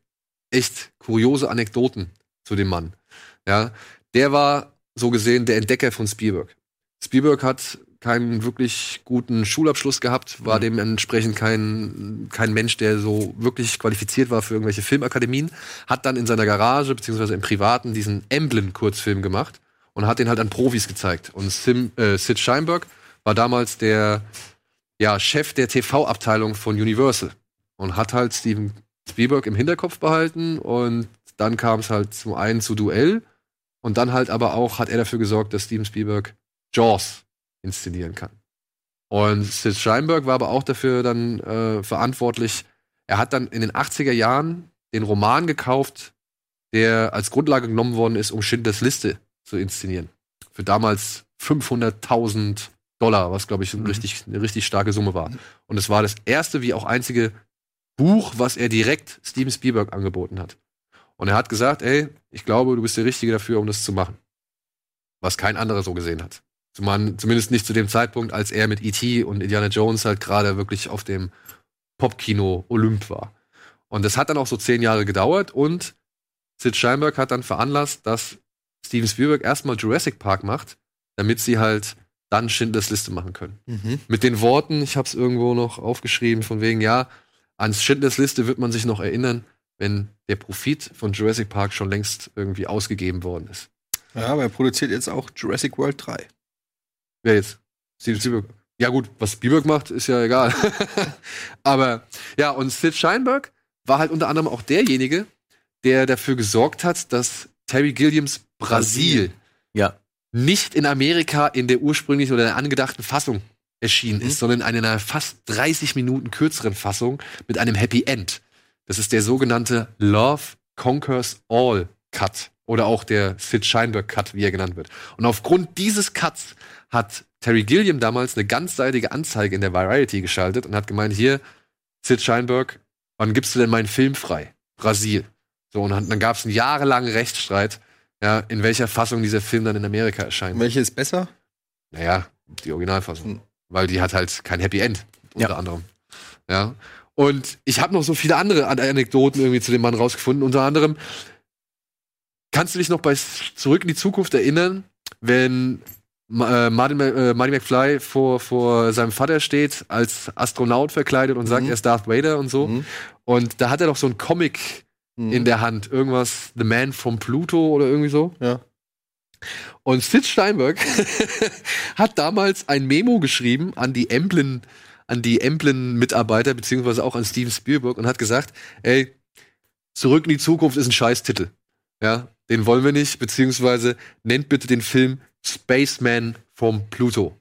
echt kuriose Anekdoten zu dem Mann. Ja, der war so gesehen der Entdecker von Spielberg. Spielberg hat keinen wirklich guten Schulabschluss gehabt, war dementsprechend kein, kein Mensch, der so wirklich qualifiziert war für irgendwelche Filmakademien, hat dann in seiner Garage beziehungsweise im Privaten diesen Emblem-Kurzfilm gemacht und hat den halt an Profis gezeigt. Und Sim, äh, Sid Sheinberg war damals der ja, Chef der TV-Abteilung von Universal und hat halt Steven Spielberg im Hinterkopf behalten und dann kam es halt zum einen zu Duell und dann halt aber auch hat er dafür gesorgt, dass Steven Spielberg Jaws inszenieren kann. Und Sid Sheinberg war aber auch dafür dann äh, verantwortlich. Er hat dann in den 80er Jahren den Roman gekauft, der als Grundlage genommen worden ist, um Schindlers Liste zu inszenieren. Für damals 500.000 Dollar, was glaube ich ein richtig, eine richtig starke Summe war. Und es war das erste wie auch einzige Buch, was er direkt Steven Spielberg angeboten hat. Und er hat gesagt, ey, ich glaube, du bist der Richtige dafür, um das zu machen. Was kein anderer so gesehen hat. Zumindest nicht zu dem Zeitpunkt, als er mit E.T. und Indiana Jones halt gerade wirklich auf dem Popkino Olymp war. Und das hat dann auch so zehn Jahre gedauert und Sid Sheinberg hat dann veranlasst, dass Steven Spielberg erstmal Jurassic Park macht, damit sie halt dann Schindlers Liste machen können. Mhm. Mit den Worten, ich habe es irgendwo noch aufgeschrieben, von wegen, ja, an Schindlers Liste wird man sich noch erinnern, wenn der Profit von Jurassic Park schon längst irgendwie ausgegeben worden ist. Ja, aber er produziert jetzt auch Jurassic World 3. Wer jetzt? Steven Spielberg. Ja gut, was Spielberg macht, ist ja egal. Aber ja, und Sid Sheinberg war halt unter anderem auch derjenige, der dafür gesorgt hat, dass Terry Gilliams Brasil Ja. nicht in Amerika in der ursprünglichen oder der angedachten Fassung erschienen Mhm. ist, sondern in einer fast 30 Minuten kürzeren Fassung mit einem Happy End. Das ist der sogenannte Love Conquers All Cut. Oder auch der Sid Sheinberg Cut, wie er genannt wird. Und aufgrund dieses Cuts hat Terry Gilliam damals eine ganzseitige Anzeige in der Variety geschaltet und hat gemeint, hier, Sid Sheinberg, wann gibst du denn meinen Film frei? Brasil. So, und dann, dann gab es einen jahrelangen Rechtsstreit, ja, in welcher Fassung dieser Film dann in Amerika erscheint. Welche ist besser? Naja, die Originalfassung. Hm. Weil die hat halt kein Happy End, unter Ja. anderem. Ja. Und ich habe noch so viele andere An- Anekdoten irgendwie zu dem Mann rausgefunden. Unter anderem, kannst du dich noch bei Zurück in die Zukunft erinnern, wenn äh, Martin, Ma- äh, Marty McFly vor, vor seinem Vater steht, als Astronaut verkleidet und sagt, Mhm. er ist Darth Vader und so. Mhm. Und da hat er doch so einen Comic Mhm. in der Hand. Irgendwas, The Man from Pluto oder irgendwie so. Ja. Und Sid Steinberg hat damals ein Memo geschrieben an die Emblem, an die Emblem-Mitarbeiter, beziehungsweise auch an Steven Spielberg und hat gesagt, ey, Zurück in die Zukunft ist ein Scheißtitel. Ja, den wollen wir nicht, beziehungsweise nennt bitte den Film Spaceman vom Pluto.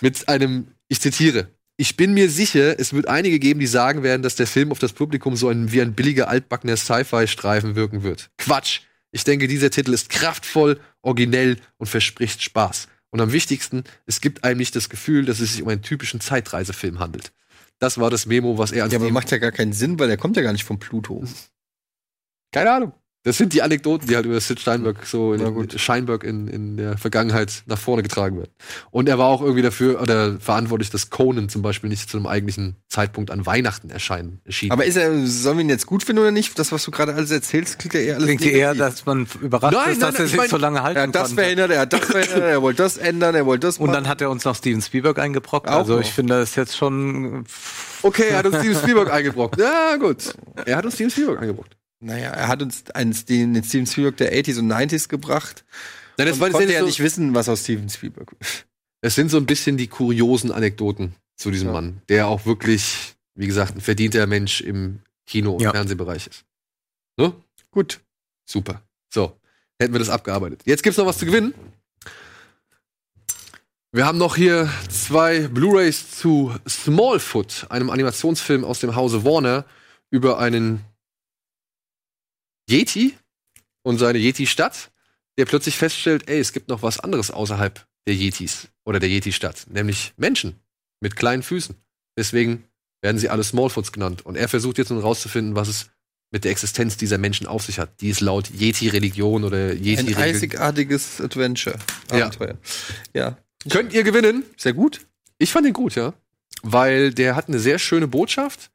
Mit einem, ich zitiere, ich bin mir sicher, es wird einige geben, die sagen werden, dass der Film auf das Publikum so ein, wie ein billiger altbackener Sci-Fi-Streifen wirken wird. Quatsch! Ich denke, dieser Titel ist kraftvoll, originell und verspricht Spaß. Und am wichtigsten, es gibt einem nicht das Gefühl, dass es sich um einen typischen Zeitreisefilm handelt. Das war das Memo, was er an Ja, aber macht ja gar keinen Sinn, weil der kommt ja gar nicht vom Pluto. Keine Ahnung. Das sind die Anekdoten, die halt über Sid Steinberg so in, Na gut. Scheinberg in, in der Vergangenheit nach vorne getragen werden. Und er war auch irgendwie dafür oder verantwortlich, dass Conan zum Beispiel nicht zu einem eigentlichen Zeitpunkt an Weihnachten erscheinen erschien. Aber ist er, sollen wir ihn jetzt gut finden oder nicht? Das, was du gerade alles erzählst, klingt ja eher alles Klingt eher, dass man überrascht Nein, ist, nein, dass nein, er ich sich mein- so lange halten Er hat das konnte. verhindert, er hat das verhindert, er wollte das ändern, er wollte das Und machen. dann hat er uns noch Steven Spielberg eingebrockt. Auch also noch. ich finde das jetzt schon. okay, er hat uns Steven Spielberg eingebrockt. Ja, gut. Er hat uns Steven Spielberg eingebrockt. Naja, er hat uns einen, den, den Steven Spielberg der 80s und 90s gebracht. Nein, das, und war, konnte ja so, nicht wissen, was aus Steven Spielberg das sind so ein bisschen die kuriosen Anekdoten zu diesem Ja. Mann, der auch wirklich, wie gesagt, ein verdienter Mensch im Kino- und Ja. Fernsehbereich ist. Ne? Gut. Super. So, hätten wir das abgearbeitet. Jetzt gibt's noch was zu gewinnen. Wir haben noch hier zwei Blu-rays zu Smallfoot, einem Animationsfilm aus dem Hause Warner über einen Yeti und seine Yeti-Stadt, der plötzlich feststellt, ey, es gibt noch was anderes außerhalb der Yetis oder der Yeti-Stadt, nämlich Menschen mit kleinen Füßen. Deswegen werden sie alle Smallfoots genannt. Und er versucht jetzt nun rauszufinden, was es mit der Existenz dieser Menschen auf sich hat, die es laut Yeti-Religion oder Ein Yeti-Religion. einzigartiges Adventure. Ja. Abenteuer. Ja. Könnt ihr gewinnen? Sehr gut. Ich fand ihn gut, ja. Weil der hat eine sehr schöne Botschaft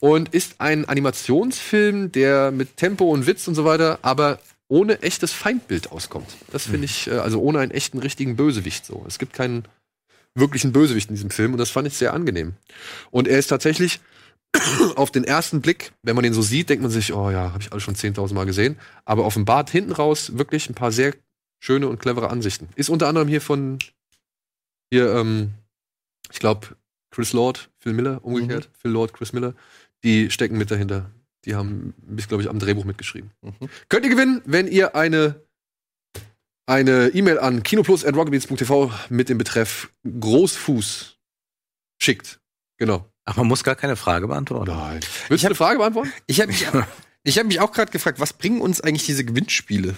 und ist ein Animationsfilm, der mit Tempo und Witz und so weiter, aber ohne echtes Feindbild auskommt. Das finde ich, äh, also ohne einen echten, richtigen Bösewicht so. Es gibt keinen wirklichen Bösewicht in diesem Film und das fand ich sehr angenehm. Und er ist tatsächlich auf den ersten Blick, wenn man den so sieht, denkt man sich, oh ja, habe ich alles schon 10.000 Mal gesehen. Aber offenbart hinten raus wirklich ein paar sehr schöne und clevere Ansichten. Ist unter anderem hier von hier, ähm, ich glaube, Chris Lord, Phil Miller, umgekehrt. Phil Lord, Chris Miller. Die stecken mit dahinter. Die haben, glaube ich, am Drehbuch mitgeschrieben. Mhm. Könnt ihr gewinnen, wenn ihr eine eine E-Mail an kinoplus.rockbeats.tv mit dem Betreff Großfuß schickt. Genau. Ach, man muss gar keine Frage beantworten. Nein. Willst du eine Frage beantworten? Ich habe mich, ich hab mich auch gerade gefragt, was bringen uns eigentlich diese Gewinnspiele?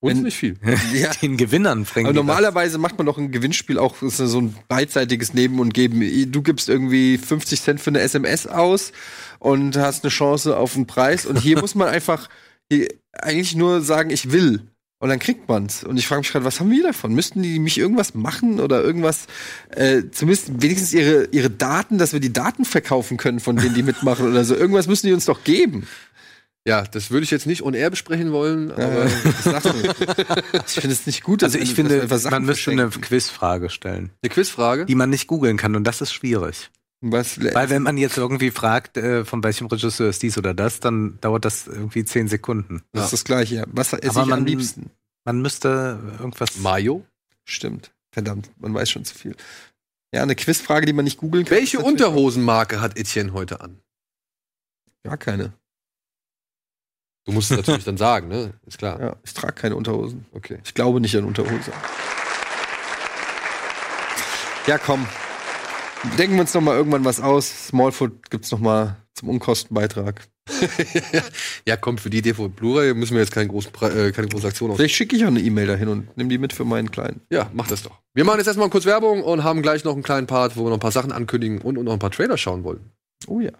Uns Wenn- nicht viel. Ja. Den Gewinnern bringen Aber normalerweise macht man doch ein Gewinnspiel auch ist so ein beidseitiges Nehmen und Geben. Du gibst irgendwie 50 Cent für eine SMS aus und hast eine Chance auf einen Preis. Und hier muss man einfach eigentlich nur sagen, ich will. Und dann kriegt man's. Und ich frage mich gerade, was haben wir davon? Müssten die mich irgendwas machen oder irgendwas, äh, zumindest wenigstens ihre, ihre Daten, dass wir die Daten verkaufen können, von denen die mitmachen oder so. Irgendwas müssen die uns doch geben. Ja, das würde ich jetzt nicht on air besprechen wollen, aber das sagst du. ich finde es nicht gut. dass Also ich finde, man müsste eine. Quizfrage stellen, eine Quizfrage. die man nicht googeln kann und das ist schwierig. Was, Weil wenn man jetzt irgendwie fragt, äh, von welchem Regisseur ist dies oder das, dann dauert das irgendwie zehn Sekunden. Das ist das Gleiche, ja. Was esse Aber ich man- am liebsten? Man müsste irgendwas. Mayo. Stimmt. Verdammt, man weiß schon zu viel. Ja, eine Quizfrage, die man nicht googeln kann. Welche Unterhosenmarke hat Etienne heute an? Gar keine. Du musst es natürlich dann sagen, ne? Ist klar. Ja, ich trage keine Unterhosen. Okay. Ich glaube nicht an Unterhose. Ja, komm. Denken wir uns noch mal irgendwann was aus. Smallfoot gibt's noch mal zum Unkostenbeitrag. ja, komm, für die DVD Blu-ray müssen wir jetzt keine, großen, Pre- äh, keine große Aktion aus. Vielleicht schicke ich auch eine E-Mail dahin und nimm die mit für meinen Kleinen. Ja, mach das doch. Wir machen jetzt erstmal kurz Werbung und haben gleich noch einen kleinen Part, wo wir noch ein paar Sachen ankündigen und, und noch ein paar Trailer schauen wollen. Oh ja.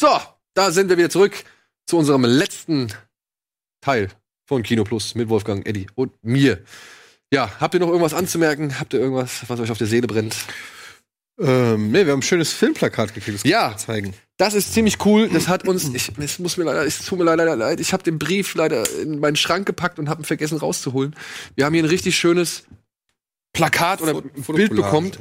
So, da sind wir wieder zurück zu unserem letzten Teil von Kino Plus mit Wolfgang, Eddie und mir. Ja, habt ihr noch irgendwas anzumerken? Habt ihr irgendwas, was euch auf der Seele brennt? Ähm, nee, wir haben ein schönes Filmplakat gekriegt. Das Ja. kann ich zeigen. Das ist ziemlich cool. Das hat uns, ich, es muss mir leider, es tut mir leider leid. Ich habe den Brief leider in meinen Schrank gepackt und habe ihn vergessen rauszuholen. Wir haben hier ein richtig schönes Plakat oder Foto- Bild Fotokollage. bekommen.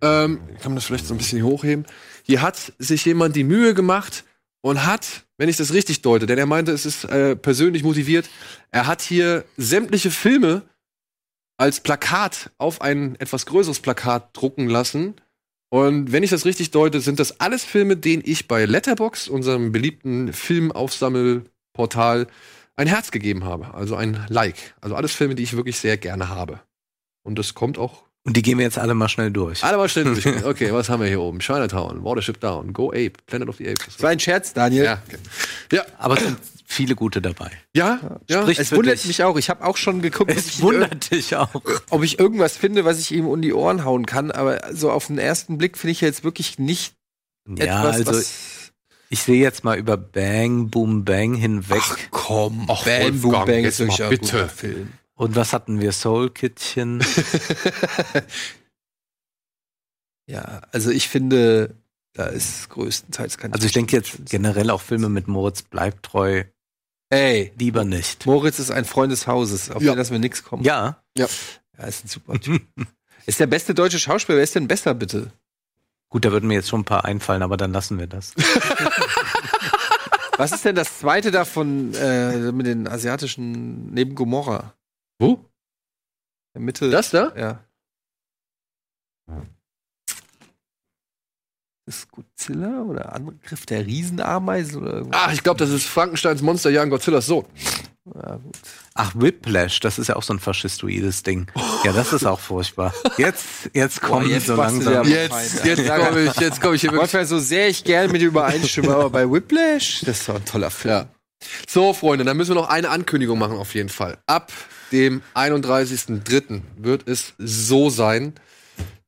Ähm, kann man das vielleicht so ein bisschen hochheben? Hier hat sich jemand die Mühe gemacht und hat, wenn ich das richtig deute, denn er meinte, es ist äh, persönlich motiviert, er hat hier sämtliche Filme als Plakat auf ein etwas größeres Plakat drucken lassen. Und wenn ich das richtig deute, sind das alles Filme, denen ich bei Letterbox, unserem beliebten Filmaufsammelportal, ein Herz gegeben habe. Also ein Like. Also alles Filme, die ich wirklich sehr gerne habe. Und das kommt auch Und die gehen wir jetzt alle mal schnell durch. alle mal schnell durch. Okay, was haben wir hier oben? Chinatown, Watership Down, Go Ape, Planet of the Apes. Das war ein Scherz, Daniel. Ja, okay. ja, Aber es sind viele gute dabei. ja, ja. Sprich Es wundert dich. mich auch. Ich habe auch schon geguckt, ob Es ich, wundert dich auch. ob ich irgendwas finde, was ich ihm um die Ohren hauen kann. Aber so auf den ersten Blick finde ich jetzt wirklich nicht Ja, etwas, also was ich sehe jetzt mal über Bang, Boom, Bang hinweg. komm. Ach, Boom Wolfgang, Bang jetzt ist wirklich mal ein bitte. guter Film. Und was hatten wir? Soul Kitchen. Ja, also ich finde, da ist größtenteils kein Also ich denke jetzt generell auch Filme mit Moritz bleibt treu. Ey, Lieber nicht. Moritz ist ein Freund des Hauses, auf Ja. den lassen wir nichts kommen. Ja, Ja, ist ein super Typ. ist der beste deutsche Schauspieler. Wer ist denn besser, bitte? gut, da würden mir jetzt schon ein paar einfallen, aber dann lassen wir das. Was ist denn das zweite davon äh, mit den asiatischen neben Gomorra? Wo? In der Mitte. Das da? Ja. Ist Godzilla oder Angriff der Riesenameisen oder irgendwas? Ah, ich glaube, das ist Frankensteins Monster, ja, Godzillas Sohn. Ja, gut. Ach, Whiplash, das ist ja auch so ein faschistoides Ding. Ja, das ist auch furchtbar. Jetzt, jetzt kommen jetzt so langsam. Jetzt, jetzt komme ich, jetzt komme ich hier wirklich. So sehr ich gerne mit dir übereinstimme, aber bei Whiplash, das ist doch ein toller Film. Ja. So, Freunde, dann müssen wir noch eine Ankündigung machen, auf jeden Fall. Ab dem 31.03. wird es so sein,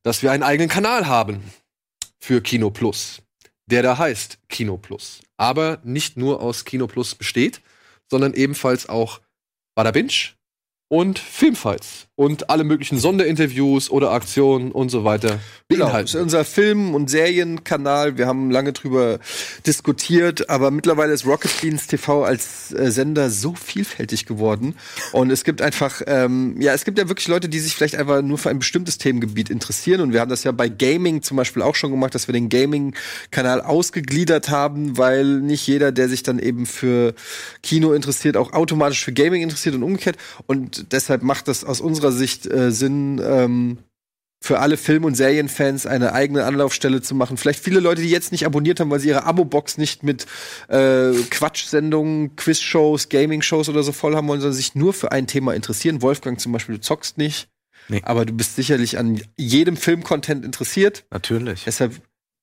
dass wir einen eigenen Kanal haben für Kino Plus, der da heißt Kino Plus. Aber nicht nur aus Kino Plus besteht, sondern ebenfalls auch Bada Binge und Filmfights und alle möglichen Sonderinterviews oder Aktionen und so weiter Genau, das ist unser Film- und Serienkanal. Wir haben lange drüber diskutiert, aber mittlerweile ist Rocket Beans TV als äh, Sender so vielfältig geworden. Und es gibt einfach, ähm, ja, es gibt ja wirklich Leute, die sich vielleicht einfach nur für ein bestimmtes Themengebiet interessieren. Und wir haben das ja bei Gaming zum Beispiel auch schon gemacht, dass wir den Gaming-Kanal ausgegliedert haben, weil nicht jeder, der sich dann eben für Kino interessiert, auch automatisch für Gaming interessiert und umgekehrt. Und deshalb macht das aus unserer Sicht äh, Sinn, ähm, für alle Film- und Serienfans eine eigene Anlaufstelle zu machen. Vielleicht viele Leute, die jetzt nicht abonniert haben, weil sie ihre Abo-Box nicht mit äh, Quatschsendungen, Quizshows, Gaming-Shows oder so voll haben wollen, sondern sich nur für ein Thema interessieren. Wolfgang zum Beispiel, du zockst nicht, Nee. aber du bist sicherlich an jedem Film-Content interessiert. Natürlich. Deshalb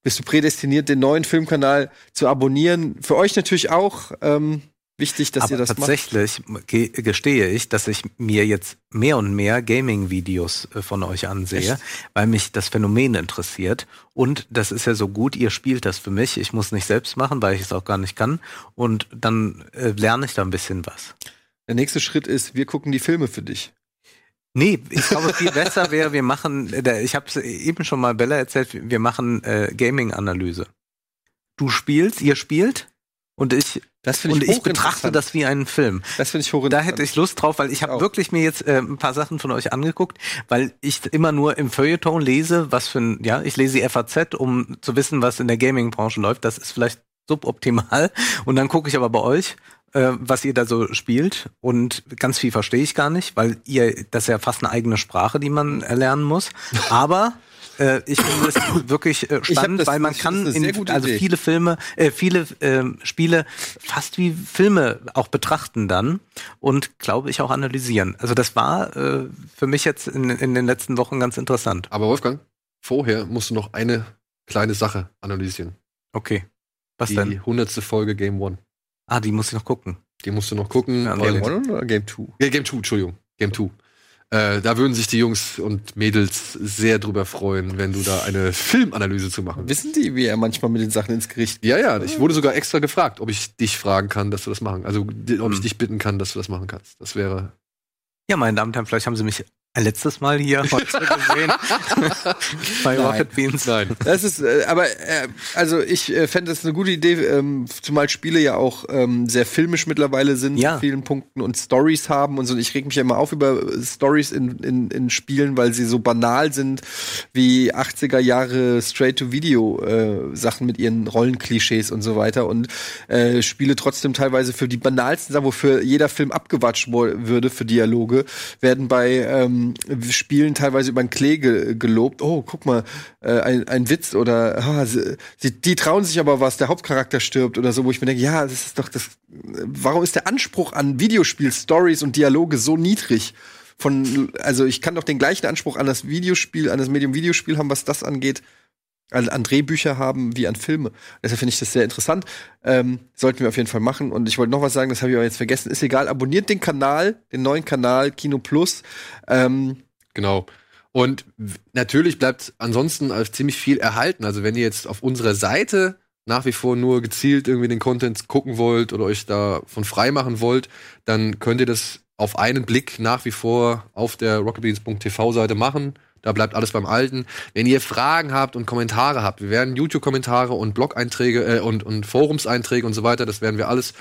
bist du prädestiniert, den neuen Filmkanal zu abonnieren. Für euch natürlich auch ähm, wichtig, dass ihr Aber das macht. tatsächlich ge gestehe ich, dass ich mir jetzt mehr und mehr Gaming-Videos äh, von euch ansehe, weil mich das Phänomen interessiert. Und das ist ja so gut, ihr spielt das für mich. Ich muss nicht selbst machen, weil ich es auch gar nicht kann. Und dann äh, lerne ich da ein bisschen was. Der nächste Schritt ist, wir gucken die Filme für dich. Nee, ich glaube, viel besser wäre, wir machen, ich habe es eben schon mal Bella erzählt, wir machen äh, Gaming-Analyse. Du spielst, ihr spielt und ich Das finde und ich ich betrachte das wie einen Film. Das finde ich Da hochinteressant. hätte ich Lust drauf, weil ich habe wirklich mir jetzt äh, ein paar Sachen von euch angeguckt, weil ich immer nur im Feuilleton lese, was für ein, ja, ich lese die FAZ, um zu wissen, was in der Gaming-Branche läuft. Das ist vielleicht suboptimal. Und dann gucke ich aber bei euch, äh, was ihr da so spielt. Und ganz viel verstehe ich gar nicht, weil ihr, das ist ja fast eine eigene Sprache, die man erlernen muss. Aber Äh, ich finde es wirklich äh, spannend, das- weil man kann in, also Idee. viele Filme, äh, viele ähm, Spiele fast wie Filme auch betrachten dann und glaube ich auch analysieren. Also das war äh, für mich jetzt in, in den letzten Wochen ganz interessant. Aber Wolfgang, vorher musst du noch eine kleine Sache analysieren. Okay. Was die denn? hundertste Folge Game One. Ah, die muss ich noch gucken. Die musst du noch gucken. Ja, Game One oder Game Two? Ja, Game 2, Entschuldigung. Game 2. Äh, da würden sich die Jungs und Mädels sehr drüber freuen, wenn du da eine Filmanalyse zu machen. Wissen die, wie er manchmal mit den Sachen ins Gericht Ja, ja, ich wurde sogar extra gefragt, ob ich dich fragen kann, dass du das machen. Also, ob ich Hm. dich bitten kann, dass du das machen kannst. Das wäre. Ja, meine Damen und Herren, vielleicht haben Sie mich letztes Mal hier heute gesehen. Bei Nein. Rocket Beans. Nein. Das ist, äh, aber äh, also ich äh, fände das eine gute Idee, ähm, zumal Spiele ja auch ähm, sehr filmisch mittlerweile sind Ja. in vielen Punkten und Stories haben und so. Und ich reg mich ja immer auf über Stories in, in, in Spielen, weil sie so banal sind wie 80er Jahre Straight-to-Video äh, Sachen mit ihren Rollenklischees und so weiter und äh, Spiele trotzdem teilweise für die banalsten Sachen, wofür jeder Film abgewatscht würde für Dialoge, werden bei ähm, Spielen teilweise über den Klee ge gelobt. Oh, guck mal, äh, ein, ein Witz oder ah, sie, die trauen sich aber was, der Hauptcharakter stirbt oder so, wo ich mir denke, ja, das ist doch das. Warum ist der Anspruch an Videospiel-Stories und Dialoge so niedrig? Von, also ich kann doch den gleichen Anspruch an das Videospiel, an das Medium Videospiel haben, was das angeht, an, an Drehbücher haben wie an Filme. Deshalb finde ich das sehr interessant. Ähm, sollten wir auf jeden Fall machen. Und ich wollte noch was sagen, das habe ich aber jetzt vergessen. Ist egal, abonniert den Kanal, den neuen Kanal Kino Plus. Ähm, Genau. Und natürlich bleibt ansonsten ziemlich viel erhalten. Also wenn ihr jetzt auf unserer Seite nach wie vor nur gezielt irgendwie den Content gucken wollt oder euch davon frei machen wollt, dann könnt ihr das auf einen Blick nach wie vor auf der rocketbeans.tv Seite machen. Da bleibt alles beim Alten. Wenn ihr Fragen habt und Kommentare habt, wir werden YouTube-Kommentare und Blog-Einträge äh, und, und Forumseinträge und so weiter, das werden wir alles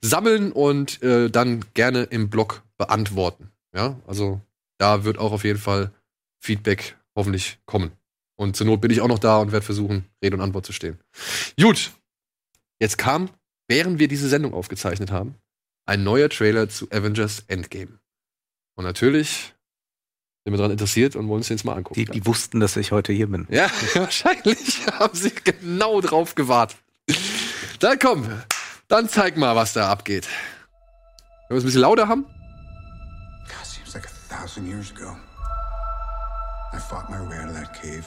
sammeln und äh, dann gerne im Blog beantworten. Ja, also da wird auch auf jeden Fall Feedback hoffentlich kommen. Und zur Not bin ich auch noch da und werde versuchen, Rede und Antwort zu stehen. Gut, jetzt kam, während wir diese Sendung aufgezeichnet haben, ein neuer Trailer zu Avengers Endgame. Und natürlich sind wir daran interessiert und wollen uns den jetzt mal angucken. Die, die wussten, dass ich heute hier bin. ja, wahrscheinlich haben sie genau drauf gewartet. Dann komm, dann zeig mal, was da abgeht. Wenn wir es ein bisschen lauter haben? God, seems like a thousand years ago. I fought my way out of that cave,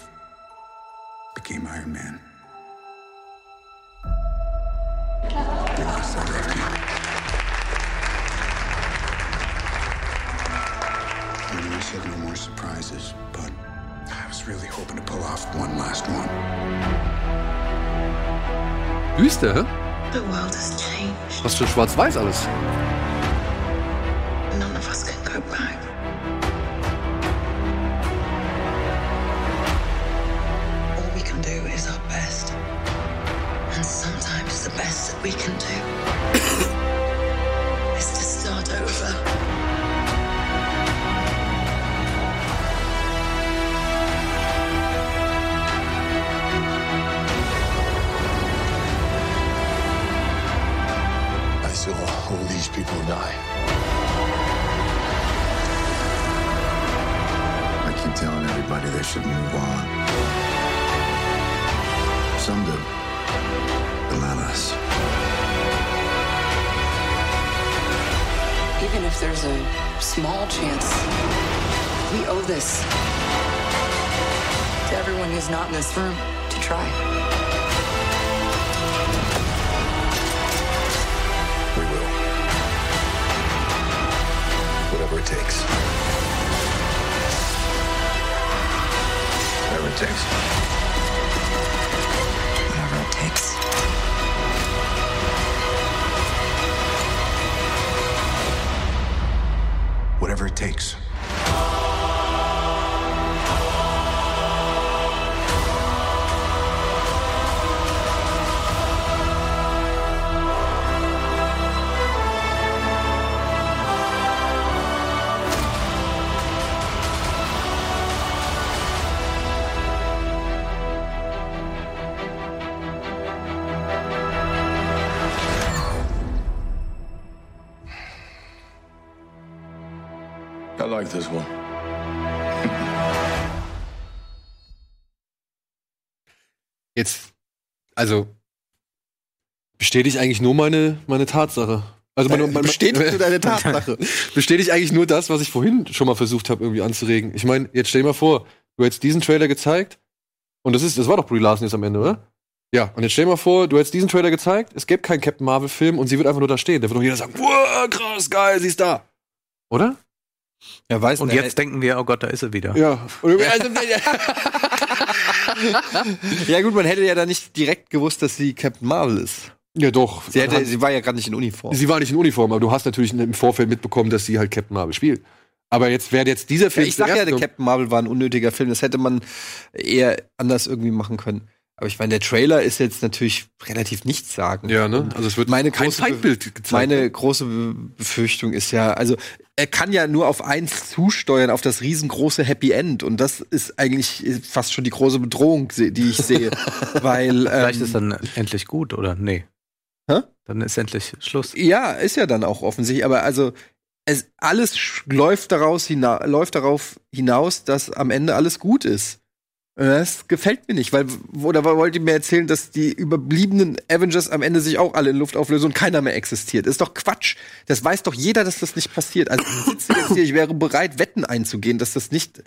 became Iron Man. said no more surprises, but I was really hoping to pull off one last one. Düster, hä? The world has changed. Was für schwarz-weiß alles. Jetzt, also, bestätigt eigentlich nur meine, meine Tatsache. Also meine, meine, Bestätigt du deine Tatsache? bestätigt eigentlich nur das, was ich vorhin schon mal versucht habe, irgendwie anzuregen. Ich meine, jetzt stell dir mal vor, du hättest diesen Trailer gezeigt und das ist, das war doch Brie Larson jetzt am Ende, oder? Ja, und jetzt stell dir mal vor, du hättest diesen Trailer gezeigt, es gäbe keinen Captain Marvel-Film und sie wird einfach nur da stehen. Da wird doch jeder sagen, wow, krass, geil, sie ist da. Oder? Ja, weiß Und jetzt denken wir, oh Gott, da ist er wieder. Ja. Ja gut, man hätte ja da nicht direkt gewusst, dass sie Captain Marvel ist. ja, doch. Sie, hätte, sie war ja gerade nicht in Uniform. sie war nicht in Uniform, aber du hast natürlich im Vorfeld mitbekommen, dass sie halt Captain Marvel spielt. Aber jetzt wäre jetzt dieser Ja, Film. ich sag ja, der Captain Marvel war ein unnötiger Film. Das hätte man eher anders irgendwie machen können. Aber ich meine, der Trailer ist jetzt natürlich relativ nichtssagend. Ja, ne? Also es wird meine kein große Feindbild gezeigt. Meine große Be- Befürchtung ist ja, also er kann ja nur auf eins zusteuern, auf das riesengroße Happy End. Und das ist eigentlich fast schon die große Bedrohung, die ich sehe. Weil Vielleicht ähm, ist dann endlich gut, oder? Nee. Hä? Dann ist endlich Schluss. Ja, ist ja dann auch offensichtlich, aber also es alles läuft daraus hina läuft darauf hinaus, dass am Ende alles gut ist. Das gefällt mir nicht, weil oder wollt ihr mir erzählen, dass die überbliebenen Avengers am Ende sich auch alle in Luft auflösen und keiner mehr existiert? Ist doch Quatsch. Das weiß doch jeder, dass das nicht passiert. Also ich hier, ich wäre bereit, Wetten einzugehen, dass das nicht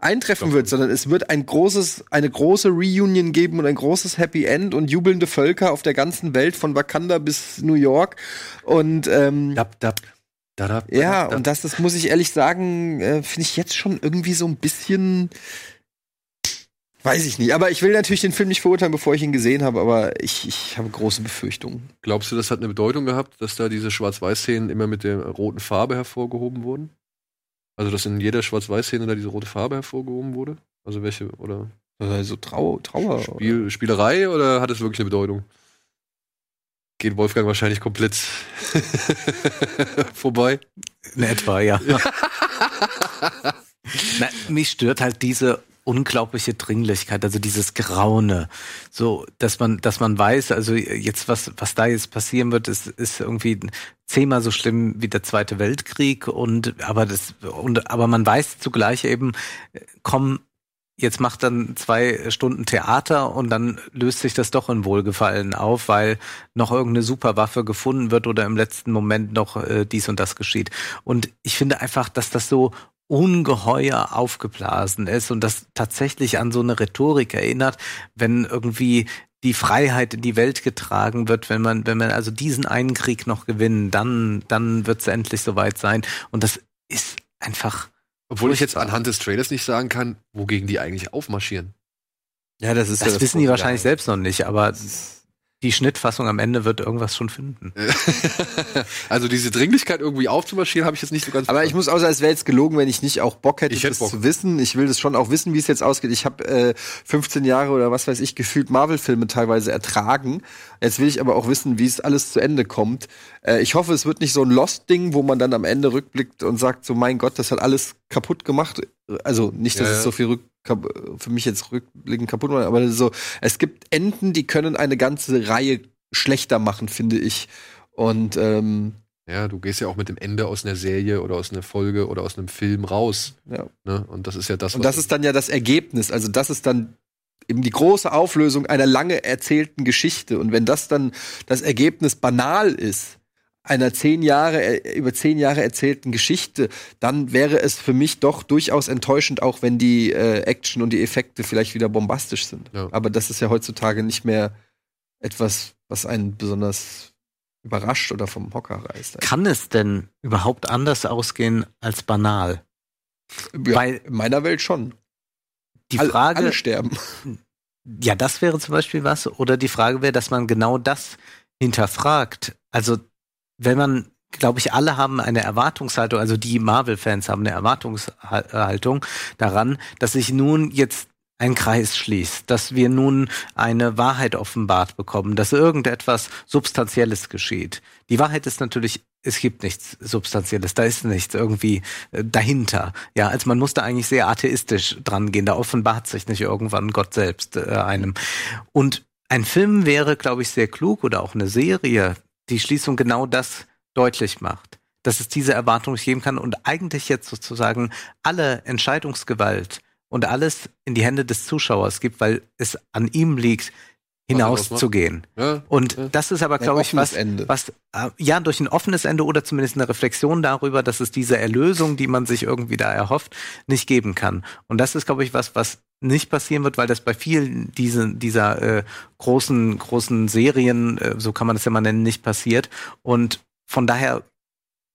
eintreffen wird, sondern es wird ein großes, eine große Reunion geben und ein großes Happy End und jubelnde Völker auf der ganzen Welt von Wakanda bis New York. Und ähm, Dab, dab, da, dab, ja, dab. und das, das muss ich ehrlich sagen, äh, finde ich jetzt schon irgendwie so ein bisschen. Weiß ich nicht. Aber ich will natürlich den Film nicht verurteilen, bevor ich ihn gesehen habe, aber ich, ich habe große Befürchtungen. Glaubst du, das hat eine Bedeutung gehabt, dass da diese Schwarz-Weiß-Szenen immer mit der roten Farbe hervorgehoben wurden? Also, dass in jeder Schwarz-Weiß-Szene da diese rote Farbe hervorgehoben wurde? Also welche, oder Also Trau Trauer. Spiel, Spielerei oder hat es wirklich eine Bedeutung? Geht Wolfgang wahrscheinlich komplett vorbei. In etwa, ja. Na, mich stört halt diese unglaubliche Dringlichkeit, also dieses Graune, so, dass man, dass man weiß, also jetzt was, was da jetzt passieren wird, ist, ist irgendwie zehnmal so schlimm wie der Zweite Weltkrieg und, aber das, und, aber man weiß zugleich eben, komm, jetzt macht dann zwei Stunden Theater und dann löst sich das doch in Wohlgefallen auf, weil noch irgendeine Superwaffe gefunden wird oder im letzten Moment noch äh, dies und das geschieht. Und ich finde einfach, dass das so ungeheuer aufgeblasen ist und das tatsächlich an so eine Rhetorik erinnert, wenn irgendwie die Freiheit in die Welt getragen wird, wenn man, wenn man also diesen einen Krieg noch gewinnen, dann, dann wird es endlich soweit sein. Und das ist einfach Obwohl ich jetzt anhand des Trailers nicht sagen kann, wogegen die eigentlich aufmarschieren. Ja, das ist ja Das, wissen die wahrscheinlich selbst noch nicht, aber die Schnittfassung am Ende wird irgendwas schon finden. also diese Dringlichkeit irgendwie aufzumarschieren, habe ich jetzt nicht so ganz. Aber ich muss auch sagen, es wäre jetzt gelogen, wenn ich nicht auch Bock hätte, Ich hätte das Bock. zu wissen. Ich will das schon auch wissen, wie es jetzt ausgeht. Ich habe äh, 15 Jahre oder was weiß ich gefühlt Marvel-Filme teilweise ertragen. Jetzt will ich aber auch wissen, wie es alles zu Ende kommt. Äh, ich hoffe, es wird nicht so ein Lost-Ding, wo man dann am Ende rückblickt und sagt, so mein Gott, das hat alles kaputt gemacht. Also nicht, dass Ja, es so viel rück für mich jetzt rückblickend kaputt macht, aber so, es gibt Enden, die können eine ganze Reihe schlechter machen, finde ich. Und ähm, ja, du gehst ja auch mit dem Ende aus einer Serie oder aus einer Folge oder aus einem Film raus. ja. Ne? Und das ist ja das, Und das ist dann ja das Ergebnis. Also das ist dann eben die große Auflösung einer lange erzählten Geschichte. Und wenn das dann das Ergebnis banal ist, einer zehn Jahre, äh, über zehn Jahre erzählten Geschichte, dann wäre es für mich doch durchaus enttäuschend, auch wenn die äh, Action und die Effekte vielleicht wieder bombastisch sind. Ja. Aber das ist ja heutzutage nicht mehr etwas, was einen besonders überrascht oder vom Hocker reißt. Kann es denn überhaupt anders ausgehen als banal? Ja, Weil- in meiner Welt schon. Die Alle- Frage, alle sterben. ja, das wäre zum Beispiel was. Oder die Frage wäre, dass man genau das hinterfragt. Also, wenn man, glaube ich, alle haben eine Erwartungshaltung, also die Marvel-Fans haben eine Erwartungshaltung daran, dass sich nun jetzt ein Kreis schließt, dass wir nun eine Wahrheit offenbart bekommen, dass irgendetwas Substanzielles geschieht. Die Wahrheit ist natürlich, es gibt nichts Substanzielles, da ist nichts irgendwie äh, dahinter. Ja, also man muss da eigentlich sehr atheistisch dran gehen, da offenbart sich nicht irgendwann Gott selbst äh, einem. Und ein Film wäre, glaube ich, sehr klug oder auch eine Serie, die Schließung genau das deutlich macht. Dass es diese Erwartung nicht geben kann und eigentlich jetzt sozusagen alle Entscheidungsgewalt und alles in die Hände des Zuschauers gibt, weil es an ihm liegt, hinauszugehen. Ja, Und ja. das ist aber, glaube ich, offenes was, Ende. was äh, ja durch ein offenes Ende oder zumindest eine Reflexion darüber, dass es diese Erlösung, die man sich irgendwie da erhofft, nicht geben kann. Und das ist, glaube ich, was, was nicht passieren wird, weil das bei vielen diese, dieser äh, großen, großen Serien, äh, so kann man das ja mal nennen, nicht passiert. Und von daher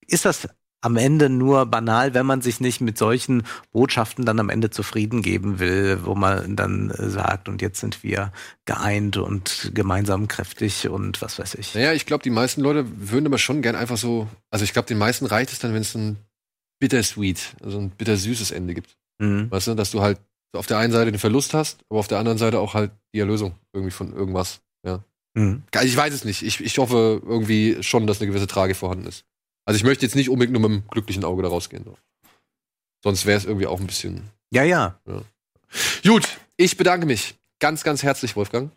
ist das am Ende nur banal, wenn man sich nicht mit solchen Botschaften dann am Ende zufrieden geben will, wo man dann äh, sagt, und jetzt sind wir geeint und gemeinsam kräftig und was weiß ich. Naja, ich glaube, die meisten Leute würden aber schon gern einfach so. Also ich glaube, den meisten reicht es dann, wenn es ein bittersweet, also ein bittersüßes Ende gibt. Mhm. Weißt du, dass du halt auf der einen Seite den Verlust hast, aber auf der anderen Seite auch halt die Erlösung irgendwie von irgendwas. Ja. Mhm. Ich weiß es nicht. Ich, ich hoffe irgendwie schon, dass eine gewisse Tragik vorhanden ist. Also ich möchte jetzt nicht unbedingt nur mit einem glücklichen Auge da rausgehen. So. Sonst wäre es irgendwie auch ein bisschen. Ja, ja. Gut, ich bedanke mich ganz, ganz herzlich, Wolfgang,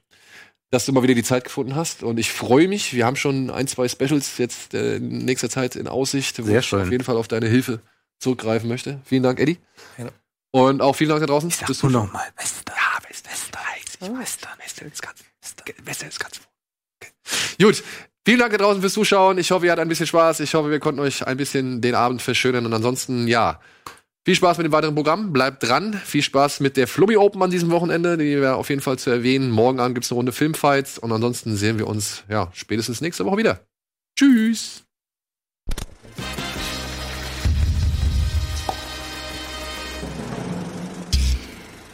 dass du mal wieder die Zeit gefunden hast. Und ich freue mich. Wir haben schon ein, zwei Specials jetzt äh, in nächster Zeit in Aussicht, wo Sehr ich schön. auf jeden Fall auf deine Hilfe zurückgreifen möchte. Vielen Dank, Eddie. Gerne. Und auch vielen Dank da draußen. Ich sag fürs nur Zuschauen. noch mal, Wester. Ja, Wester, Wester, ich Wester, Wester ist ganz, Wester ist ganz okay. Gut, vielen Dank da draußen fürs Zuschauen. Ich hoffe, ihr hattet ein bisschen Spaß. Ich hoffe, wir konnten euch ein bisschen den Abend verschönern. Und ansonsten, ja, viel Spaß mit dem weiteren Programm. Bleibt dran. Viel Spaß mit der Flummi Open an diesem Wochenende. Die wäre auf jeden Fall zu erwähnen. Morgen Abend gibt's eine Runde Filmfights. Und ansonsten sehen wir uns, ja, spätestens nächste Woche wieder. Tschüss.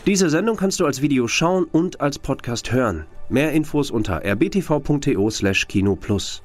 Diese Sendung kannst du als Video schauen und als Podcast hören. Mehr Infos unter rbtv.to/kinoplus.